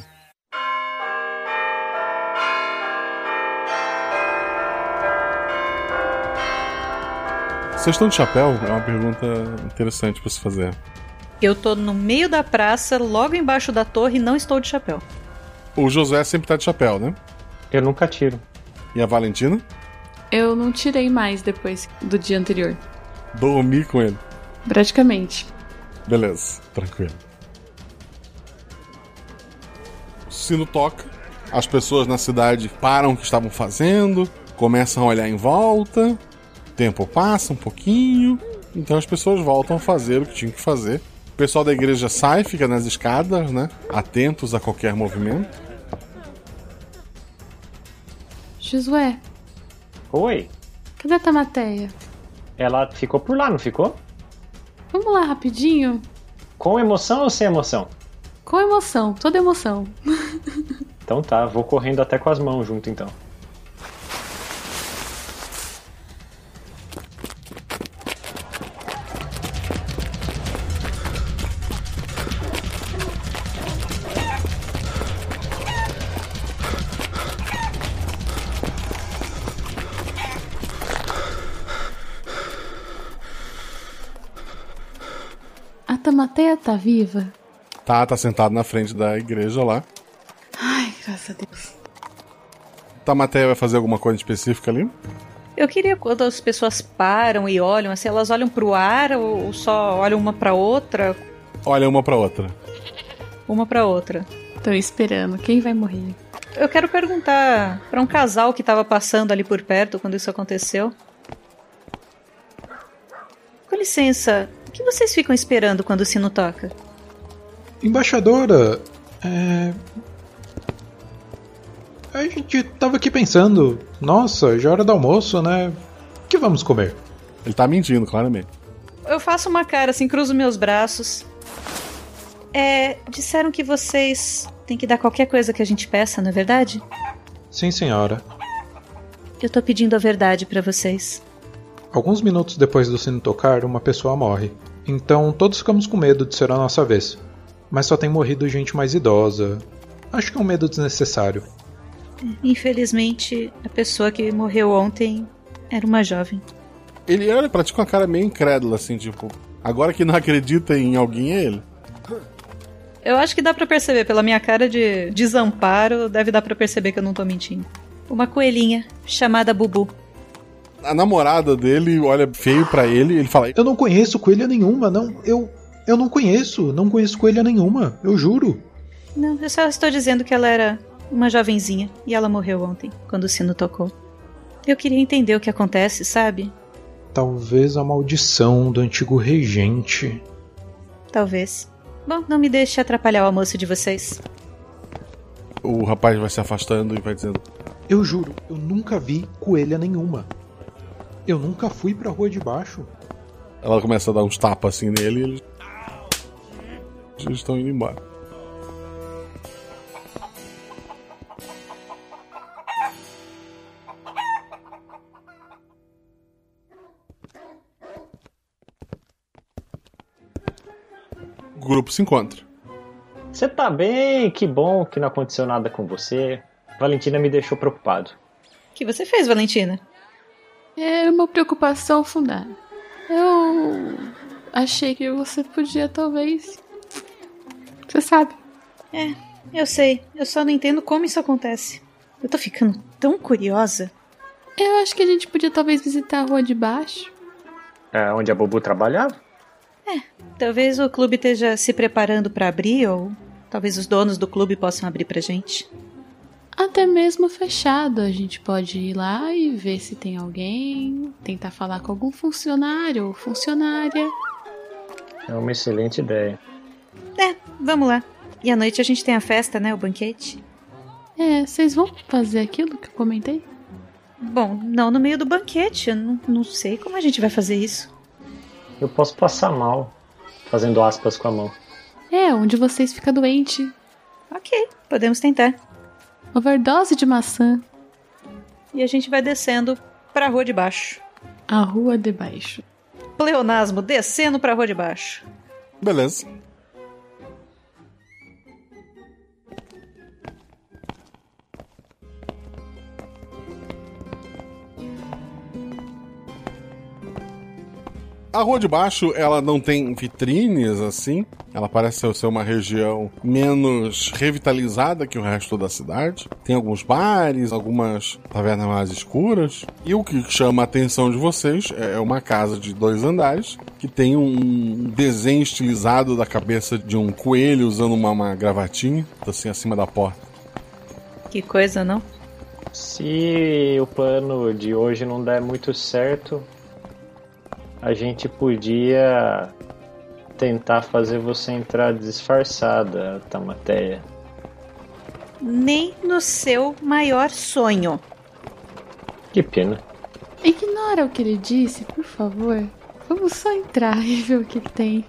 Vocês estão de chapéu? É uma pergunta interessante pra se fazer. Eu tô no meio da praça, logo embaixo da torre, e não estou de chapéu. O Josué sempre tá de chapéu, né? Eu nunca tiro. E a Valentina? Eu não tirei mais depois do dia anterior. Dormi com ele. Praticamente. Beleza, tranquilo. O sino toca, as pessoas na cidade param o que estavam fazendo, começam a olhar em volta, tempo passa um pouquinho, então as pessoas voltam a fazer o que tinham que fazer. O pessoal da igreja sai, fica nas escadas, né? Atentos a qualquer movimento. Josué, Oi. cadê a Tamateia? Ela ficou por lá, não ficou? Vamos lá rapidinho? Com emoção ou sem emoção? Com emoção, toda emoção. Então tá, vou correndo até com as mãos junto então. Tá viva? Tá, tá sentado na frente da igreja lá. Ai, graças a Deus. Tamateia vai fazer alguma coisa específica ali? Eu queria quando as pessoas param e olham, assim, elas olham pro ar ou só olham uma pra outra? Olha uma pra outra. Uma pra outra. Tô esperando. Quem vai morrer? Eu quero perguntar pra um casal que tava passando ali por perto quando isso aconteceu. Com licença, que vocês ficam esperando quando o sino toca? Embaixadora, é. A gente tava aqui pensando, nossa, já é hora do almoço, né? O que vamos comer? Ele tá mentindo, claramente. Eu faço uma cara assim, cruzo meus braços. É, disseram que vocês têm que dar qualquer coisa que a gente peça, não é verdade? Sim, senhora. Eu tô pedindo a verdade pra vocês. Alguns minutos depois do sino tocar, uma pessoa morre. Então todos ficamos com medo de ser a nossa vez. Mas só tem morrido gente mais idosa. Acho que é um medo desnecessário. Infelizmente, a pessoa que morreu ontem era uma jovem. Ele olha pra ti com a cara meio incrédula, assim, tipo, agora que não acredita em alguém é ele. Eu acho que dá pra perceber, pela minha cara de desamparo, deve dar pra perceber que eu não tô mentindo. Uma coelhinha chamada Bubu. A namorada dele olha feio pra ele e ele fala: Eu não conheço coelha nenhuma, não. Eu. Eu não conheço, não conheço coelha nenhuma, eu juro. Não, eu só estou dizendo que ela era uma jovenzinha e ela morreu ontem, quando o sino tocou. Eu queria entender o que acontece, sabe? Talvez a maldição do antigo regente. Talvez. Bom, não me deixe atrapalhar o almoço de vocês. O rapaz vai se afastando e vai dizendo: Eu juro, eu nunca vi coelha nenhuma. Eu nunca fui pra rua de baixo. Ela começa a dar uns tapas assim nele e eles. Eles estão indo embora. O grupo se encontra. Você tá bem? Que bom que não aconteceu nada com você. Valentina me deixou preocupado. O que você fez, Valentina? Era uma preocupação fundada. Eu achei que você podia, talvez. Você sabe. É, eu sei. Eu só não entendo como isso acontece. Eu tô ficando tão curiosa. Eu acho que a gente podia talvez visitar a rua de baixo. É onde a Bubu trabalhava? É, talvez o clube esteja se preparando para abrir ou talvez os donos do clube possam abrir pra gente. Até mesmo fechado, a gente pode ir lá e ver se tem alguém, tentar falar com algum funcionário ou funcionária. É uma excelente ideia. É, vamos lá. E à noite a gente tem a festa, né? O banquete. É, vocês vão fazer aquilo que eu comentei? Bom, não no meio do banquete. Eu não, não sei como a gente vai fazer isso. Eu posso passar mal, fazendo aspas com a mão. É, onde vocês ficam doente. Ok, podemos tentar. Overdose de maçã. E a gente vai descendo pra rua de baixo. A rua de baixo. Pleonasmo, descendo pra rua de baixo. Beleza. A rua de baixo, ela não tem vitrines assim. Ela parece ser uma região menos revitalizada que o resto da cidade. Tem alguns bares, algumas tavernas mais escuras. E o que chama a atenção de vocês é uma casa de dois andares que tem um desenho estilizado da cabeça de um coelho usando uma, uma gravatinha, assim, acima da porta. Que coisa, não? Se o plano de hoje não der muito certo, a gente podia tentar fazer você entrar disfarçada, Tamateia. Nem no seu maior sonho. Que pena. Ignora o que ele disse, por favor. Vamos só entrar e ver o que tem.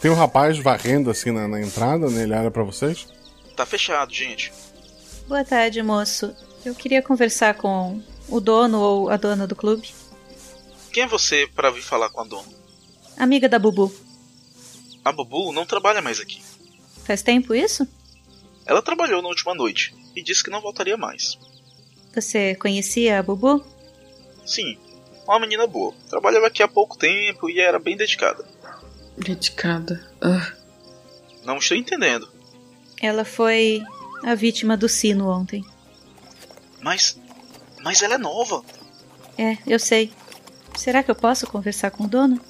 Tem um rapaz varrendo assim na, na entrada, né? Ele olha pra vocês. Tá fechado, gente. Boa tarde, moço. Eu queria conversar com o dono ou a dona do clube. Quem é você para vir falar com a dona? Amiga da Bubu. A Bubu não trabalha mais aqui. Faz tempo isso? Ela trabalhou na última noite e disse que não voltaria mais. Você conhecia a Bubu? Sim, uma menina boa. Trabalhava aqui há pouco tempo e era bem dedicada. Dedicada. Ah. Não estou entendendo. Ela foi a vítima do sino ontem. Mas. Mas ela é nova. É, eu sei. Será que eu posso conversar com o dono?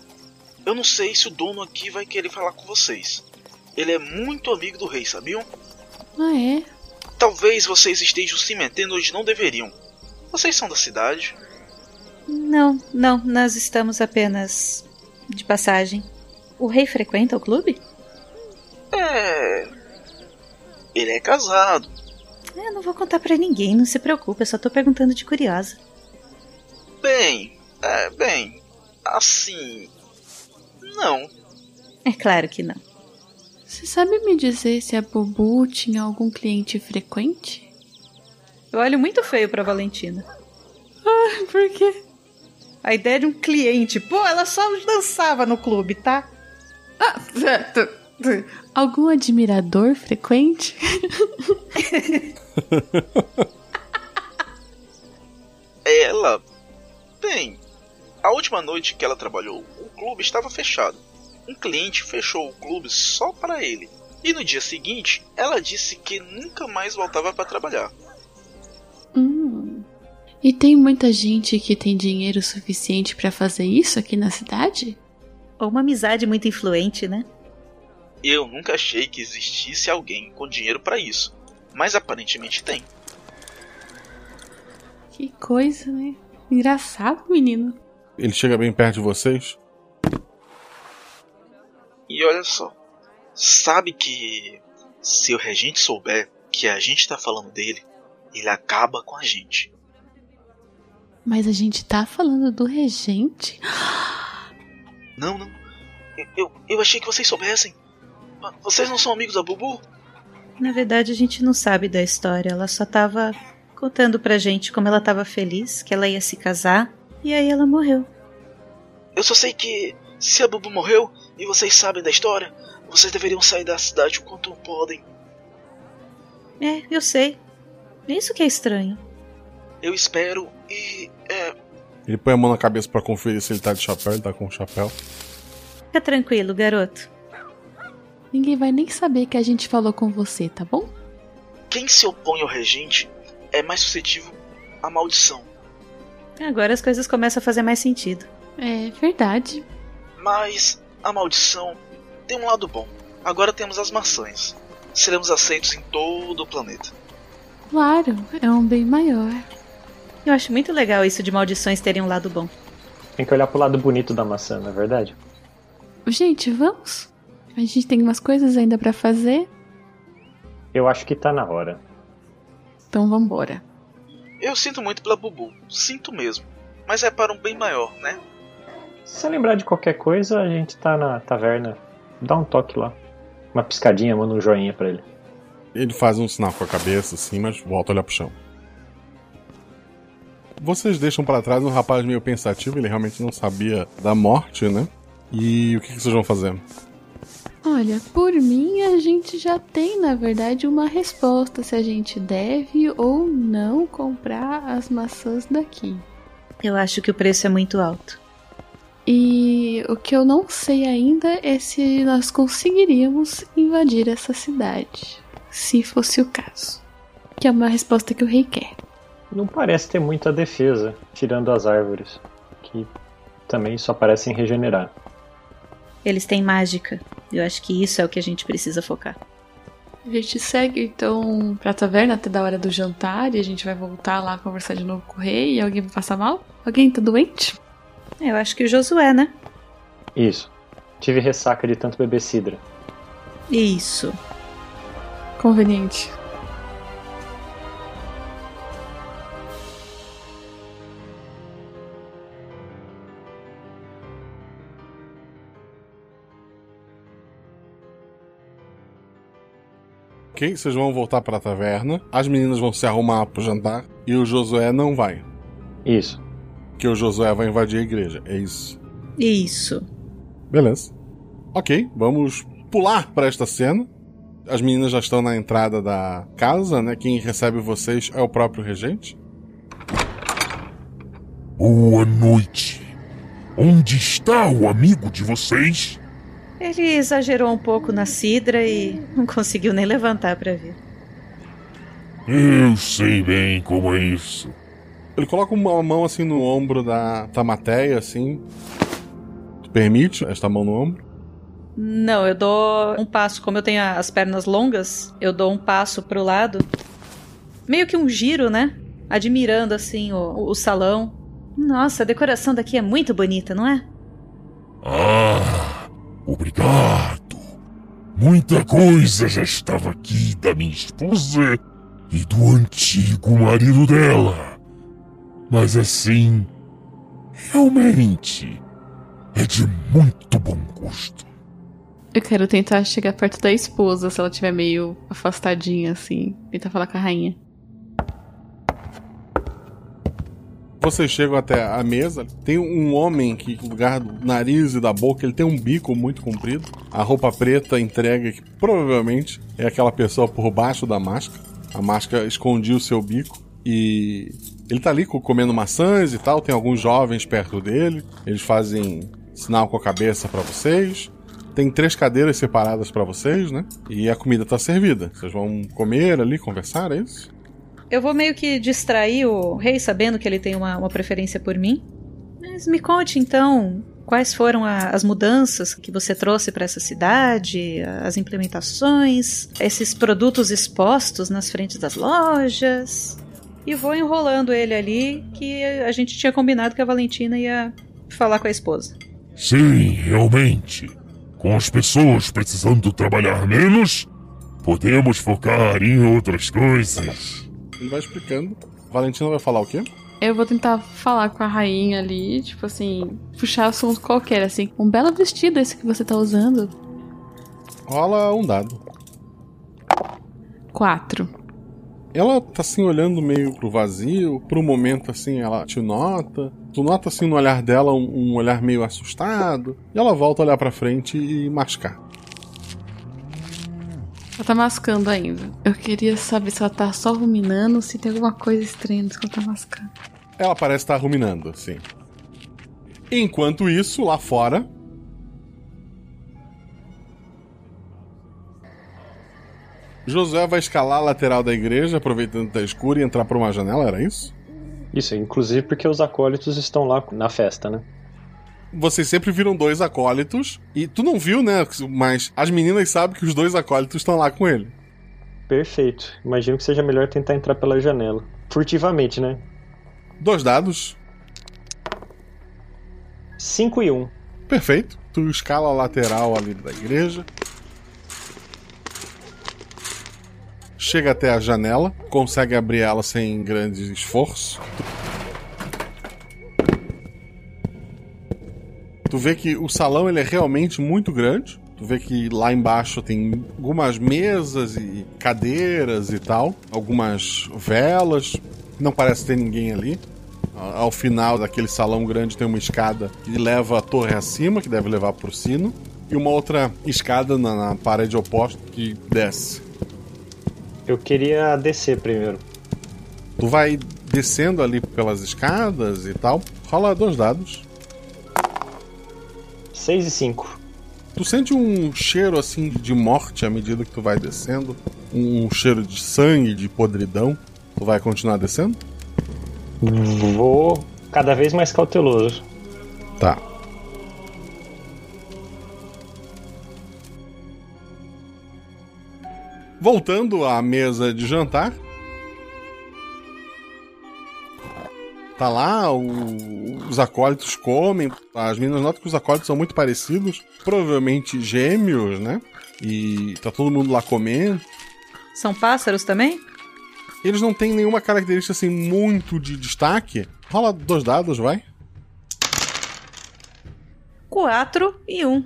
Eu não sei se o dono aqui vai querer falar com vocês. Ele é muito amigo do rei, sabiam? Ah, é? Talvez vocês estejam se metendo onde não deveriam. Vocês são da cidade? Não, não, nós estamos apenas de passagem. O rei frequenta o clube? É. Ele é casado. Eu não vou contar para ninguém, não se preocupe, eu só tô perguntando de curiosa. Bem, é, bem, assim. Não. É claro que não. Você sabe me dizer se a Bubu tinha algum cliente frequente? Eu olho muito feio pra Valentina. Ah, por quê? A ideia de um cliente. Pô, ela só dançava no clube, tá? Ah, Algum admirador frequente? ela. Bem, a última noite que ela trabalhou, o clube estava fechado. Um cliente fechou o clube só para ele. E no dia seguinte, ela disse que nunca mais voltava para trabalhar. Hum. E tem muita gente que tem dinheiro suficiente para fazer isso aqui na cidade? Ou uma amizade muito influente, né? Eu nunca achei que existisse alguém com dinheiro para isso, mas aparentemente tem. Que coisa, né? Engraçado, menino. Ele chega bem perto de vocês. E olha só, sabe que se o regente souber que a gente tá falando dele, ele acaba com a gente. Mas a gente tá falando do regente? Não, não. Eu, eu, eu achei que vocês soubessem. Vocês não são amigos da Bubu? Na verdade, a gente não sabe da história. Ela só tava contando pra gente como ela tava feliz, que ela ia se casar. E aí ela morreu. Eu só sei que se a Bubu morreu e vocês sabem da história, vocês deveriam sair da cidade o quanto podem. É, eu sei. Isso que é estranho. Eu espero e. É, Ele põe a mão na cabeça pra conferir se ele tá de chapéu, ele tá com chapéu. Fica tranquilo, garoto. Ninguém vai nem saber que a gente falou com você, tá bom? quem se opõe ao regente é mais suscetível à maldição. Agora as coisas começam a fazer mais sentido. É verdade. Mas a maldição tem um lado bom. Agora temos as maçãs. Seremos aceitos em todo o planeta. Claro, é um bem maior. Eu acho muito legal isso de maldições terem um lado bom. Tem que olhar pro lado bonito da maçã, não é verdade? Gente, vamos? A gente tem umas coisas ainda para fazer. Eu acho que tá na hora. Então vambora. Eu sinto muito pela Bubu, sinto mesmo. Mas é para um bem maior, né? Se você lembrar de qualquer coisa, a gente tá na taverna. Dá um toque lá. Uma piscadinha, manda um joinha pra ele. Ele faz um sinal com a cabeça, assim, mas volta a olhar pro chão. Vocês deixam para trás um rapaz meio pensativo, ele realmente não sabia da morte, né? E o que, que vocês vão fazer? Olha, por mim a gente já tem, na verdade, uma resposta se a gente deve ou não comprar as maçãs daqui. Eu acho que o preço é muito alto. E o que eu não sei ainda é se nós conseguiríamos invadir essa cidade, se fosse o caso. Que é uma resposta que o rei quer. Não parece ter muita defesa, tirando as árvores, que também só parecem regenerar. Eles têm mágica. Eu acho que isso é o que a gente precisa focar. A gente segue então pra taverna até da hora do jantar e a gente vai voltar lá conversar de novo com o rei e alguém vai passar mal? Alguém tá doente? Eu acho que o Josué, né? Isso. Tive ressaca de tanto beber cidra. Isso. Conveniente. Ok, vocês vão voltar pra taverna. As meninas vão se arrumar pro jantar. E o Josué não vai. Isso. Que o Josué vai invadir a igreja. É isso. Isso. Beleza. Ok, vamos pular para esta cena. As meninas já estão na entrada da casa, né? Quem recebe vocês é o próprio regente. Boa noite. Onde está o amigo de vocês? Ele exagerou um pouco na cidra e não conseguiu nem levantar para ver. Eu sei bem como é isso. Ele coloca uma mão assim no ombro da Tamateia, assim. Tu permite esta mão no ombro? Não, eu dou um passo. Como eu tenho as pernas longas, eu dou um passo pro lado. Meio que um giro, né? Admirando assim o, o salão. Nossa, a decoração daqui é muito bonita, não é? Ah, obrigado. Muita coisa já estava aqui da minha esposa e do antigo marido dela. Mas assim, realmente é de muito bom gosto. Eu quero tentar chegar perto da esposa, se ela estiver meio afastadinha assim. Tentar falar com a rainha. Vocês chegam até a mesa. Tem um homem que, no lugar do nariz e da boca, ele tem um bico muito comprido. A roupa preta entrega que provavelmente é aquela pessoa por baixo da máscara. A máscara escondia o seu bico. E ele tá ali comendo maçãs e tal. Tem alguns jovens perto dele. Eles fazem sinal com a cabeça para vocês. Tem três cadeiras separadas para vocês, né? E a comida tá servida. Vocês vão comer ali, conversar, é isso? Eu vou meio que distrair o rei, sabendo que ele tem uma, uma preferência por mim. Mas me conte então quais foram a, as mudanças que você trouxe para essa cidade, as implementações, esses produtos expostos nas frentes das lojas. E vou enrolando ele ali, que a gente tinha combinado que a Valentina ia falar com a esposa. Sim, realmente. Com as pessoas precisando trabalhar menos, podemos focar em outras coisas. Ele vai explicando. Valentina vai falar o quê? Eu vou tentar falar com a rainha ali, tipo assim, puxar assunto qualquer, assim. Um belo vestido esse que você tá usando. Rola um dado. Quatro. Ela tá assim olhando meio pro vazio, por um momento assim ela te nota. Tu nota assim no olhar dela um, um olhar meio assustado. E ela volta a olhar pra frente e mascar. Ela tá mascando ainda. Eu queria saber se ela tá só ruminando, se tem alguma coisa estranha que ela tá mascando. Ela parece estar ruminando, sim. Enquanto isso, lá fora. Josué vai escalar a lateral da igreja, aproveitando que tá escuro, e entrar por uma janela, era isso? Isso, inclusive porque os acólitos estão lá na festa, né? Vocês sempre viram dois acólitos, e tu não viu, né? Mas as meninas sabem que os dois acólitos estão lá com ele. Perfeito. Imagino que seja melhor tentar entrar pela janela. Furtivamente, né? Dois dados. 5 e 1. Um. Perfeito. Tu escala a lateral ali da igreja. Chega até a janela, consegue abrir ela sem grande esforço. Tu vê que o salão ele é realmente muito grande. Tu vê que lá embaixo tem algumas mesas e cadeiras e tal, algumas velas. Não parece ter ninguém ali. Ao final daquele salão grande tem uma escada que leva a torre acima, que deve levar pro sino, e uma outra escada na, na parede oposta que desce. Eu queria descer primeiro. Tu vai descendo ali pelas escadas e tal. Rola dois dados. 6 e 5. Tu sente um cheiro assim de morte à medida que tu vai descendo. Um cheiro de sangue, de podridão. Tu vai continuar descendo? Vou cada vez mais cauteloso. Tá. Voltando à mesa de jantar. Tá lá, o- os acólitos comem. As meninas notam que os acólitos são muito parecidos. Provavelmente gêmeos, né? E tá todo mundo lá comendo. São pássaros também? Eles não têm nenhuma característica assim muito de destaque. Rola dois dados, vai. Quatro e um.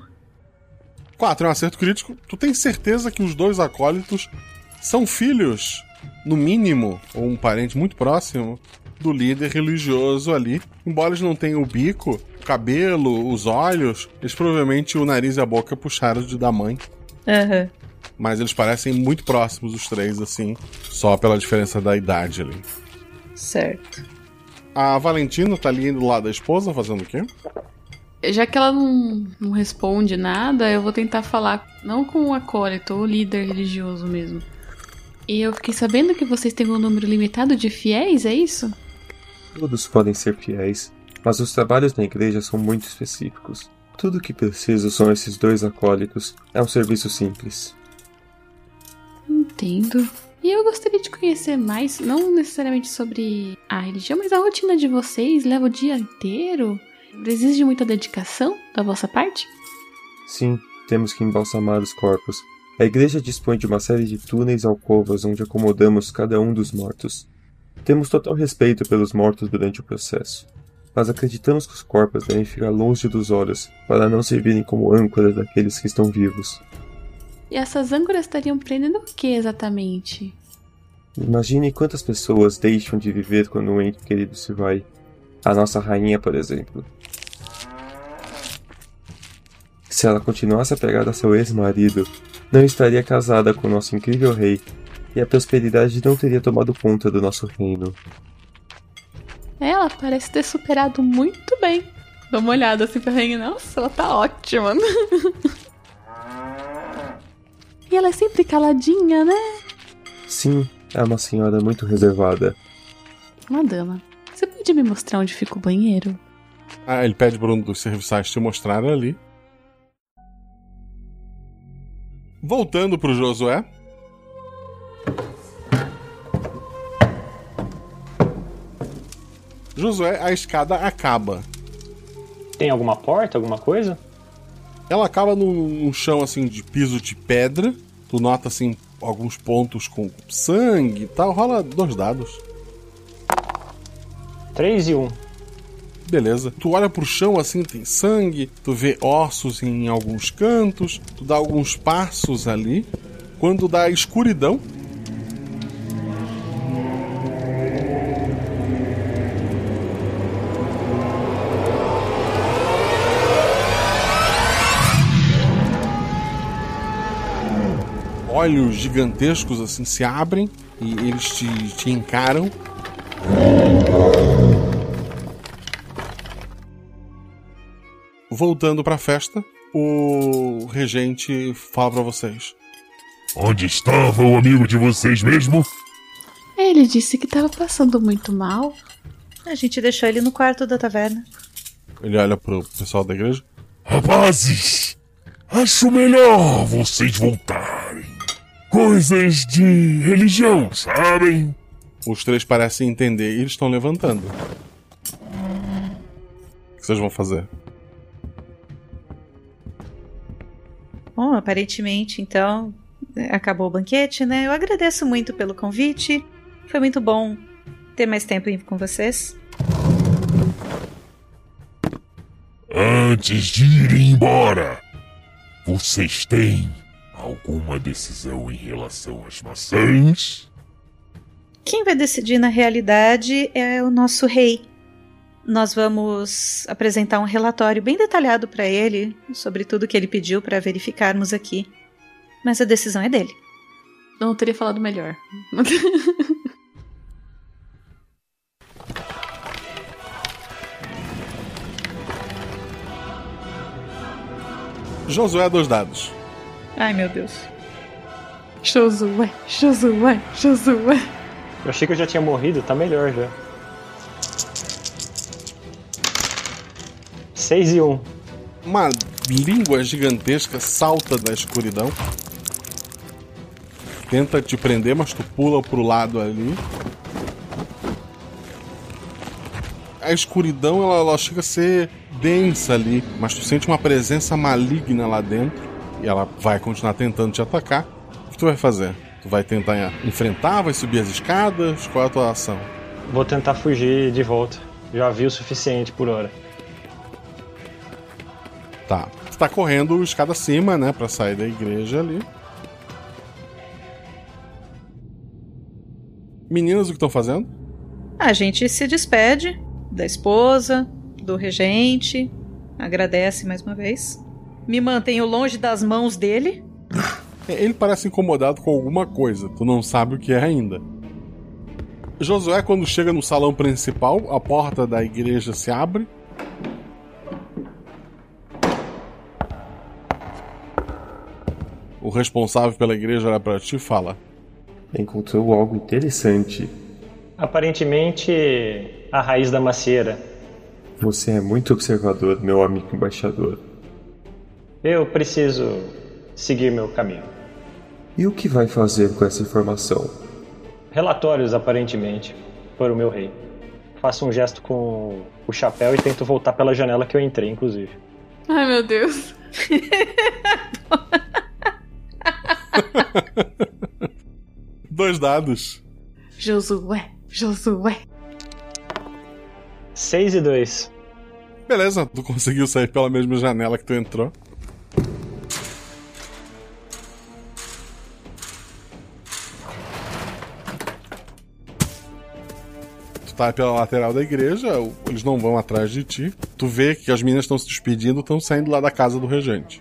4 é um acerto crítico. Tu tem certeza que os dois acólitos são filhos, no mínimo, ou um parente muito próximo, do líder religioso ali. Embora eles não tenham o bico, o cabelo, os olhos, eles provavelmente o nariz e a boca puxaram de da mãe. Aham. Mas eles parecem muito próximos, os três, assim, só pela diferença da idade ali. Certo. A Valentina tá ali do lado da esposa, fazendo o quê? Já que ela não, não responde nada, eu vou tentar falar, não com o acólito, o líder religioso mesmo. E eu fiquei sabendo que vocês têm um número limitado de fiéis, é isso? Todos podem ser fiéis, mas os trabalhos na igreja são muito específicos. Tudo o que preciso são esses dois acólitos. É um serviço simples. Entendo. E eu gostaria de conhecer mais, não necessariamente sobre a religião, mas a rotina de vocês. Leva o dia inteiro? Exige muita dedicação da vossa parte? Sim, temos que embalsamar os corpos. A igreja dispõe de uma série de túneis alcovas onde acomodamos cada um dos mortos. Temos total respeito pelos mortos durante o processo, mas acreditamos que os corpos devem ficar longe dos olhos para não servirem como âncoras daqueles que estão vivos. E essas âncoras estariam prendendo o que exatamente? Imagine quantas pessoas deixam de viver quando um ente querido se vai. A nossa rainha, por exemplo. Se ela continuasse apegada a seu ex-marido, não estaria casada com o nosso incrível rei, e a prosperidade não teria tomado conta do nosso reino. Ela parece ter superado muito bem. Dá uma olhada assim pra rainha. Nossa, ela tá ótima. e ela é sempre caladinha, né? Sim, é uma senhora muito reservada. Madama, você pode me mostrar onde fica o banheiro? Ah, ele pede um dos serviçais te mostrar ali. Voltando pro Josué. Josué, a escada acaba. Tem alguma porta, alguma coisa? Ela acaba num, num chão assim de piso de pedra. Tu nota assim alguns pontos com sangue e tal. Rola dois dados. 3 e 1. Beleza. Tu olha pro chão assim, tem sangue, tu vê ossos em alguns cantos, tu dá alguns passos ali. Quando dá escuridão, olhos gigantescos assim se abrem e eles te, te encaram. Voltando pra festa, o regente fala pra vocês. Onde estava o amigo de vocês mesmo? Ele disse que tava passando muito mal. A gente deixou ele no quarto da taverna. Ele olha pro pessoal da igreja. Rapazes, acho melhor vocês voltarem. Coisas de religião, sabem? Os três parecem entender e eles estão levantando. O que vocês vão fazer? Bom, aparentemente, então, acabou o banquete, né? Eu agradeço muito pelo convite. Foi muito bom ter mais tempo com vocês. Antes de irem embora, vocês têm alguma decisão em relação às maçãs? Quem vai decidir na realidade é o nosso rei. Nós vamos apresentar um relatório bem detalhado para ele sobre tudo que ele pediu para verificarmos aqui. Mas a decisão é dele. Não teria falado melhor. Josué dois dados. Ai, meu Deus. Josué, Josué, Josué. Eu achei que eu já tinha morrido, tá melhor já. 6 e 1. Um. Uma língua gigantesca salta da escuridão. Tenta te prender, mas tu pula pro lado ali. A escuridão ela, ela chega a ser densa ali, mas tu sente uma presença maligna lá dentro e ela vai continuar tentando te atacar. O que tu vai fazer? Tu vai tentar enfrentar, vai subir as escadas? Qual é a tua ação? Vou tentar fugir de volta. Já vi o suficiente por hora. Tá. Tu tá correndo escada acima, né, para sair da igreja ali. Meninas, o que estão fazendo? A gente se despede da esposa, do regente, agradece mais uma vez. Me mantenho longe das mãos dele. Ele parece incomodado com alguma coisa, tu não sabe o que é ainda. Josué, quando chega no salão principal, a porta da igreja se abre. O responsável pela igreja olha pra ti e fala: Encontrou algo interessante. Aparentemente, a raiz da macieira. Você é muito observador, meu amigo embaixador. Eu preciso seguir meu caminho. E o que vai fazer com essa informação? Relatórios, aparentemente, para o meu rei. Faço um gesto com o chapéu e tento voltar pela janela que eu entrei, inclusive. Ai, meu Deus. Dois dados. Josué, Josué. 6 e 2. Beleza, tu conseguiu sair pela mesma janela que tu entrou. Tá pela lateral da igreja, eles não vão atrás de ti. Tu vê que as meninas estão se despedindo, estão saindo lá da casa do regente.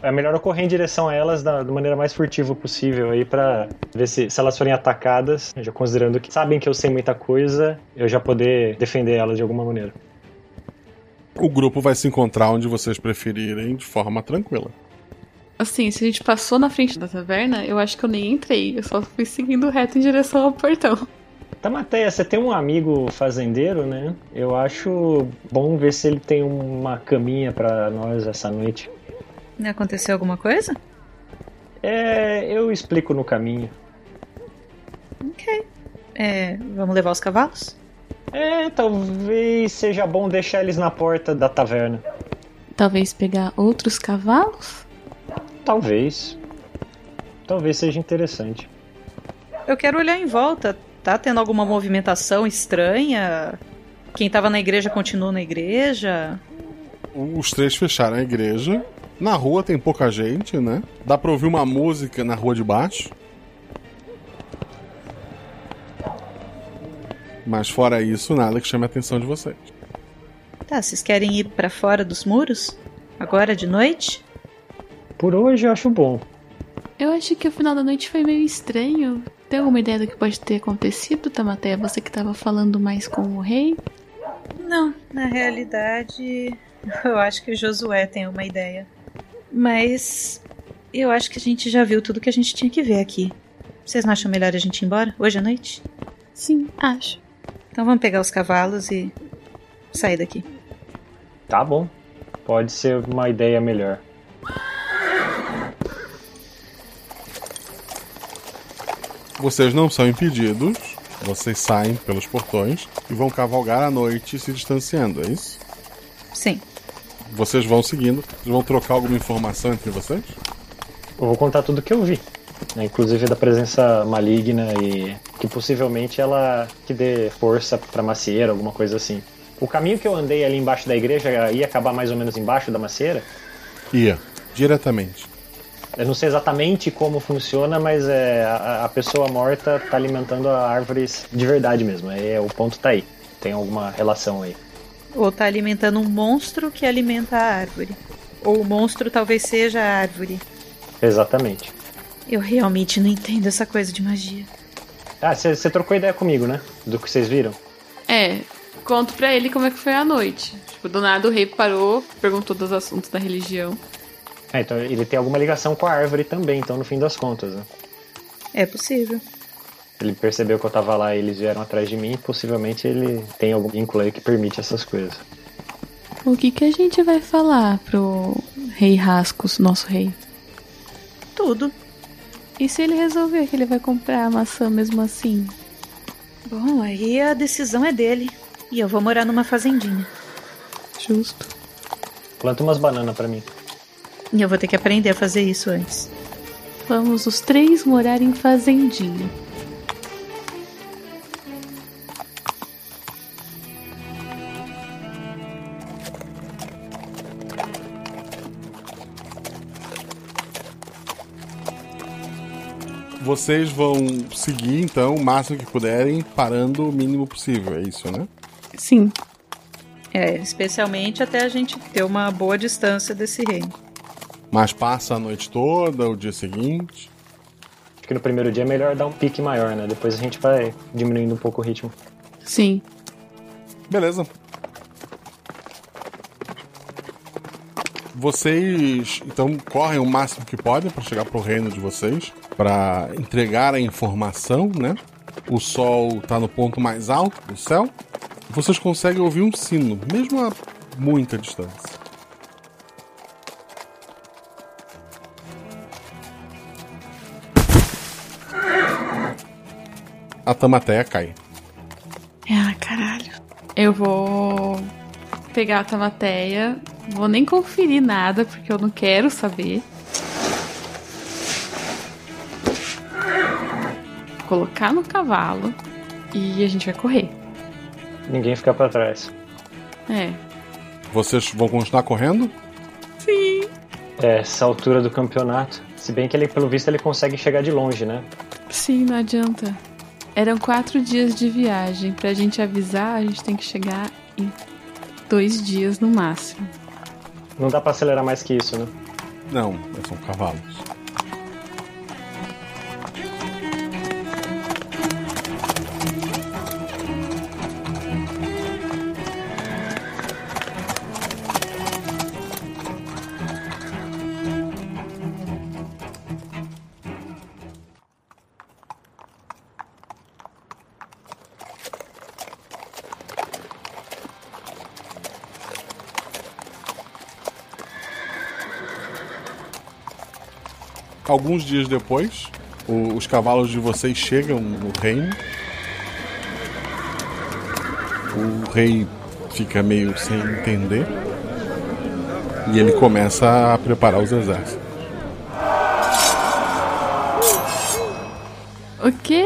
É melhor eu correr em direção a elas da, da maneira mais furtiva possível aí para ver se, se elas forem atacadas, já considerando que sabem que eu sei muita coisa, eu já poder defender elas de alguma maneira. O grupo vai se encontrar onde vocês preferirem de forma tranquila. Assim, se a gente passou na frente da taverna, eu acho que eu nem entrei, eu só fui seguindo reto em direção ao portão. Tamateia, você tem um amigo fazendeiro, né? Eu acho bom ver se ele tem uma caminha para nós essa noite. Aconteceu alguma coisa? É, eu explico no caminho. Ok. É, vamos levar os cavalos? É, talvez seja bom deixar eles na porta da taverna. Talvez pegar outros cavalos? Talvez. Talvez seja interessante. Eu quero olhar em volta. Tá tendo alguma movimentação estranha? Quem tava na igreja continua na igreja? Os três fecharam a igreja. Na rua tem pouca gente, né? Dá pra ouvir uma música na rua de baixo. Mas fora isso, nada que chame a atenção de vocês. Tá, vocês querem ir para fora dos muros? Agora de noite? Por hoje eu acho bom. Eu acho que o final da noite foi meio estranho. Tem alguma ideia do que pode ter acontecido, Tamateia? Você que tava falando mais com o rei? Não, na realidade, eu acho que o Josué tem uma ideia. Mas eu acho que a gente já viu tudo que a gente tinha que ver aqui. Vocês não acham melhor a gente ir embora hoje à noite? Sim, acho. Então vamos pegar os cavalos e sair daqui. Tá bom. Pode ser uma ideia melhor. Vocês não são impedidos. Vocês saem pelos portões e vão cavalgar à noite se distanciando, é isso? Sim. Vocês vão seguindo. Vocês vão trocar alguma informação entre vocês? Eu vou contar tudo que eu vi. né, Inclusive da presença maligna e que possivelmente ela que dê força pra macieira, alguma coisa assim. O caminho que eu andei ali embaixo da igreja ia acabar mais ou menos embaixo da macieira? Ia, diretamente. Eu não sei exatamente como funciona, mas é, a, a pessoa morta tá alimentando a árvores de verdade mesmo. É, o ponto tá aí. Tem alguma relação aí. Ou tá alimentando um monstro que alimenta a árvore. Ou o monstro talvez seja a árvore. Exatamente. Eu realmente não entendo essa coisa de magia. Ah, você trocou ideia comigo, né? Do que vocês viram? É, conto pra ele como é que foi a noite. Tipo, do nada o rei parou, perguntou dos assuntos da religião. É, então ele tem alguma ligação com a árvore também, então no fim das contas, né? É possível. Ele percebeu que eu tava lá e eles vieram atrás de mim, possivelmente ele tem algum vínculo aí que permite essas coisas. O que que a gente vai falar pro rei Rascos, nosso rei? Tudo. E se ele resolver que ele vai comprar a maçã mesmo assim? Bom, aí a decisão é dele. E eu vou morar numa fazendinha. Justo. Planta umas bananas pra mim. E eu vou ter que aprender a fazer isso antes. Vamos os três morar em fazendinha. Vocês vão seguir, então, o máximo que puderem, parando o mínimo possível, é isso, né? Sim. É, especialmente até a gente ter uma boa distância desse reino. Mas passa a noite toda, o dia seguinte. Acho que no primeiro dia é melhor dar um pique maior, né? Depois a gente vai diminuindo um pouco o ritmo. Sim. Beleza. Vocês então correm o máximo que podem para chegar pro reino de vocês, para entregar a informação, né? O sol tá no ponto mais alto do céu. Vocês conseguem ouvir um sino, mesmo a muita distância. A Tamateia cai. Ah, caralho. Eu vou pegar a Tamateia, vou nem conferir nada, porque eu não quero saber. Colocar no cavalo e a gente vai correr. Ninguém fica pra trás. É. Vocês vão continuar correndo? Sim. É, essa altura do campeonato. Se bem que ele, pelo visto, ele consegue chegar de longe, né? Sim, não adianta. Eram quatro dias de viagem. Pra gente avisar, a gente tem que chegar em dois dias no máximo. Não dá pra acelerar mais que isso, né? Não, são cavalos. Alguns dias depois, o- os cavalos de vocês chegam no reino. O rei fica meio sem entender. E ele começa a preparar os exércitos. O quê?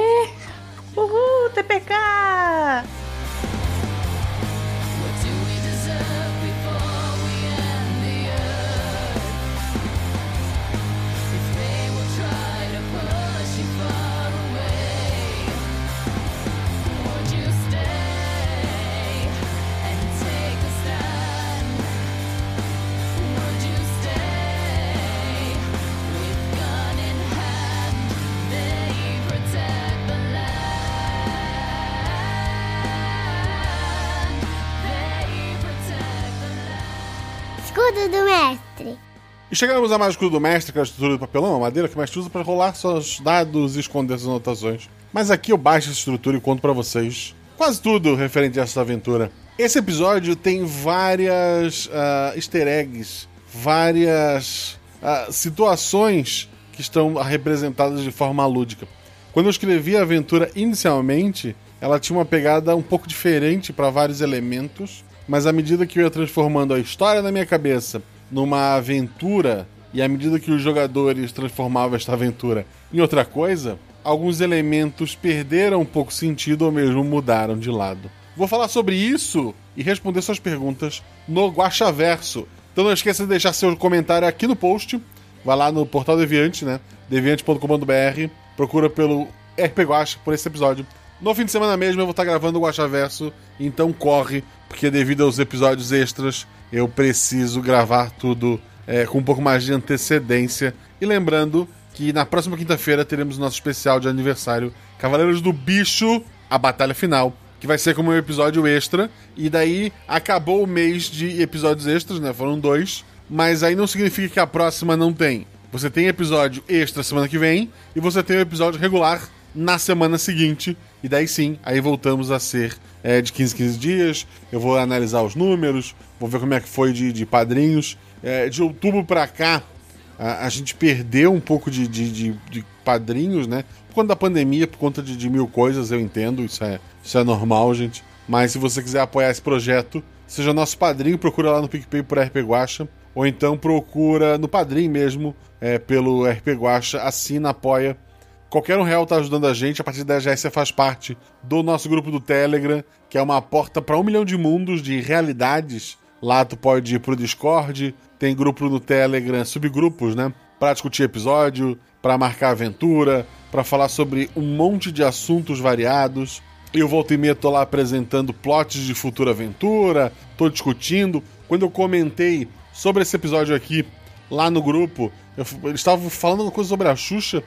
E chegamos a mais escudo do mestre, que é a estrutura do papelão, a madeira que o mestre usa para rolar seus dados e esconder suas anotações. Mas aqui eu baixo essa estrutura e conto para vocês quase tudo referente a essa aventura. Esse episódio tem várias uh, easter eggs, várias uh, situações que estão representadas de forma lúdica. Quando eu escrevi a aventura inicialmente, ela tinha uma pegada um pouco diferente para vários elementos, mas à medida que eu ia transformando a história na minha cabeça numa aventura e à medida que os jogadores transformavam esta aventura em outra coisa, alguns elementos perderam um pouco sentido ou mesmo mudaram de lado. Vou falar sobre isso e responder suas perguntas no Guaxaverso. Então não esqueça de deixar seu comentário aqui no post. Vai lá no portal Deviante, né? deviante.com.br. Procura pelo RP Guaxa por esse episódio. No fim de semana mesmo eu vou estar gravando o Guaxaverso, então corre, porque devido aos episódios extras eu preciso gravar tudo é, com um pouco mais de antecedência. E lembrando que na próxima quinta-feira teremos nosso especial de aniversário Cavaleiros do Bicho, a batalha final, que vai ser como um episódio extra. E daí acabou o mês de episódios extras, né? Foram dois. Mas aí não significa que a próxima não tem. Você tem episódio extra semana que vem e você tem o episódio regular na semana seguinte. E daí sim, aí voltamos a ser é, de 15 15 dias. Eu vou analisar os números, vou ver como é que foi de, de padrinhos. É, de outubro para cá, a, a, gente perdeu um pouco de, de, de, de, padrinhos, né? Por conta da pandemia, por conta de, mil coisas, eu entendo, isso é, isso é normal, gente. Mas se você quiser apoiar esse projeto, seja nosso padrinho, procura lá no PicPay por RP Guacha, ou então procura no padrinho mesmo, é, pelo RP Guacha, assina, apoia. Qualquer um real tá ajudando a gente. A partir de 10 reais você faz parte do nosso grupo do Telegram, que é uma porta para um milhão de mundos, de realidades. Lá tu pode ir pro Discord, tem grupo no Telegram, subgrupos, né? Para discutir episódio, para marcar aventura, para falar sobre um monte de assuntos variados. Eu volto e meia tô lá apresentando plots de futura aventura, tô discutindo. Quando eu comentei sobre esse episódio aqui lá no grupo, eu, eles estavam falando uma coisa sobre a Xuxa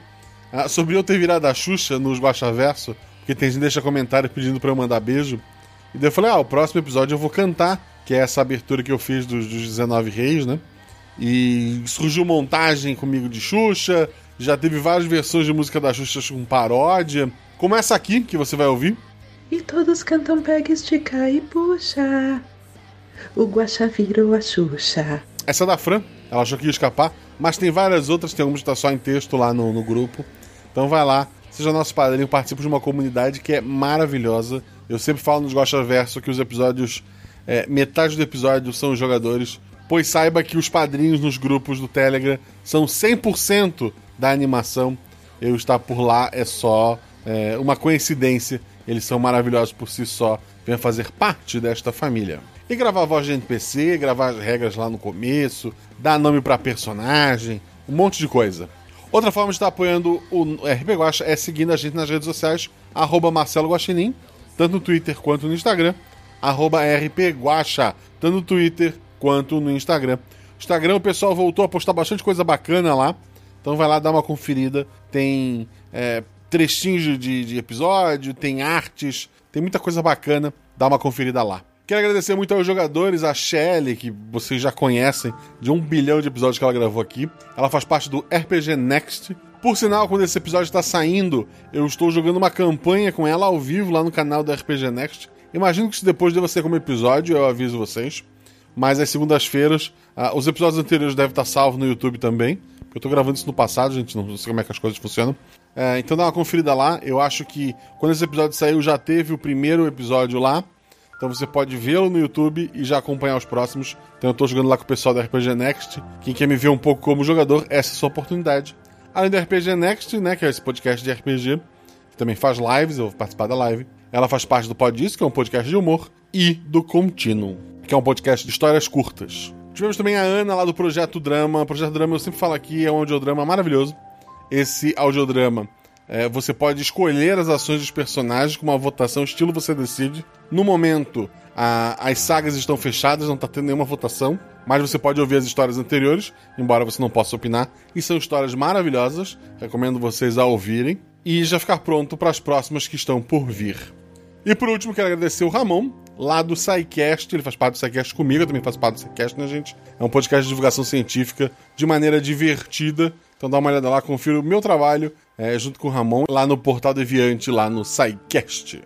ah, sobre eu ter virado a Xuxa nos Baixa Verso, porque tem gente que deixa comentário pedindo pra eu mandar beijo. E daí eu falei, ah, o próximo episódio eu vou cantar, que é essa abertura que eu fiz dos, dos 19 Reis, né? E surgiu montagem comigo de Xuxa, já teve várias versões de música da Xuxa com paródia, como essa aqui, que você vai ouvir. E todos cantam pega, estica e puxa. O Guaxa virou a Xuxa. Essa é da Fran, ela achou que ia escapar, mas tem várias outras, tem algumas que tá só em texto lá no, no grupo. Então vai lá, seja nosso padrinho, participe de uma comunidade que é maravilhosa. Eu sempre falo nos Gosta Verso que os episódios, é, metade do episódio são os jogadores, pois saiba que os padrinhos nos grupos do Telegram são 100% da animação. Eu estar por lá é só é, uma coincidência. Eles são maravilhosos por si só. Venha fazer parte desta família. E gravar a voz de NPC, gravar as regras lá no começo, dar nome para personagem, um monte de coisa. Outra forma de estar apoiando o RP Guacha é seguindo a gente nas redes sociais, arroba Marcelo Guaxinim, tanto no Twitter quanto no Instagram, arroba RP Guacha, tanto no Twitter quanto no Instagram. Instagram o pessoal voltou a postar bastante coisa bacana lá, então vai lá dar uma conferida. Tem é, trechinhos de, de episódio, tem artes, tem muita coisa bacana, dá uma conferida lá. Quero agradecer muito aos jogadores, a Shelly, que vocês já conhecem, de um bilhão de episódios que ela gravou aqui. Ela faz parte do RPG Next. Por sinal, quando esse episódio está saindo, eu estou jogando uma campanha com ela ao vivo lá no canal do RPG Next. Imagino que isso depois deva ser como episódio, eu aviso vocês. Mas às segundas-feiras, uh, os episódios anteriores devem estar salvos no YouTube também. Porque eu estou gravando isso no passado, gente, não sei como é que as coisas funcionam. Uh, então dá uma conferida lá. Eu acho que quando esse episódio saiu já teve o primeiro episódio lá. Então você pode vê-lo no YouTube e já acompanhar os próximos. Então eu tô jogando lá com o pessoal da RPG Next. Quem quer me ver um pouco como jogador, essa é a sua oportunidade. Além do RPG Next, né, que é esse podcast de RPG, que também faz lives, eu vou participar da live. Ela faz parte do Pod Isso, que é um podcast de humor, e do Continuum, que é um podcast de histórias curtas. Tivemos também a Ana lá do Projeto Drama. O Projeto Drama eu sempre falo aqui, é um audiodrama maravilhoso. Esse audiodrama é, você pode escolher as ações dos personagens com uma votação estilo você decide. No momento, a, as sagas estão fechadas, não está tendo nenhuma votação, mas você pode ouvir as histórias anteriores, embora você não possa opinar. E são histórias maravilhosas, recomendo vocês a ouvirem. E já ficar pronto para as próximas que estão por vir. E por último, quero agradecer o Ramon, lá do SciCast. Ele faz parte do SciCast comigo, eu também faço parte do SciCast, né, gente? É um podcast de divulgação científica de maneira divertida. Então dá uma olhada lá, confira o meu trabalho é, junto com o Ramon lá no Portal Deviante, lá no SciCast.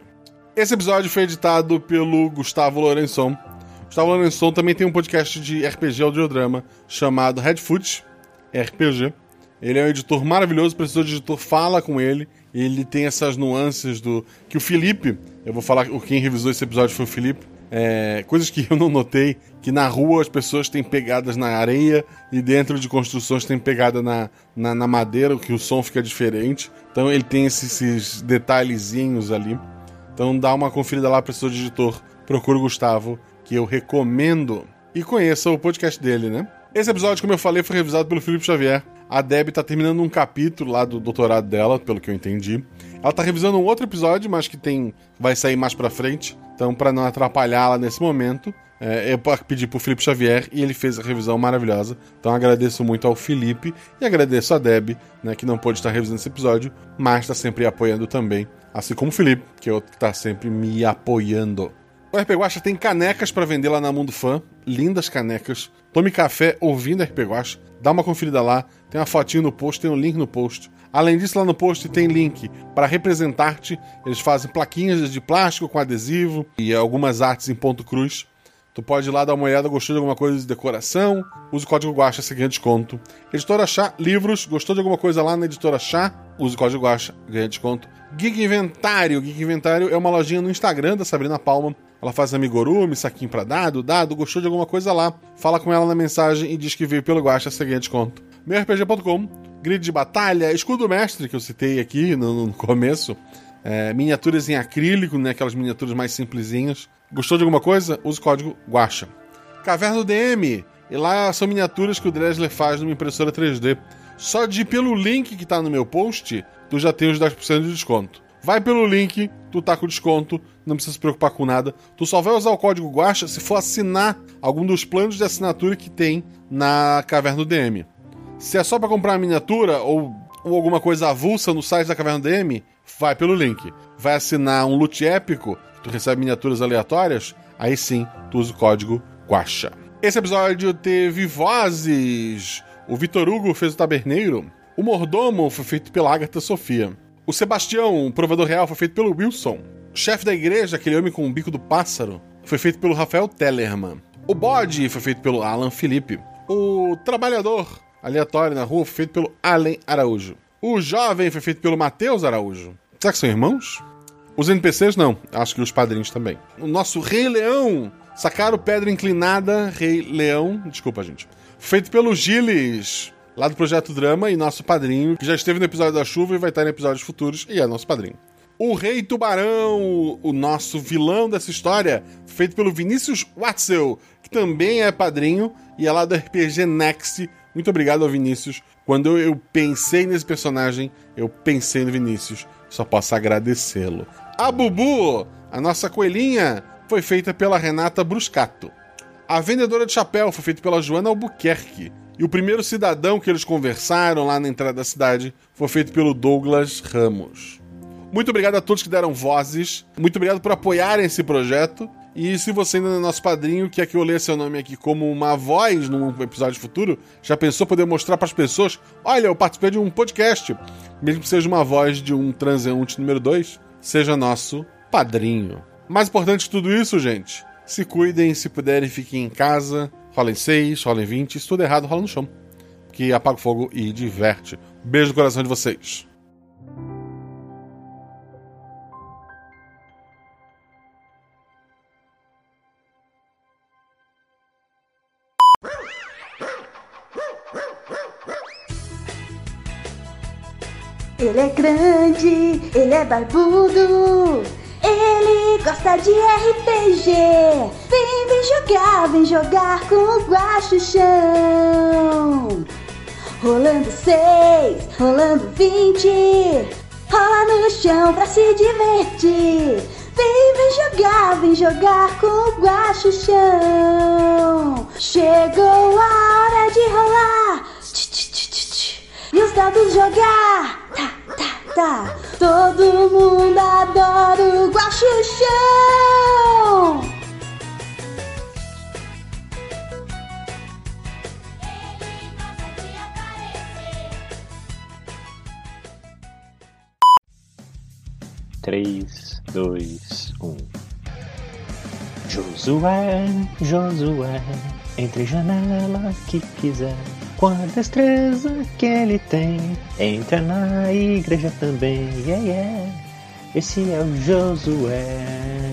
Esse episódio foi editado pelo Gustavo Lourençon. Gustavo Lourençon também tem um podcast de RPG audiodrama chamado Redfoot RPG. Ele é um editor maravilhoso, precisou de editor, fala com ele. Ele tem essas nuances do. Que o Felipe, eu vou falar, quem revisou esse episódio foi o Felipe. É, coisas que eu não notei, que na rua as pessoas têm pegadas na areia e dentro de construções tem pegada na, na, na madeira, que o som fica diferente. Então ele tem esses, esses detalhezinhos ali. Então dá uma conferida lá, professor de editor. Procura o Gustavo, que eu recomendo. E conheça o podcast dele, né? Esse episódio, como eu falei, foi revisado pelo Felipe Xavier. A Deb tá terminando um capítulo lá do doutorado dela, pelo que eu entendi. Ela tá revisando um outro episódio, mas que tem vai sair mais pra frente. Então, para não atrapalhá-la nesse momento, é, eu pedi pro Felipe Xavier e ele fez a revisão maravilhosa. Então, agradeço muito ao Felipe e agradeço a Deb, né, que não pôde estar revisando esse episódio, mas tá sempre apoiando também. Assim como o Felipe, que é outro que tá sempre me apoiando. O RP Guacha tem canecas para vender lá na Mundo Fã. Lindas canecas. Tome café ouvindo RP Guacha. Dá uma conferida lá. Tem uma fotinho no post, tem um link no post. Além disso, lá no post tem link para representar-te. Eles fazem plaquinhas de plástico com adesivo e algumas artes em ponto cruz. Tu pode ir lá dar uma olhada, gostou de alguma coisa de decoração? Use o código Guacha, se ganha desconto. Editora Chá, livros, gostou de alguma coisa lá na Editora Chá? Use o código Guacha, ganha desconto. Geek Inventário, Geek Inventário é uma lojinha no Instagram da Sabrina Palma. Ela faz amigurumi, saquinho pra dado, dado, gostou de alguma coisa lá. Fala com ela na mensagem e diz que veio pelo Guacha, você ganha desconto. MeuRPG.com, grid de batalha, escudo mestre que eu citei aqui no, no começo. É, miniaturas em acrílico, né? Aquelas miniaturas mais simplesinhas. Gostou de alguma coisa? Use o código Guacha. Caverna do DM. E lá são miniaturas que o Dresler faz numa impressora 3D. Só de ir pelo link que tá no meu post, tu já tem os 10% de desconto. Vai pelo link, tu tá com desconto, não precisa se preocupar com nada. Tu só vai usar o código Guacha se for assinar algum dos planos de assinatura que tem na Caverna do DM. Se é só para comprar uma miniatura ou, ou alguma coisa avulsa no site da Caverna DM, vai pelo link. Vai assinar um loot épico, tu recebe miniaturas aleatórias, aí sim, tu usa o código Guacha. Esse episódio teve vozes. O Vitor Hugo fez o taberneiro. O mordomo foi feito pela Agatha Sofia. O Sebastião, o provedor real, foi feito pelo Wilson. O chefe da igreja, aquele homem com o bico do pássaro, foi feito pelo Rafael Tellerman. O bode foi feito pelo Alan Felipe. O trabalhador aleatório na rua feito pelo Allen Araújo. O jovem foi feito pelo Matheus Araújo. Será que são irmãos? Os NPCs não, acho que os padrinhos também. O nosso Rei Leão, Sacaram Pedra Inclinada, Rei Leão, desculpa gente. Feito pelo Gilles, lá do Projeto Drama, e nosso padrinho, que já esteve no episódio da chuva e vai estar em episódios futuros, e é nosso padrinho. O Rei Tubarão, o nosso vilão dessa história, feito pelo Vinícius Watzel, que também é padrinho e é lá do RPG Next. Muito obrigado ao Vinícius. Quando eu pensei nesse personagem, eu pensei no Vinícius. Só posso agradecê-lo. A Bubu, a nossa coelhinha, foi feita pela Renata Bruscato. A vendedora de chapéu foi feita pela Joana Albuquerque. E o primeiro cidadão que eles conversaram lá na entrada da cidade foi feito pelo Douglas Ramos. Muito obrigado a todos que deram vozes. Muito obrigado por apoiarem esse projeto. E se você ainda não é nosso padrinho, quer que eu leia seu nome aqui como uma voz num episódio futuro, já pensou poder mostrar para as pessoas: olha, eu participei de um podcast, mesmo que seja uma voz de um transeunte número 2, seja nosso padrinho. Mais importante de tudo isso, gente, se cuidem, se puderem, fiquem em casa, rolem 6, rolem 20, se tudo errado, rola no chão. Que apaga o fogo e diverte. Beijo no coração de vocês. Ele é grande, ele é barbudo, ele gosta de RPG. Vem, vem jogar, vem jogar com o Guacho Chão. Rolando seis, rolando vinte, rola no chão pra se divertir. Vem, vem jogar, vem jogar com o Guacho Chão. Chegou a hora de rolar e os dados jogar. Tá, tá, tá. Todo mundo adora o Guaxu Três, dois, um. Josué, Josué, entre janela que quiser. Com a destreza que ele tem, entra na igreja também. Yeah, yeah. Esse é o Josué.